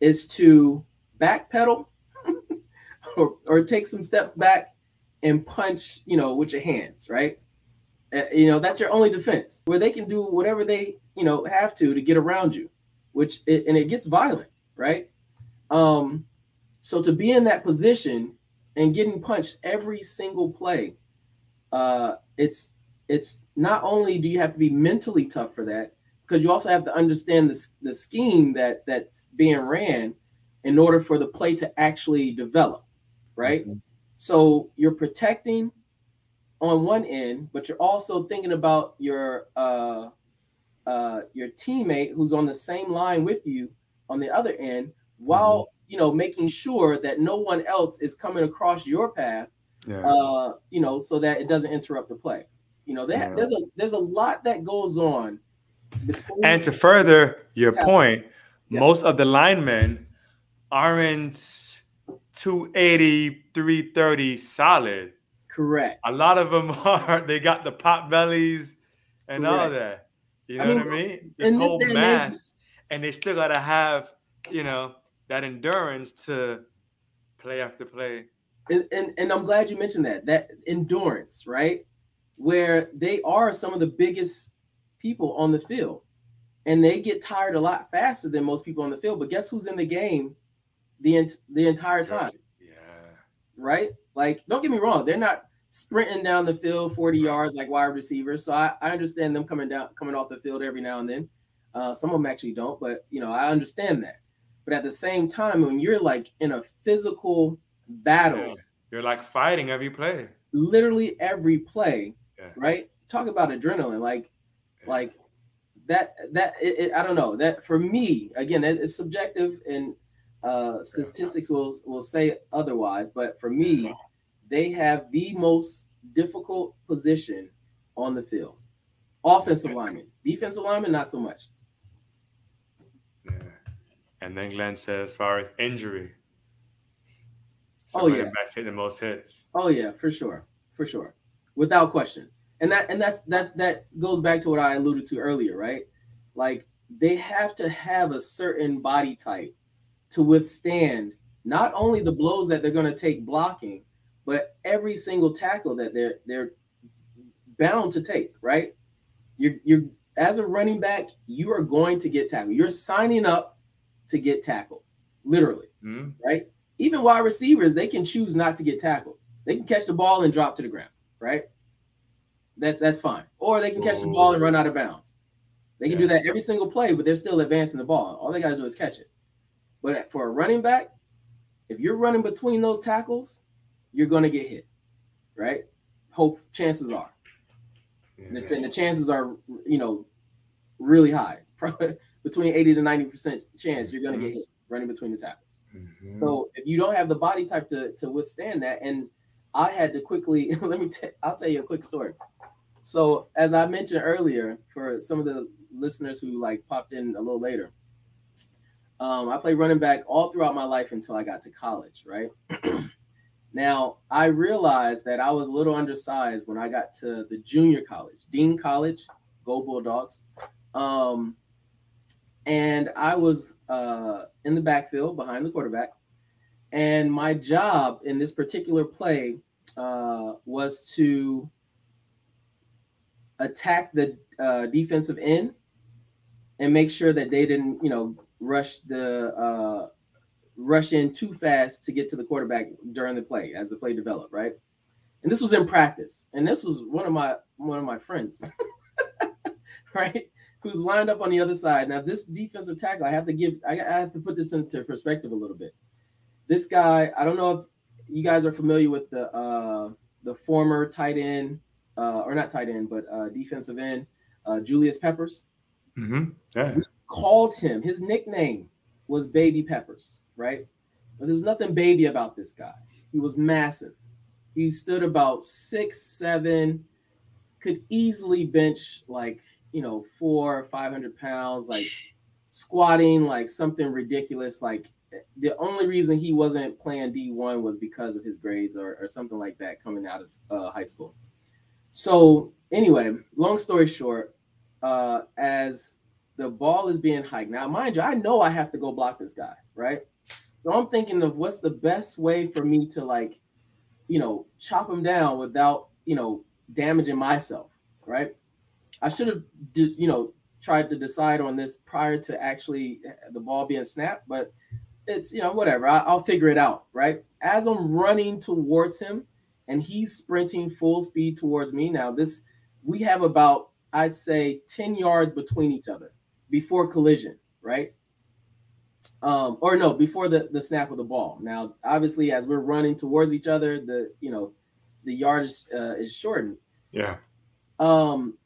is to backpedal or, or take some steps back and punch, you know, with your hands, right? Uh, you know, that's your only defense where they can do whatever they, you know, have to to get around you, which, it, and it gets violent, right? Um, so to be in that position and getting punched every single play, uh, it's it's not only do you have to be mentally tough for that, because you also have to understand the, the scheme that that's being ran in order for the play to actually develop, right? Mm-hmm. So you're protecting on one end, but you're also thinking about your uh, uh, your teammate who's on the same line with you on the other end, while mm-hmm. you know making sure that no one else is coming across your path yeah. uh, you know, so that it doesn't interrupt the play. You know, yeah. there's a there's a lot that goes on. And to further your point, yeah. most of the linemen aren't 280, 330 solid. Correct. A lot of them are. They got the pot bellies and Correct. all that. You know I mean, what I mean? This whole this mass, and they still gotta have, you know, that endurance to play after play and, and, and I'm glad you mentioned that that endurance, right? Where they are some of the biggest people on the field, and they get tired a lot faster than most people on the field. But guess who's in the game the the entire time? Yeah. Right. Like, don't get me wrong, they're not sprinting down the field 40 yards like wide receivers. So I, I understand them coming down, coming off the field every now and then. Uh, some of them actually don't, but you know, I understand that. But at the same time, when you're like in a physical battle, Yeah. You're like fighting every play. Literally every play, yeah. right? Talk about adrenaline, like, yeah. like that. That it, it, I don't know. That for me, again, it, it's subjective, and uh, statistics will will say otherwise. But for me, they have the most difficult position on the field. Offensive lineman, defensive lineman, not so much. Yeah. And then Glenn said, as far as injury, so oh yeah, backs hit the most hits. Oh yeah, for sure, for sure, without question. And that and that's that that goes back to what I alluded to earlier, right? Like they have to have a certain body type to withstand not only the blows that they're going to take blocking, but every single tackle that they're they're bound to take, right? You're you're as a running back, you are going to get tackled. You're signing up to get tackled, literally, mm-hmm. right? even wide receivers, they can choose not to get tackled. They can catch the ball and drop to the ground, right? That's that's fine. Or they can catch the ball and run out of bounds. They can yeah. do that every single play, but they're still advancing the ball. All they got to do is catch it. But for a running back, if you're running between those tackles, you're going to get hit, right? Hope chances are. Yeah. And the chances are, you know, really high. between 80 to 90% chance you're going to mm-hmm. get hit running between the tackles. Mm-hmm. So if you don't have the body type to to withstand that, and I had to quickly let me. i I'll tell you a quick story. So as I mentioned earlier, for some of the listeners who like popped in a little later, um, I played running back all throughout my life until I got to college. Right. now I realized that I was a little undersized when I got to the junior college, Dean College, Go Bulldogs. Um, and I was uh, in the backfield behind the quarterback. And my job in this particular play uh, was to attack the uh, defensive end and make sure that they didn't, you know, rush the uh, rush in too fast to get to the quarterback during the play as the play developed, right? and this was in practice, and this was one of my one of my friends, right? Who's lined up on the other side. Now, this defensive tackle, I have to give, I, I have to put this into perspective a little bit. This guy, I don't know if you guys are familiar with the uh the former tight end, uh, or not tight end, but uh, defensive end, uh, Julius Peppers. Mm-hmm. Yeah. We called him. His nickname was Baby Peppers, right? But there's nothing baby about this guy. He was massive. He stood about six, seven, could easily bench like, you know, four or 500 pounds, like squatting like something ridiculous. Like the only reason he wasn't playing D1 was because of his grades or, or something like that coming out of uh, high school. So, anyway, long story short, uh, as the ball is being hiked, now, mind you, I know I have to go block this guy, right? So I'm thinking of what's the best way for me to like, you know, chop him down without, you know, damaging myself, right? I should have, you know, tried to decide on this prior to actually the ball being snapped, but it's, you know, whatever. I'll figure it out, right? As I'm running towards him and he's sprinting full speed towards me. Now, this, we have about, I'd say, 10 yards between each other before collision, right? um, or no, before the the snap of the ball. Now, obviously, as we're running towards each other, the you know, the yard is uh, is shortened. Yeah. Um,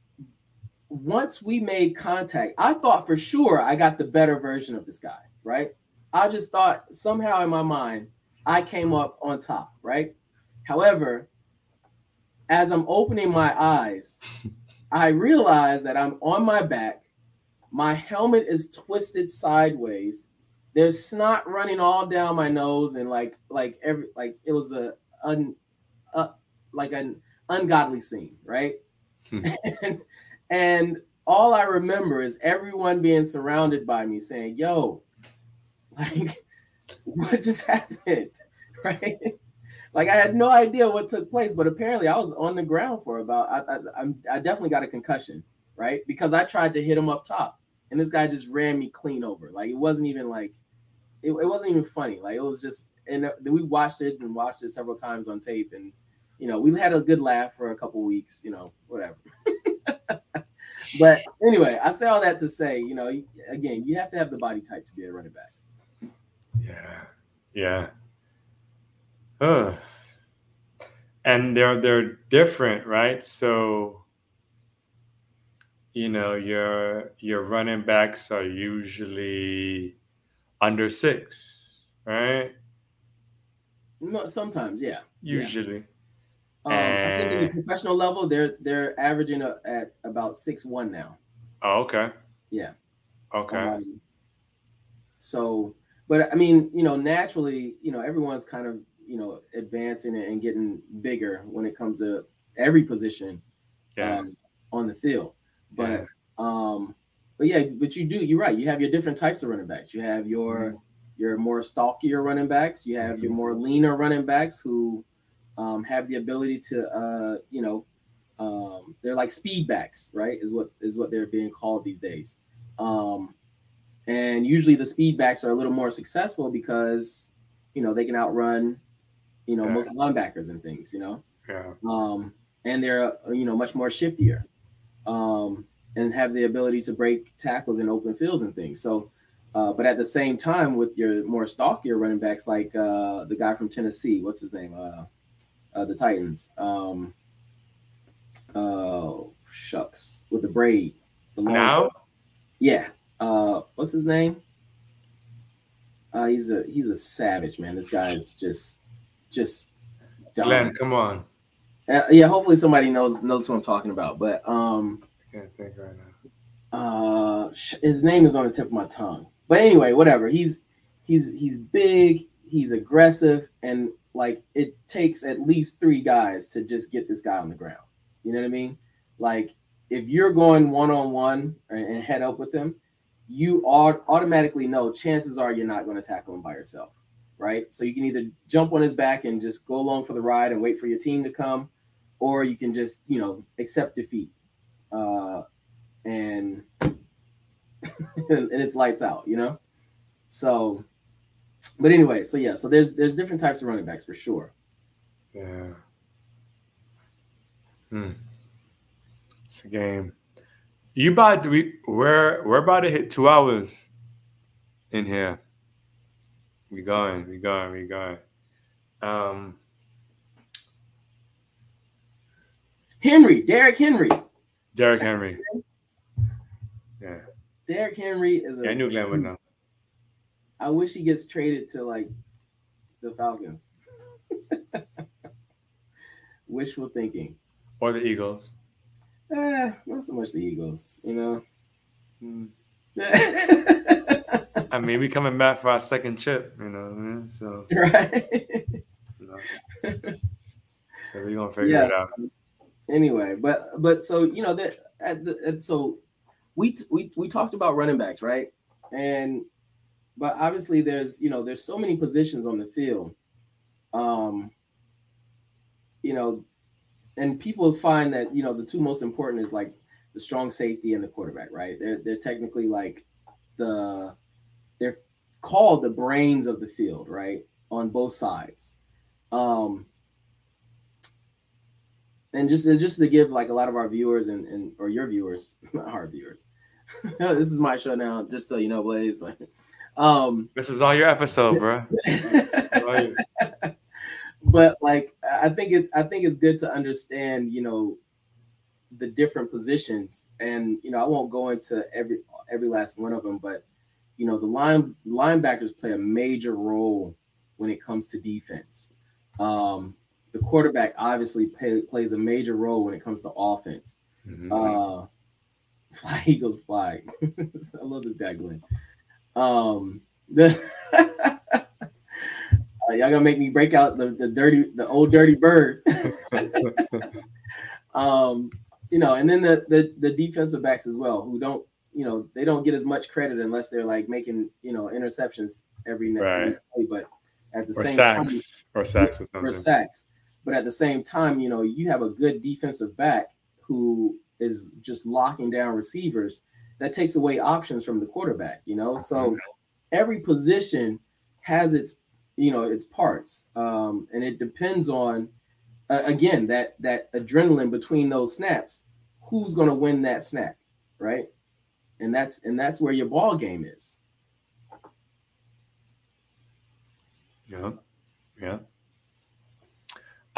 once we made contact, I thought for sure I got the better version of this guy, right? I just thought somehow in my mind I came up on top, right? However, as I'm opening my eyes, I realize that I'm on my back. My helmet is twisted sideways there's snot running all down my nose and like like every like it was a un uh, like an ungodly scene, right? Hmm. and, and all I remember is everyone being surrounded by me saying, "Yo, like what just happened?" Right? like I had no idea what took place, but apparently I was on the ground for about I I, I definitely got a concussion, right? Because I tried to hit him up top, and this guy just ran me clean over. Like it wasn't even like it, it wasn't even funny. Like it was just, and we watched it and watched it several times on tape, and you know, we had a good laugh for a couple weeks. You know, whatever. but anyway, I say all that to say, you know, again, you have to have the body type to be a running back. Yeah, yeah. Uh. And they're they're different, right? So you know your your running backs are usually under six, right? No, sometimes, yeah. Usually. Yeah. Um, I think in the professional level, they're they're averaging a, at about six one now. Oh, okay. Yeah. Okay. Um, so, but I mean, you know, naturally, you know, everyone's kind of you know advancing and getting bigger when it comes to every position yes. um, on the field. But um, but yeah, but you do. You're right. You have your different types of running backs. You have your mm-hmm. your more stalkier running backs. You have mm-hmm. your more leaner running backs who um, have the ability to, uh, you know, um, they're like speed backs, right? Is what is what they're being called these days. Um, and usually the speed backs are a little more successful because you know they can outrun, you know, yeah. most linebackers and things. You know. Yeah. Um, and they're you know much more shiftier. Um, and have the ability to break tackles in open fields and things. So, uh, but at the same time, with your more stockier running backs like uh, the guy from Tennessee, what's his name? Uh, uh the Titans. Um, oh shucks, with the braid. The now, yeah. Uh, what's his name? Uh, he's a he's a savage man. This guy is just just. Dumb. Glenn, come on. Uh, yeah, hopefully somebody knows knows what I'm talking about. But um, can't think right now. Uh, his name is on the tip of my tongue. But anyway, whatever. He's he's he's big. He's aggressive, and like it takes at least three guys to just get this guy on the ground. You know what I mean? Like if you're going one on one and head up with him, you are automatically know chances are you're not going to tackle him by yourself, right? So you can either jump on his back and just go along for the ride and wait for your team to come, or you can just you know accept defeat uh, and and it's lights out, you know. So, but anyway, so yeah, so there's there's different types of running backs for sure. Yeah. Hmm. It's a game. You about we we're we're about to hit two hours in here. We going, we going, we going. Um Henry, Derrick Henry. Derrick Henry. Yeah. Derrick Henry is a Yeah, I knew Glenn would know. I wish he gets traded to like the Falcons. Wishful thinking. Or the Eagles. Eh, not so much the Eagles, you know. Right. I mean, we coming back for our second chip, you know. what I mean? So, you know. so we gonna figure Yes. it out. Anyway, but but so you know that at the at, so we we we talked about running backs, right? And but obviously there's you know there's so many positions on the field. Um you know and people find that you know the two most important is like the strong safety and the quarterback, right? They're they're technically like the they're called the brains of the field, right? On both sides. Um and just just to give like a lot of our viewers and, and or your viewers, not our viewers. this is my show now, just so you know, Blaze. Like, um, This is all your episode, bro. All but like I think it I think it's good to understand, you know, the different positions, and you know I won't go into every every last one of them, but you know the line linebackers play a major role when it comes to defense. Um, the quarterback obviously pay, plays a major role when it comes to offense. Mhm. Uh, fly Eagles fly. I love this guy, Glenn. Um, the Uh, y'all gonna make me break out the, the dirty, the old dirty bird. um, you know, and then the, the the defensive backs as well, who don't, you know, they don't get as much credit unless they're like making, you know, interceptions every night. Right. But at the or same time, sacks. Or sacks or or sacks. But at the same time, you know, you have a good defensive back who is just locking down receivers. That takes away options from the quarterback, you know. So every position has its, you know, its parts, um, and it depends on, uh, again, that that adrenaline between those snaps. Who's going to win that snap, right? And that's and that's where your ball game is. Yeah. Yeah.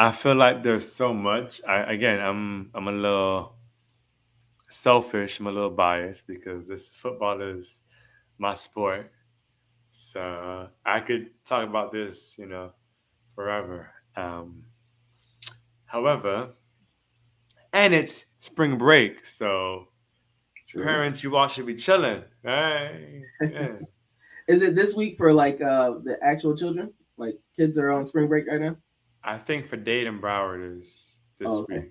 I feel like there's so much. I again I'm I'm a little selfish, I'm a little biased because this football is my sport. So I could talk about this, you know, forever. Um however, and it's spring break, so parents you all should be chilling. Right? Yeah. Is it this week for like uh the actual children? Like kids are on spring break right now? I think for and Broward is this Oh, okay. week.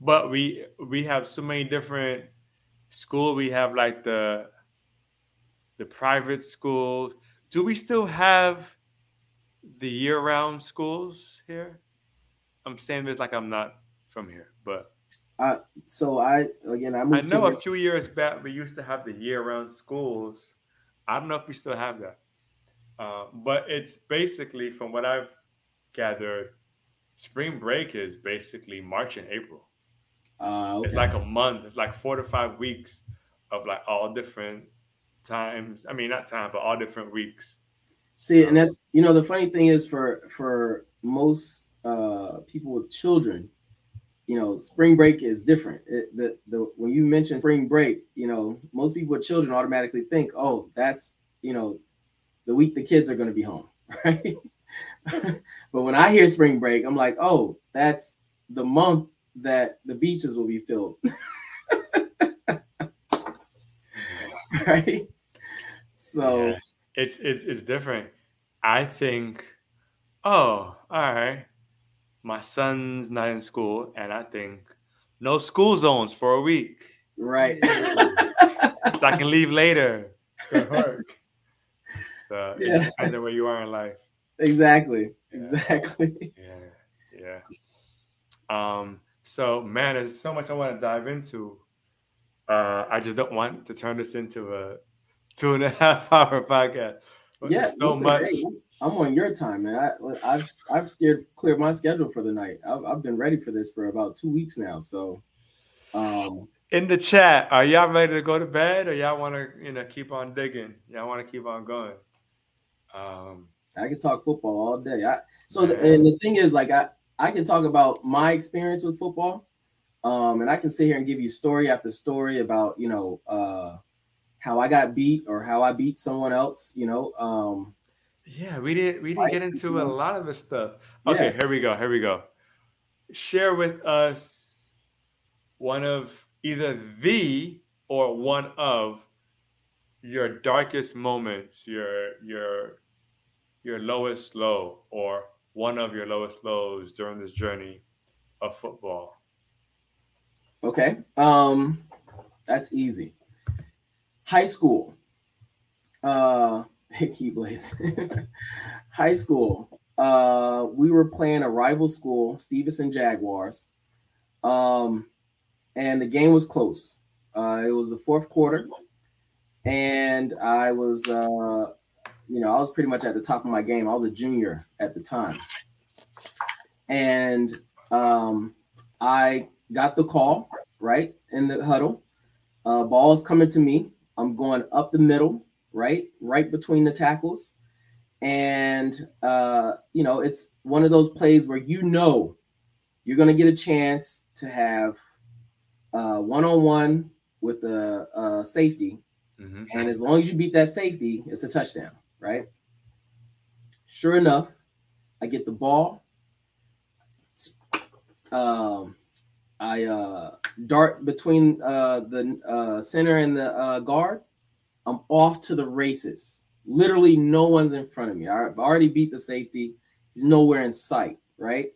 But we we have so many different school. We have like the the private schools. Do we still have the year round schools here? I'm saying this like I'm not from here, but So I again I moved I know a few years back we used to have the year round schools. I don't know if we still have that. Uh, but it's basically, from what I've gathered, spring break is basically March and April. uh, okay. It's like a month. It's like four to five weeks of like all different times. I mean, not time, but all different weeks. See, and that's you know the funny thing is for for most uh people with children, you know, spring break is different. It, the the when you mention spring break, you know, most people with children automatically think, oh, that's you know, the week the kids are going to be home, right? but when I hear spring break, I'm like, oh, that's the month that the beaches will be filled, right? So. Yeah. it's it's it's different. I think, oh, all right, my son's not in school, and I think no school zones for a week, Right. so I can leave later. Good work. So it depends on where you are in life. Exactly. Yeah. Exactly. Yeah, yeah. Um. So man, there's so much I want to dive into. Uh, I just don't want to turn this into a two and a half hour podcast. But Yeah. so listen, much. hey, I'm on your time, man. I, have I've scared cleared my schedule for the night. I've, I've been ready for this for about two weeks now. So, um, in the chat, are y'all ready to go to bed, or y'all want to you know keep on digging? Y'all want to keep on going? Um, I can talk football all day. I so the, and the thing is, like I I can talk about my experience with football, um, and I can sit here and give you story after story about you know uh, how I got beat or how I beat someone else. You know. Um, yeah, we didn't we didn't get into a lot of the stuff. Okay, yeah. here we go. Here we go. Share with us one of either the or one of your darkest moments, your your your lowest low, or one of your lowest lows during this journey of football. Okay. Um that's easy. High school. Uh Keyblaze. High school. Uh, we were playing a rival school, Stevenson Jaguars. Um, and the game was close. Uh, it was the fourth quarter, and I was, uh, you know, I was pretty much at the top of my game. I was a junior at the time, and um, I got the call right in the huddle. Uh, ball's coming to me. I'm going up the middle right, right between the tackles. And uh, you know, it's one of those plays where you know you're gonna get a chance to have uh, one-on-one with a, a safety, mm-hmm. and as long as you beat that safety, it's a touchdown, right? Sure enough, I get the ball. Um, I uh, dart between uh, the uh, center and the uh, guard, I'm off to the races. Literally, no one's in front of me. I've already beat the safety. He's nowhere in sight, right?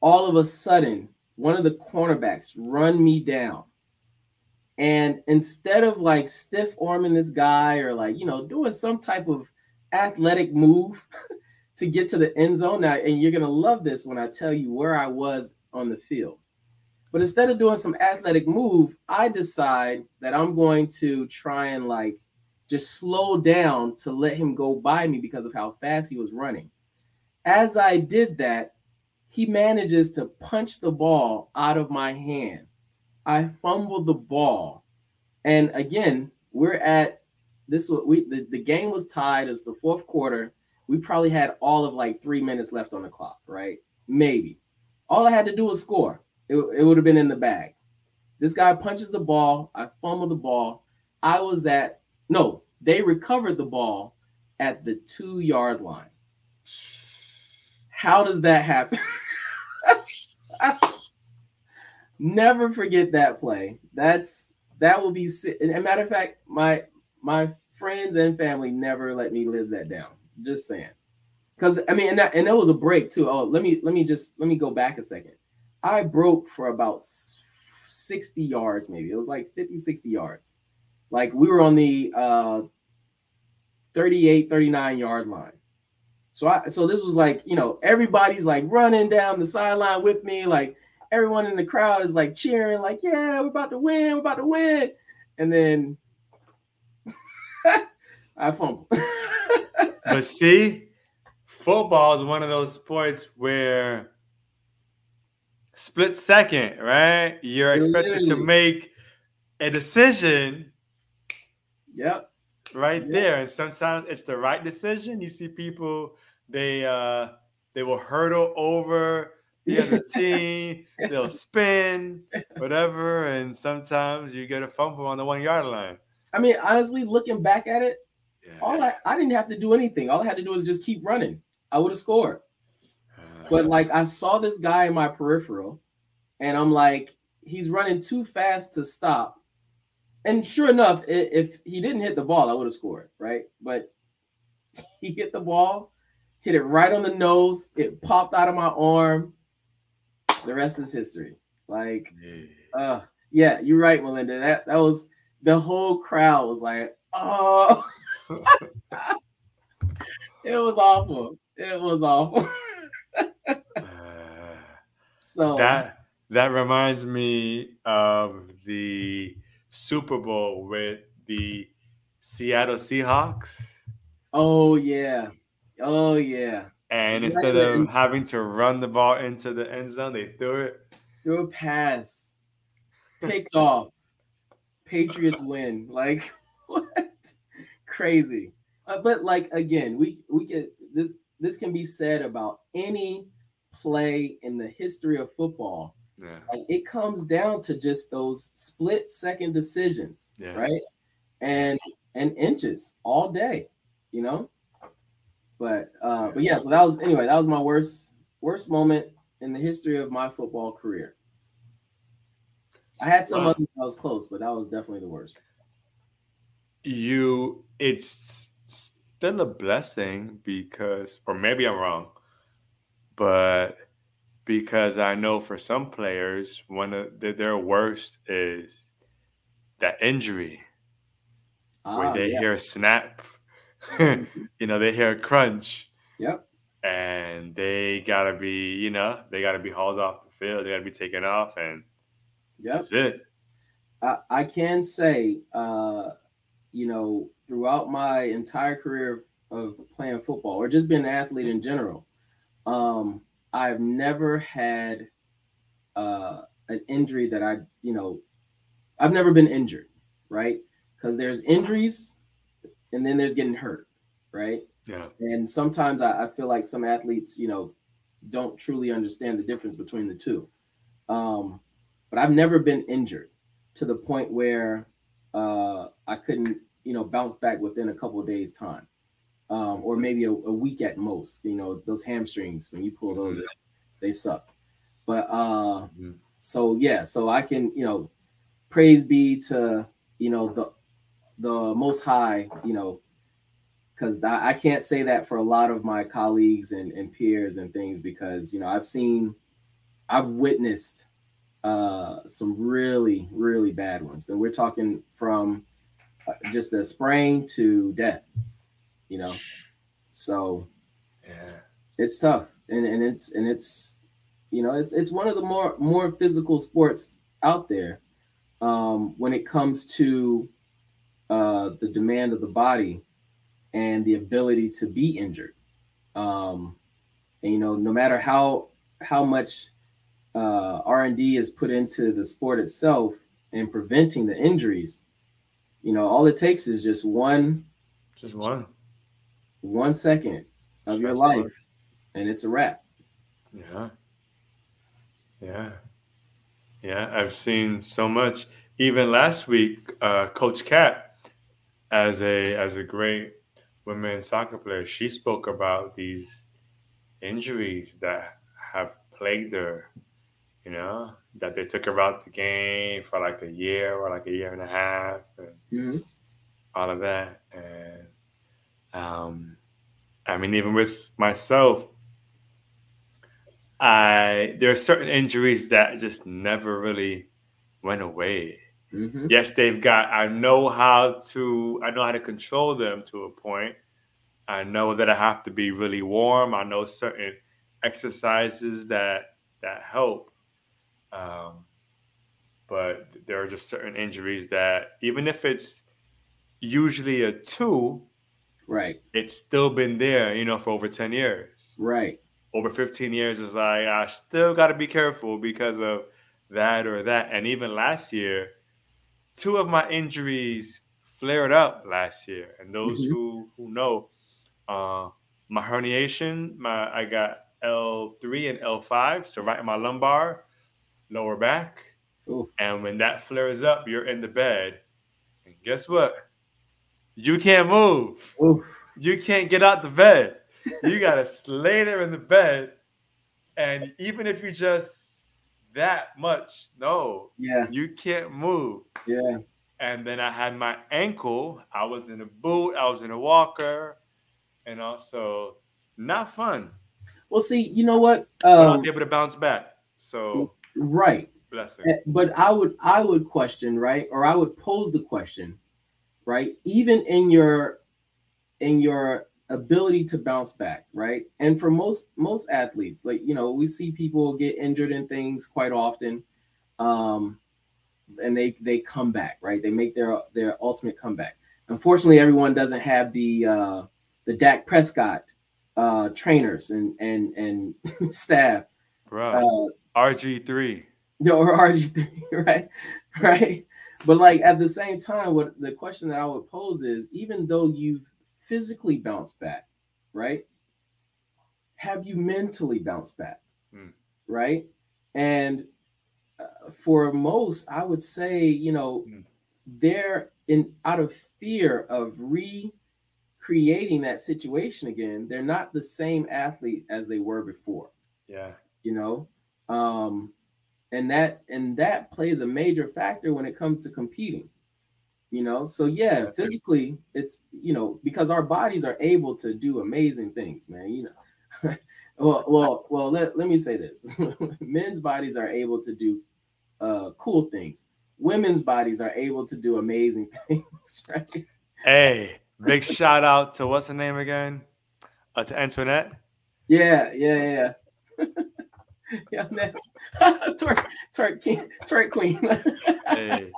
All of a sudden, one of the cornerbacks run me down. And instead of like stiff arming this guy or like, you know, doing some type of athletic move to get to the end zone now, and you're going to love this when I tell you where I was on the field. But instead of doing some athletic move, I decide that I'm going to try and like just slow down to let him go by me because of how fast he was running. As I did that, he manages to punch the ball out of my hand. I fumble the ball. And again, we're at this was we the, the game was tied as the fourth quarter. We probably had all of like three minutes left on the clock, right? Maybe. All I had to do was score it, it would have been in the bag. This guy punches the ball. I fumble the ball. I was at no, they recovered the ball at the two yard line. How does that happen? Never forget that play. That's that will be. a matter of fact, my my friends and family never let me live that down. Just saying, because I mean, and that and that was a break too. Oh, let me let me just let me go back a second. I broke for about 60 yards, maybe. It was like 50, 60 yards. Like we were on the uh 38, 39 yard line. So I so this was like, you know, everybody's like running down the sideline with me, like everyone in the crowd is like cheering, like, yeah, we're about to win, we're about to win. And then I fumble. but see, football is one of those sports where split second, right? You're expected to make a decision. Yep. Right yep. there. And sometimes it's the right decision. You see people, they uh they will hurdle over the other team, they'll spin, whatever, and sometimes you get a fumble on the one yard line. I mean, honestly, looking back at it, yeah. all I, I didn't have to do anything. All I had to do was just keep running. I would have scored. But like I saw this guy in my peripheral, and I'm like, he's running too fast to stop. And sure enough, if he didn't hit the ball, I would have scored, right? But he hit the ball, hit it right on the nose. It popped out of my arm. The rest is history. Like, uh, yeah, you're right, Melinda. That that was the whole crowd was like, oh, it was awful. It was awful. so that that reminds me of the Super Bowl with the Seattle Seahawks. Oh yeah. Oh yeah. And instead of having to run the ball into the end zone, they threw it. Threw a pass, picked off, Patriots win. Like what? Crazy. Uh, but like again, we we can this this can be said about any play in the history of football. Yeah. Like it comes down to just those split second decisions, Yes. right? And and inches all day, you know. But uh, but yeah, so that was anyway. That was my worst worst moment in the history of my football career. I had some Wow. others that was close, but that was definitely the worst. You, it's still a blessing because, or maybe I'm wrong, but because I know for some players, one of the, their worst is that injury where Ah, they yeah. hear a snap, you know, they hear a crunch. Yep. and they gotta be, you know, they gotta be hauled off the field. They gotta be taken off, and Yep. that's it. I, I can say, uh, you know, throughout my entire career of playing football or just being an athlete in general, um, I've never had uh, an injury that I, you know, I've never been injured, right? Because there's injuries and then there's getting hurt, right? Yeah, And sometimes I, I feel like some athletes, you know, don't truly understand the difference between the two. Um, but I've never been injured to the point where uh, I couldn't, you know, bounce back within a couple of days' time, um, or maybe a, a week at most. You know, those hamstrings when you pull those, they suck. But uh, Mhm. so yeah, so I can, you know, praise be to you know the the Most High, you know, because I I can't say that for a lot of my colleagues and, and peers and things because you know I've seen, I've witnessed uh, some really really bad ones, and we're talking from uh, just a sprain to death, you know. So yeah, it's tough, and and it's and it's you know it's it's one of the more more physical sports out there um, when it comes to uh, the demand of the body and the ability to be injured. Um, and you know, no matter how how much uh, R and D is put into the sport itself and preventing the injuries, you know, all it takes is just one just one. one second of your life, one. and it's a wrap. Yeah, yeah, yeah. I've seen so much. Even last week, uh, Coach Cat, as a as a great women's soccer player, she spoke about these injuries that have plagued her. You know, that they took her out the game for like a year or like a year and a half, and Mhm. all of that. And um, I mean, even with myself, I there are certain injuries that just never really went away. Mhm. Yes, they've got. I know how to. I know how to control them to a point. I know that I have to be really warm. I know certain exercises that that help. Um, but there are just certain injuries that even if it's usually a two, Right, it's still been there. You know, for over ten years right, over 15 years is like I still got to be careful because of that or that. And even last year, two of my injuries flared up last year. And those Mhm. who who know, uh, my herniation, my I got L3 and L5, so right in my lumbar, lower back. Ooh. And when that flares up, you're in the bed. And guess what? You can't move Ooh, you can't get out the bed. You gotta lay there in the bed, and even if you just that much, no, yeah, you can't move. yeah, And then I had my ankle. I was in a boot. I was in a walker, and also not fun. Well, see, you know what? But I Um, was able to bounce back. So right, blessing. But I would, I would question, right, or I would pose the question, right, even in your, in your ability to bounce back, right, and for most most athletes, like you know, we see people get injured in things quite often, um, and they they come back, right, they make their their ultimate comeback. Unfortunately, everyone doesn't have the uh, the Dak Prescott uh, trainers and and and staff. Bro, uh, RG3. Or RG3, right? Right. But like at the same time, what the question that I would pose is even though you've physically bounced back, right? Have you mentally bounced back? Hmm. Right. And uh, for most, I would say, you know, hmm. they're in out of fear of recreating that situation again. They're not the same athlete as they were before. Yeah. You know, um, and that and that plays a major factor when it comes to competing you know? So yeah physically it's you know because our bodies are able to do amazing things man you know? Well well well let, let me say this. Men's bodies are able to do uh cool things. Women's bodies are able to do amazing things right? Hey big shout out to what's the name again? Uh, to antoinette? Yeah yeah yeah yeah, man. twerk, twerk king, twerk queen. hey.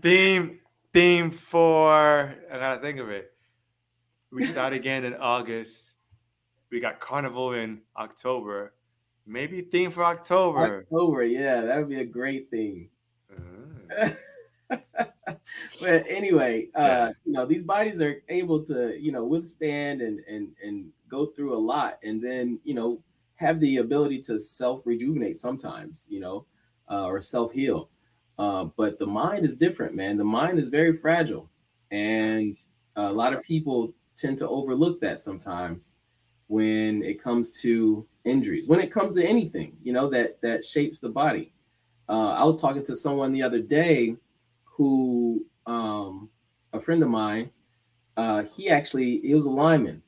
Theme, theme for I gotta think of it. We start again in August. We got carnival in October. Maybe theme for October. October, yeah, that would be a great theme. Uh. but anyway, uh, yeah. you know, these bodies are able to, you know, withstand and and and go through a lot, and then you know have the ability to self rejuvenate sometimes, you know, uh, or self heal. Uh, but the mind is different, man. The mind is very fragile, and a lot of people tend to overlook that sometimes when it comes to injuries. When it comes to anything, you know, that that shapes the body. Uh, I was talking to someone the other day who, um, a friend of mine, uh, he actually he was a lineman,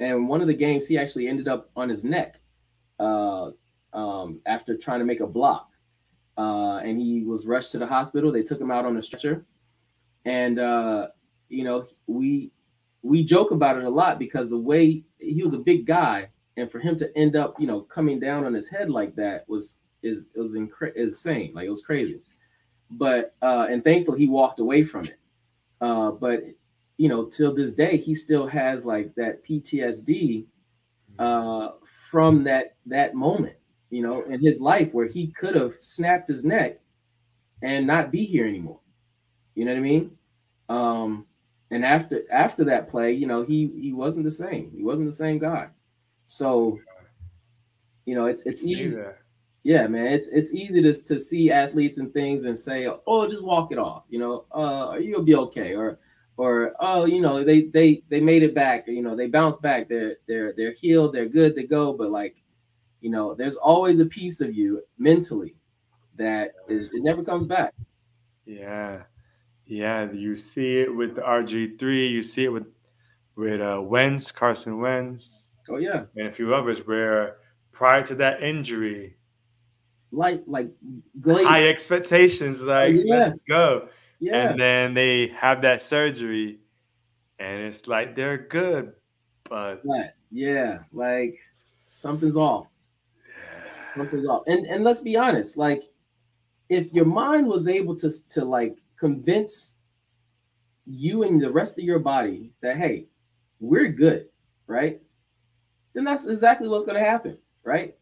and one of the games he actually ended up on his neck after trying to make a block. Uh, and he was rushed to the hospital. They took him out on a stretcher. And, uh, you know, we we joke about it a lot because the way he was a big guy and for him to end up, you know, coming down on his head like that was is was incre- insane. Like it was crazy. But uh, and thankfully he walked away from it. Uh, but you know, till this day, he still has like that PTSD uh, from that that moment, you know, in his life where he could have snapped his neck and not be here anymore. You know what I mean? Um, and after after that play, you know, he he wasn't the same. He wasn't the same guy. So, you know, it's it's easy. Yeah, man, it's it's easy to, to see athletes and things and say, oh, just walk it off. You know, uh, you'll be okay. Or or oh you know they they they made it back you know they bounced back they're they're they're healed they're good to go but like you know there's always a piece of you mentally that is it never comes back yeah yeah you see it with the rg3 you see it with with uh Wentz, Carson Wentz. Oh yeah. And a few others where prior to that injury, like like high expectations, like oh, yeah. let's go. Yeah. And then they have that surgery and it's like they're good, but yeah, like something's off. Something's off. And and let's be honest, like if your mind was able to to like convince you and the rest of your body that hey, we're good, right? Then that's exactly what's going to happen, right?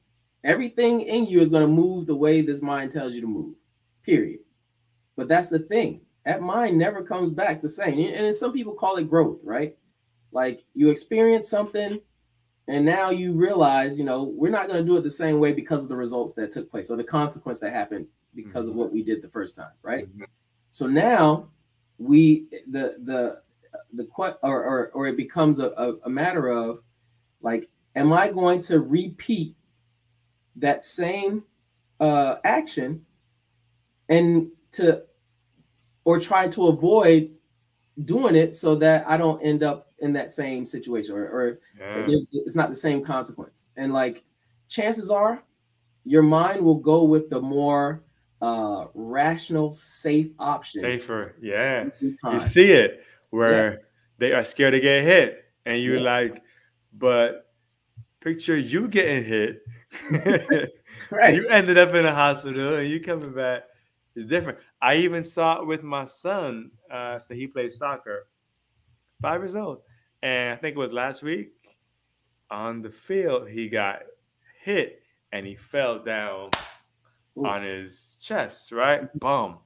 Everything in you is going to move the way this mind tells you to move. Period. But that's the thing. That mind never comes back the same. And some people call it growth, right? Like you experience something and now you realize, you know, we're not going to do it the same way because of the results that took place or the consequence that happened because mm-hmm. of what we did the first time, right? Mm-hmm. So now we the the the or or, or it becomes a, a, a matter of like, am I going to repeat that same uh, action and to or try to avoid doing it so that I don't end up in that same situation or, or yeah. it's not the same consequence. And like chances are your mind will go with the more uh rational, safe option. Safer, yeah. You see it where they are scared to get hit, and you're yeah. like, but picture you getting hit. right. You ended up in a hospital and you coming back it's different. I even saw it with my son. Uh, so he plays soccer, five years old, and I think it was last week. on the field, he got hit and he fell down Ooh. on his chest, right? Boom.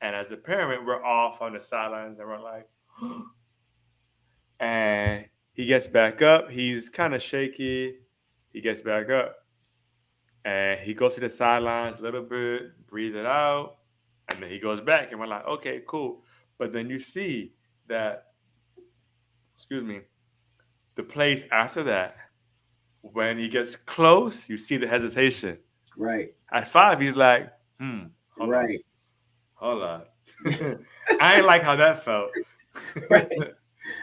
And as a parent, we're off on the sidelines and we're like, and he gets back up. He's kind of shaky. He gets back up and he goes to the sidelines a little bit, breathe it out, and then he goes back. And we're like, okay, cool. But then you see that, excuse me, the place after that, when he gets close, you see the hesitation. Right. At five, he's like, hmm. right. On. Hold on. I ain't like how that felt. right.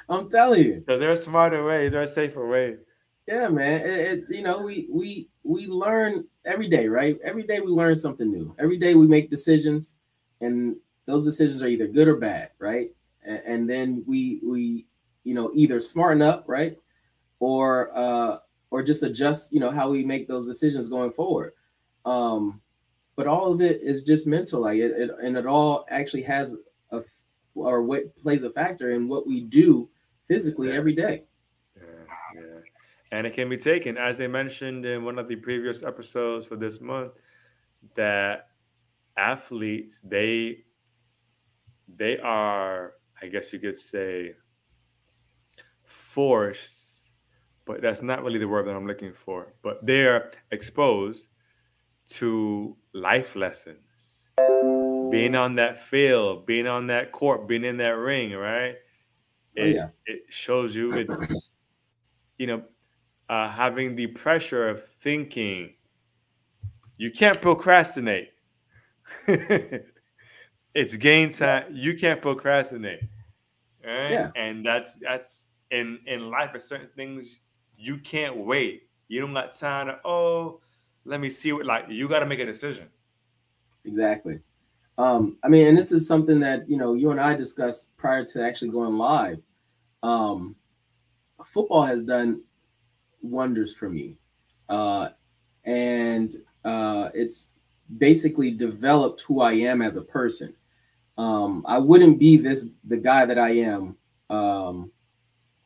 I'm telling you. Because there are smarter ways, there are safer ways. Yeah, man. It, it's you know, we we we learn every day, right? Every day we learn something new. Every day we make decisions, and those decisions are either good or bad, right? And, and then we we you know either smarten up, right, or uh, or just adjust, you know, how we make those decisions going forward. Um, but all of it is just mental, like it, it and it all actually has a or what plays a factor in what we do physically yeah. every day. Yeah, yeah. And it can be taken, as they mentioned in one of the previous episodes for this month, that athletes they they are, I guess you could say, forced, but that's not really the word that I'm looking for. But they're exposed to life lessons. Being on that field, being on that court, being in that ring, right? Oh, it, oh, yeah. it shows you it's you know uh, having the pressure of thinking. You can't procrastinate. it's game time. You can't procrastinate. Right? Yeah. And that's that's in in life. There's certain things you can't wait. You don't got time to oh, let me see what like you got to make a decision. Exactly. Um, I mean, and this is something that you know you and I discussed prior to actually going live. Um, football has done wonders for me, uh, and uh, it's basically developed who I am as a person. Um, I wouldn't be this the guy that I am um,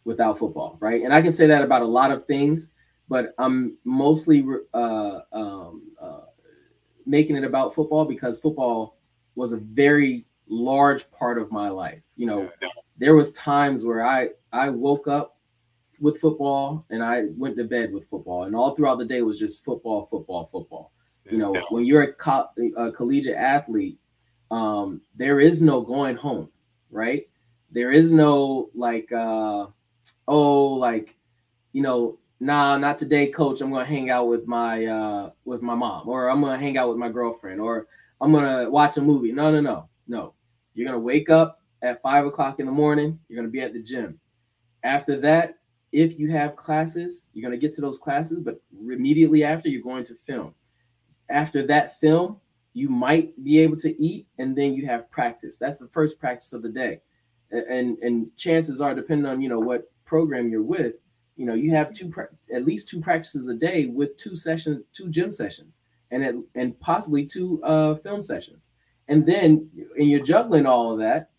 without football, right? And I can say that about a lot of things, but I'm mostly uh, um, uh, making it about football because football was a very large part of my life. You know, there was times where I I woke up with football and I went to bed with football, and all throughout the day was just football, football, football. You know, when you're a, co- a collegiate athlete, um, there is no going home, right? There is no like, uh, oh, like, you know, nah, not today, coach. I'm gonna hang out with my uh, with my mom, or I'm gonna hang out with my girlfriend, or I'm gonna watch a movie. No, no, no, no. You're gonna wake up at five o'clock in the morning. You're gonna be at the gym. After that, if you have classes, you're gonna get to those classes, but immediately after, you're going to film. After that film, you might be able to eat, and then you have practice. That's the first practice of the day, and and chances are, depending on you know what program you're with, you know you have two at least two practices a day with two sessions, two gym sessions, and at, and possibly two uh, film sessions, and then and you're juggling all of that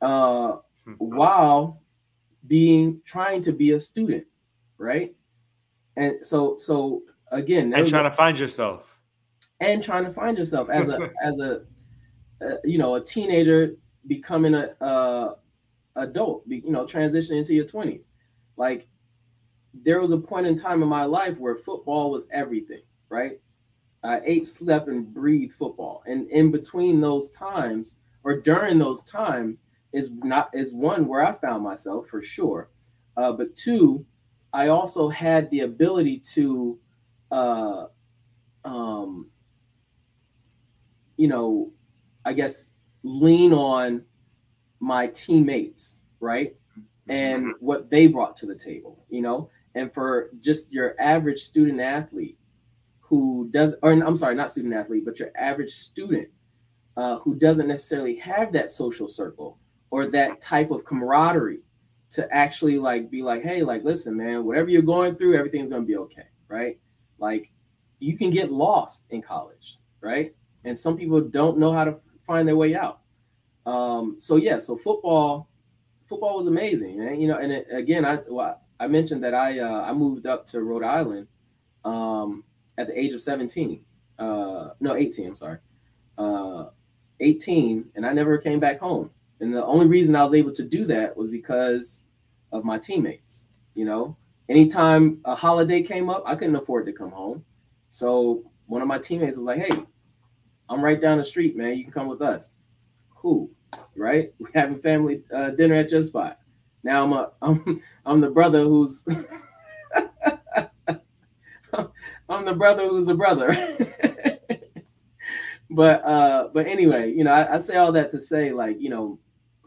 uh, hmm. while being trying to be a student, right? And so so again, and trying a, to find yourself and trying to find yourself as a as a uh, you know a teenager becoming a uh, adult you know transitioning into your 20s like there was a point in time in my life where football was everything right? I ate slept and breathed football. And in between those times or during those times is not is one where i found myself for sure. Uh, but two i also had the ability to uh, um, you know, I guess lean on my teammates, right? And mm-hmm. what they brought to the table, you know, and for just your average student athlete who does, or I'm sorry, not student athlete, but your average student uh, who doesn't necessarily have that social circle or that type of camaraderie to actually like be like, hey, like, listen, man, whatever you're going through, everything's gonna be okay, right? Like, you can get lost in college, right? and some people don't know how to find their way out. Um, so yeah, so football, football was amazing, man. You know, and it, again, I well, I mentioned that I uh, I moved up to Rhode Island um, at the age of 17. Uh, no, 18. I'm sorry. Uh, 18, and I never came back home. And the only reason I was able to do that was because of my teammates. You know, anytime a holiday came up, I couldn't afford to come home. So one of my teammates was like, "Hey, I'm right down the street, man. You can come with us." Cool, right? We're having family uh, dinner at your spot. Now I'm a I'm I'm the brother who's I'm the brother who's a brother. but uh but anyway, you know, I, I, say all that to say like, you know,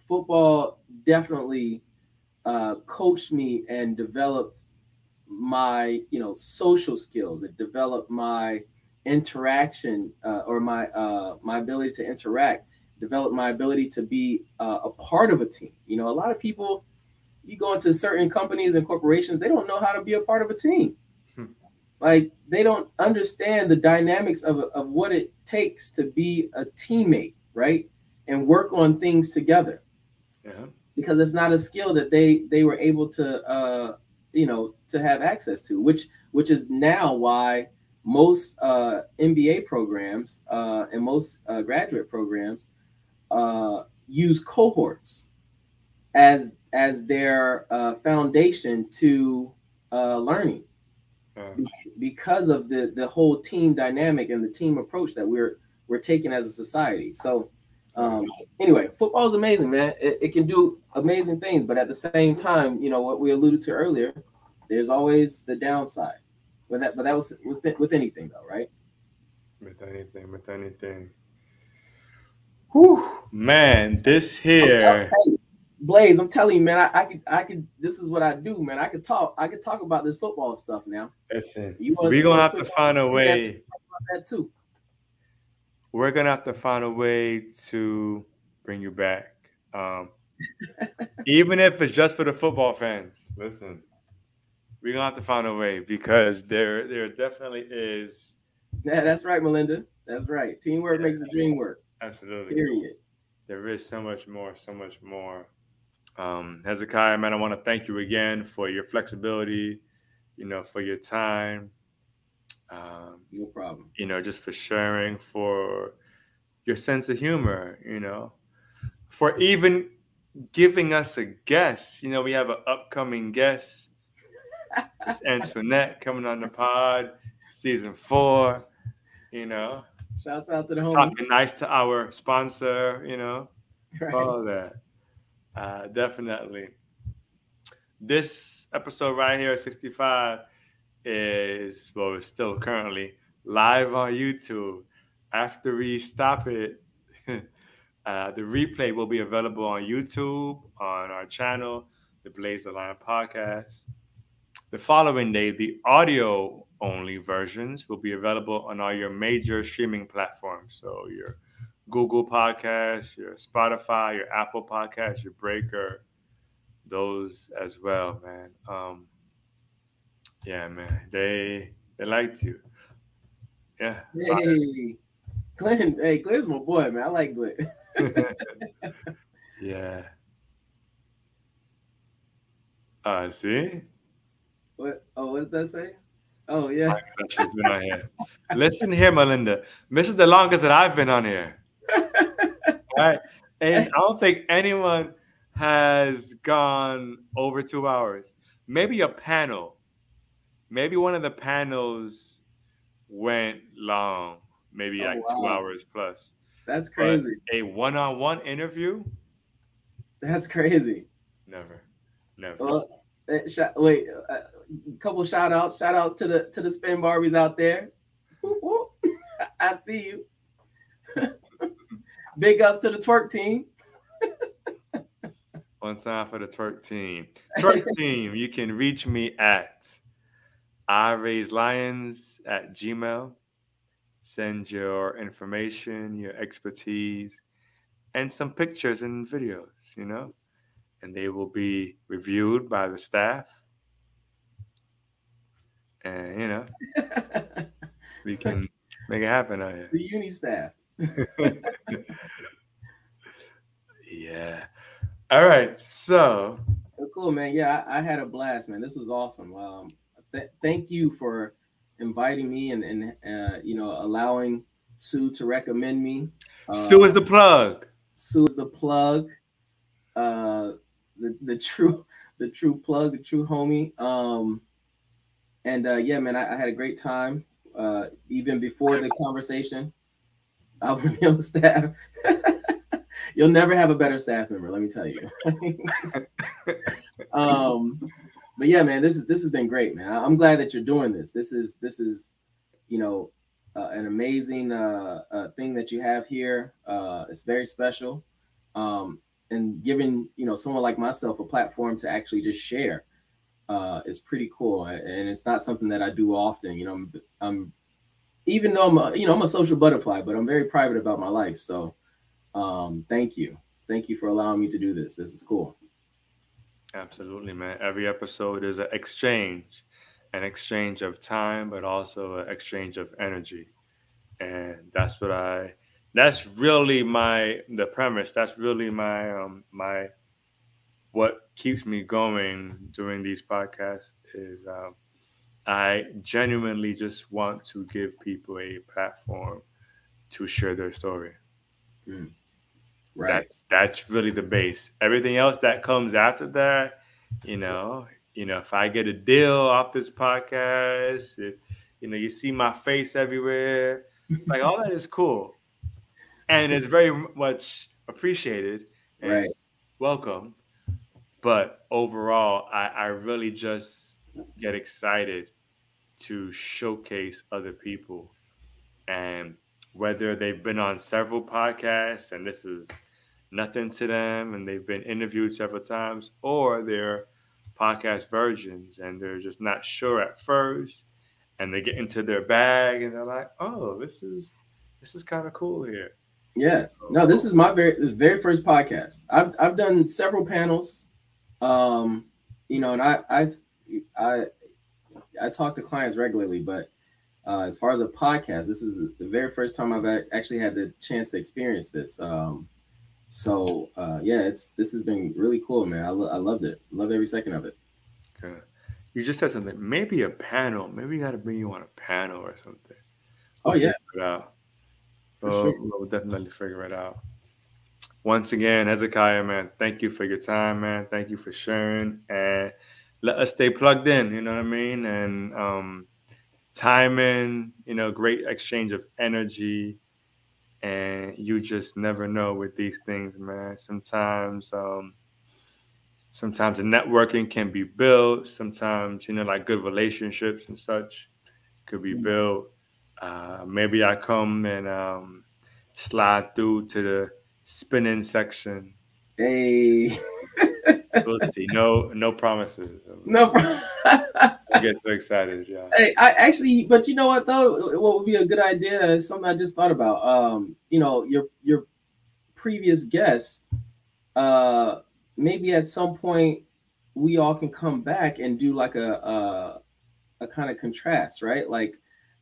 football definitely uh coached me and developed my, you know, social skills. It developed my interaction uh, or my uh my ability to interact, developed my ability to be uh, a part of a team. You know, a lot of people you go into certain companies and corporations, they don't know how to be a part of a team. Hmm. Like they don't understand the dynamics of, of what it takes to be a teammate, right? And work on things together. Yeah. Because it's not a skill that they they were able to uh you know to have access to, which which is now why most uh, MBA programs uh, and most uh, graduate programs uh, use cohorts as as their uh, foundation to uh, learning because of the the whole team dynamic and the team approach that we're we're taking as a society. So um, anyway, football is amazing, man. It, it, can do amazing things, but at the same time, you know what we alluded to earlier, there's always the downside. With that, but that was with with anything though, right? With anything, with anything. Whew, man, this here. Blaze, I'm telling you, man, I, I could, I could. This is what I do, man. I could talk, I could talk about this football stuff now. Listen, we're gonna have to find a way. That too. We're gonna have to find a way to bring you back, um, even if it's just for the football fans. Listen, we're gonna have to find a way because there, there definitely is. Yeah, that's right, Melinda. That's right. Teamwork yeah. makes the dream work. Absolutely. Period. There is so much more, so much more um, Hezekiah, man, I want to thank you again for your flexibility, you know, for your time. Um, no problem. You know, just for sharing, for your sense of humor, you know, for even giving us a guest. You know, we have an upcoming guest. it's Antoinette coming on the pod, season four. You know, shouts out to the home. Talking nice to our sponsor. You know, right. all that. Uh, definitely. This episode right here, at 65, is well, it's still currently live on YouTube. After we stop it, uh, the replay will be available on YouTube, on our channel, the Blaze the Lion podcast. The following day, the audio only versions will be available on all your major streaming platforms. So your Google Podcasts, your Spotify, your Apple Podcasts, your Breaker, those as well, man. Um, yeah, man, they they liked you. Yeah. Hey, Glenn. Hey, Glenn's my boy, man. I like Glenn. yeah. Uh, see. What? Oh, what did that say? Oh yeah. She's been on here. Listen here, Melinda. This is the longest that I've been on here right. And I don't think anyone has gone over two hours. Maybe a panel. Maybe one of the panels went long, maybe oh, like wow. two hours plus. That's crazy. But a one-on-one interview. That's crazy. Never, never. Well, eh, wait, uh, couple shout outs. Shout outs to the to the spin Barbies out there. I see you. Big ups to the twerk team. One time for the twerk team. Twerk team, you can reach me at I raise lions at Gmail. Send your information, your expertise, and some pictures and videos, you know, and they will be reviewed by the staff. And, you know, we can make it happen out here. The uni staff. yeah. All right. So Cool, man. Yeah, I, I, had a blast, man. This was awesome. Um, th- thank you for inviting me and and uh, you know allowing Sue to recommend me. Uh, Sue is the plug. Sue is the plug. Uh, the the true the true plug, the true homie. Um, and uh, yeah, man, I, I had a great time. Uh, even before the conversation, I be on staff. You'll never have a better staff member, let me tell you. um, but yeah, man, this is this has been great, man. I'm glad that you're doing this. This is this is, you know, uh, an amazing uh, uh, thing that you have here. Uh, it's very special, um, and giving you know someone like myself a platform to actually just share uh, is pretty cool. And it's not something that I do often. You know, I'm, I'm even though I'm a, you know I'm a social butterfly, but I'm very private about my life. So, um, thank you, thank you for allowing me to do this. This is cool. Absolutely, man. Every episode is an exchange, an exchange of time, but also an exchange of energy. And that's what I that's really my the premise. That's really my um my what keeps me going during these podcasts is um, I genuinely just want to give people a platform to share their story. Mm. Right. That's that's really the base. Everything else that comes after that, you know, you know, if I get a deal off this podcast, if you know, you see my face everywhere, like all that is cool. And it's very much appreciated and right. welcome. But overall, I, I really just get excited to showcase other people and whether they've been on several podcasts and this is nothing to them and they've been interviewed several times, or they're podcast versions and they're just not sure at first and they get into their bag and they're like, oh, this is this is kind of cool here. Yeah. No, this is my very very first podcast. I've I've done several panels. Um, you know, and I I I I talk to clients regularly, but uh, as far as a podcast, this is the, the, very first time I've actually had the chance to experience this. Um, so uh, yeah, it's this has been really cool, man. I, lo- I loved it. Love every second of it. Okay. You just said something. Maybe a panel. Maybe we got to bring you on a panel or something. Oh, we'll oh yeah. For oh, sure. We'll definitely figure it out. Once again, Hezekiah, man, thank you for your time, man. Thank you for sharing and let us stay plugged in. You know what I mean? And um, timing, you know, great exchange of energy and you just never know with these things, man. Sometimes, um, sometimes the networking can be built. Sometimes, you know, like good relationships and such could be mm-hmm. built. Uh, maybe I come and um, slide through to the spinning section. Hey. we'll see. No, no promises. No. I get so excited, yeah. Hey, I actually, but you know what though? What would be a good idea is something I just thought about. Um, you know, your your previous guests, uh, maybe at some point we all can come back and do like a a, a kind of contrast, right? Like,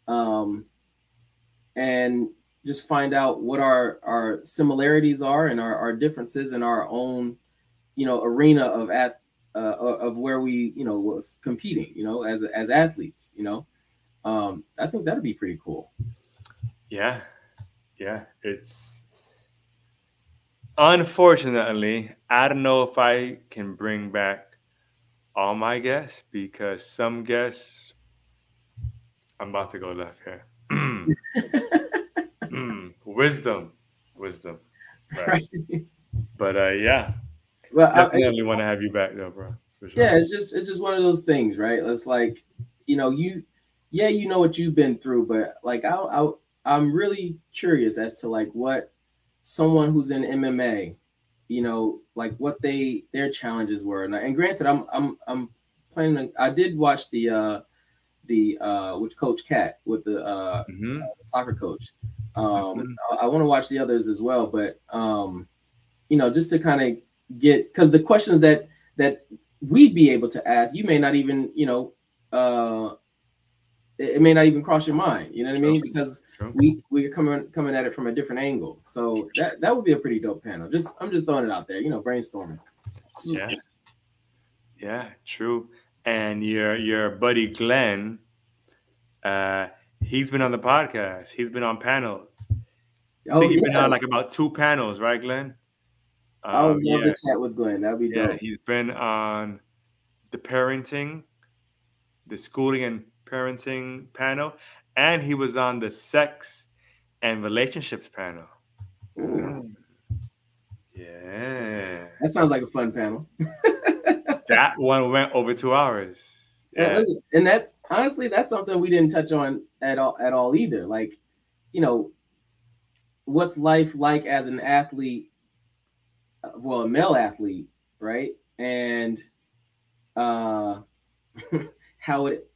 um, and just find out what our our similarities are and our, our differences in our own you know arena of at uh, of where we you know was competing you know as as athletes you know? Um i think that'd be pretty cool. Yeah. Yeah. It's unfortunately i don't know if i can bring back all my guests because some guests i'm about to go left here wisdom wisdom right. right. but uh yeah well, definitely want to have you back though, bro. Sure. Yeah, it's just it's just one of those things, right? It's like, you know, you yeah, you know what you've been through, but like I I I'm really curious as to like what someone who's in MMA, you know, like what they their challenges were. And, and granted, I'm I'm I'm planning. To, I did watch the uh the uh with Coach Cat with the uh, mm-hmm. soccer coach. Um, mm-hmm. I, I want to watch the others as well, but um, you know, just to kind of get because the questions that that we'd be able to ask, you may not even, you know, uh it may not even cross your mind. You know what I mean? Because we we're coming coming at it from a different angle. So that that would be a pretty dope panel. Just I'm just throwing it out there, you know, brainstorming. Yeah. Yeah, true. And your your buddy Glenn, uh, he's been on the podcast. He's been on panels. Oh, I think he's been on like about two panels, right, Glenn? I would Um, love yeah, to chat with Glenn. That'd be yeah. dope. He's been on the parenting, the schooling and parenting panel, and he was on the sex and relationships panel. Mm, Yeah, that sounds like a fun panel. that one went over two hours. Yeah, listen, and that's honestly that's something we didn't touch on at all at all either. Like, you know, what's life like as an athlete? uh, Well, a male athlete, right? And uh, how it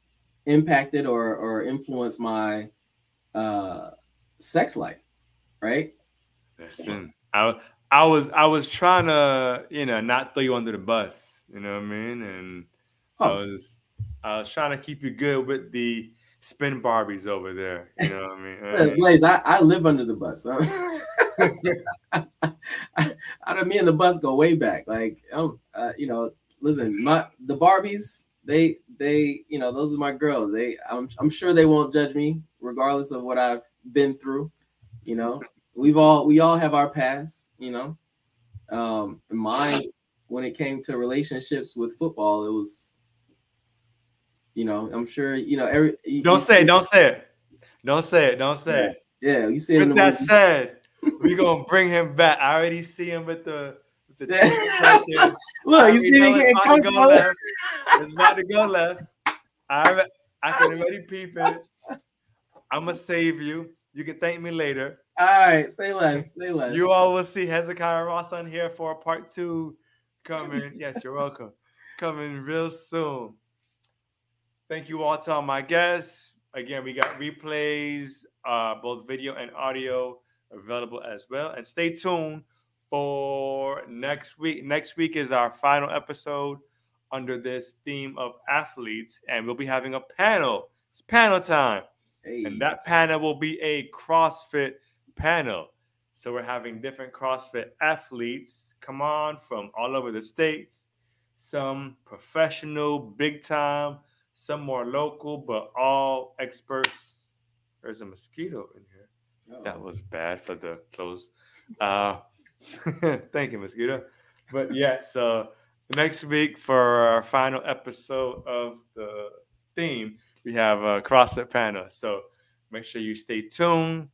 impacted or or influenced my uh, sex life, right? listen, I I was I was trying to you know not throw you under the bus. You know what I mean? And I Oh, was I was trying to keep you good with the spin Barbies over there. You know what I mean? Blaze, I, I live under the bus. huh? I, I, me and the bus go way back. Like, um, uh, you know, listen, my the Barbies, they they, you know, those are my girls. They, I'm I'm sure they won't judge me regardless of what I've been through. You know, we've all we all have our past. You know, um, mine when it came to relationships with football, it was. You know, I'm sure you know every. you- Don't you say it. Don't say it. Don't say it. Don't say it. Yeah, you see With that movie. said, we're gonna bring him back. I already see him with the with the right there. I Look, you see me getting comfortable. It's about to go left. I I can already peep it. I'm gonna save you. You can thank me later. All right, say less, say less. You all will see Hezekiah Ross on here for a part two coming. Yes, you're welcome. Coming real soon. Thank you all to all my guests. Again, we got replays, uh, both video and audio available as well. And stay tuned for next week. Next week is our final episode under this theme of athletes, and we'll be having a panel. It's panel time. Hey, And that panel will be a CrossFit panel. So we're having different CrossFit athletes come on from all over the states, some professional, big time, some more local, but all experts. There's a mosquito in here. Oh, That was bad for the clothes. Uh, thank you, mosquito. But yeah, so next week for our final episode of the theme, we have a CrossFit panel. So make sure you stay tuned.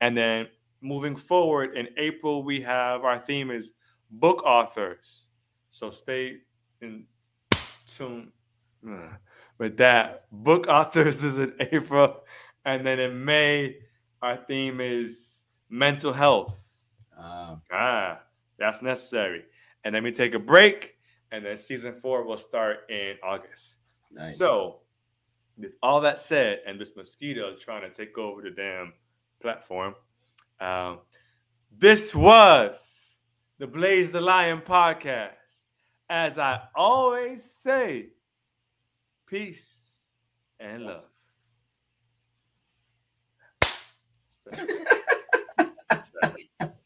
And then moving forward in April, we have our theme is book authors. So stay in tune uh, with that. Book authors is in April. And then in May, our theme is mental health. uh, Ah, that's necessary. And then we take a break, and then season four will start in August. nice. So, with all that said, and this mosquito trying to take over the damn platform, um, this was the Blaze the Lion podcast. As I always say, peace and love. Stay. Stay.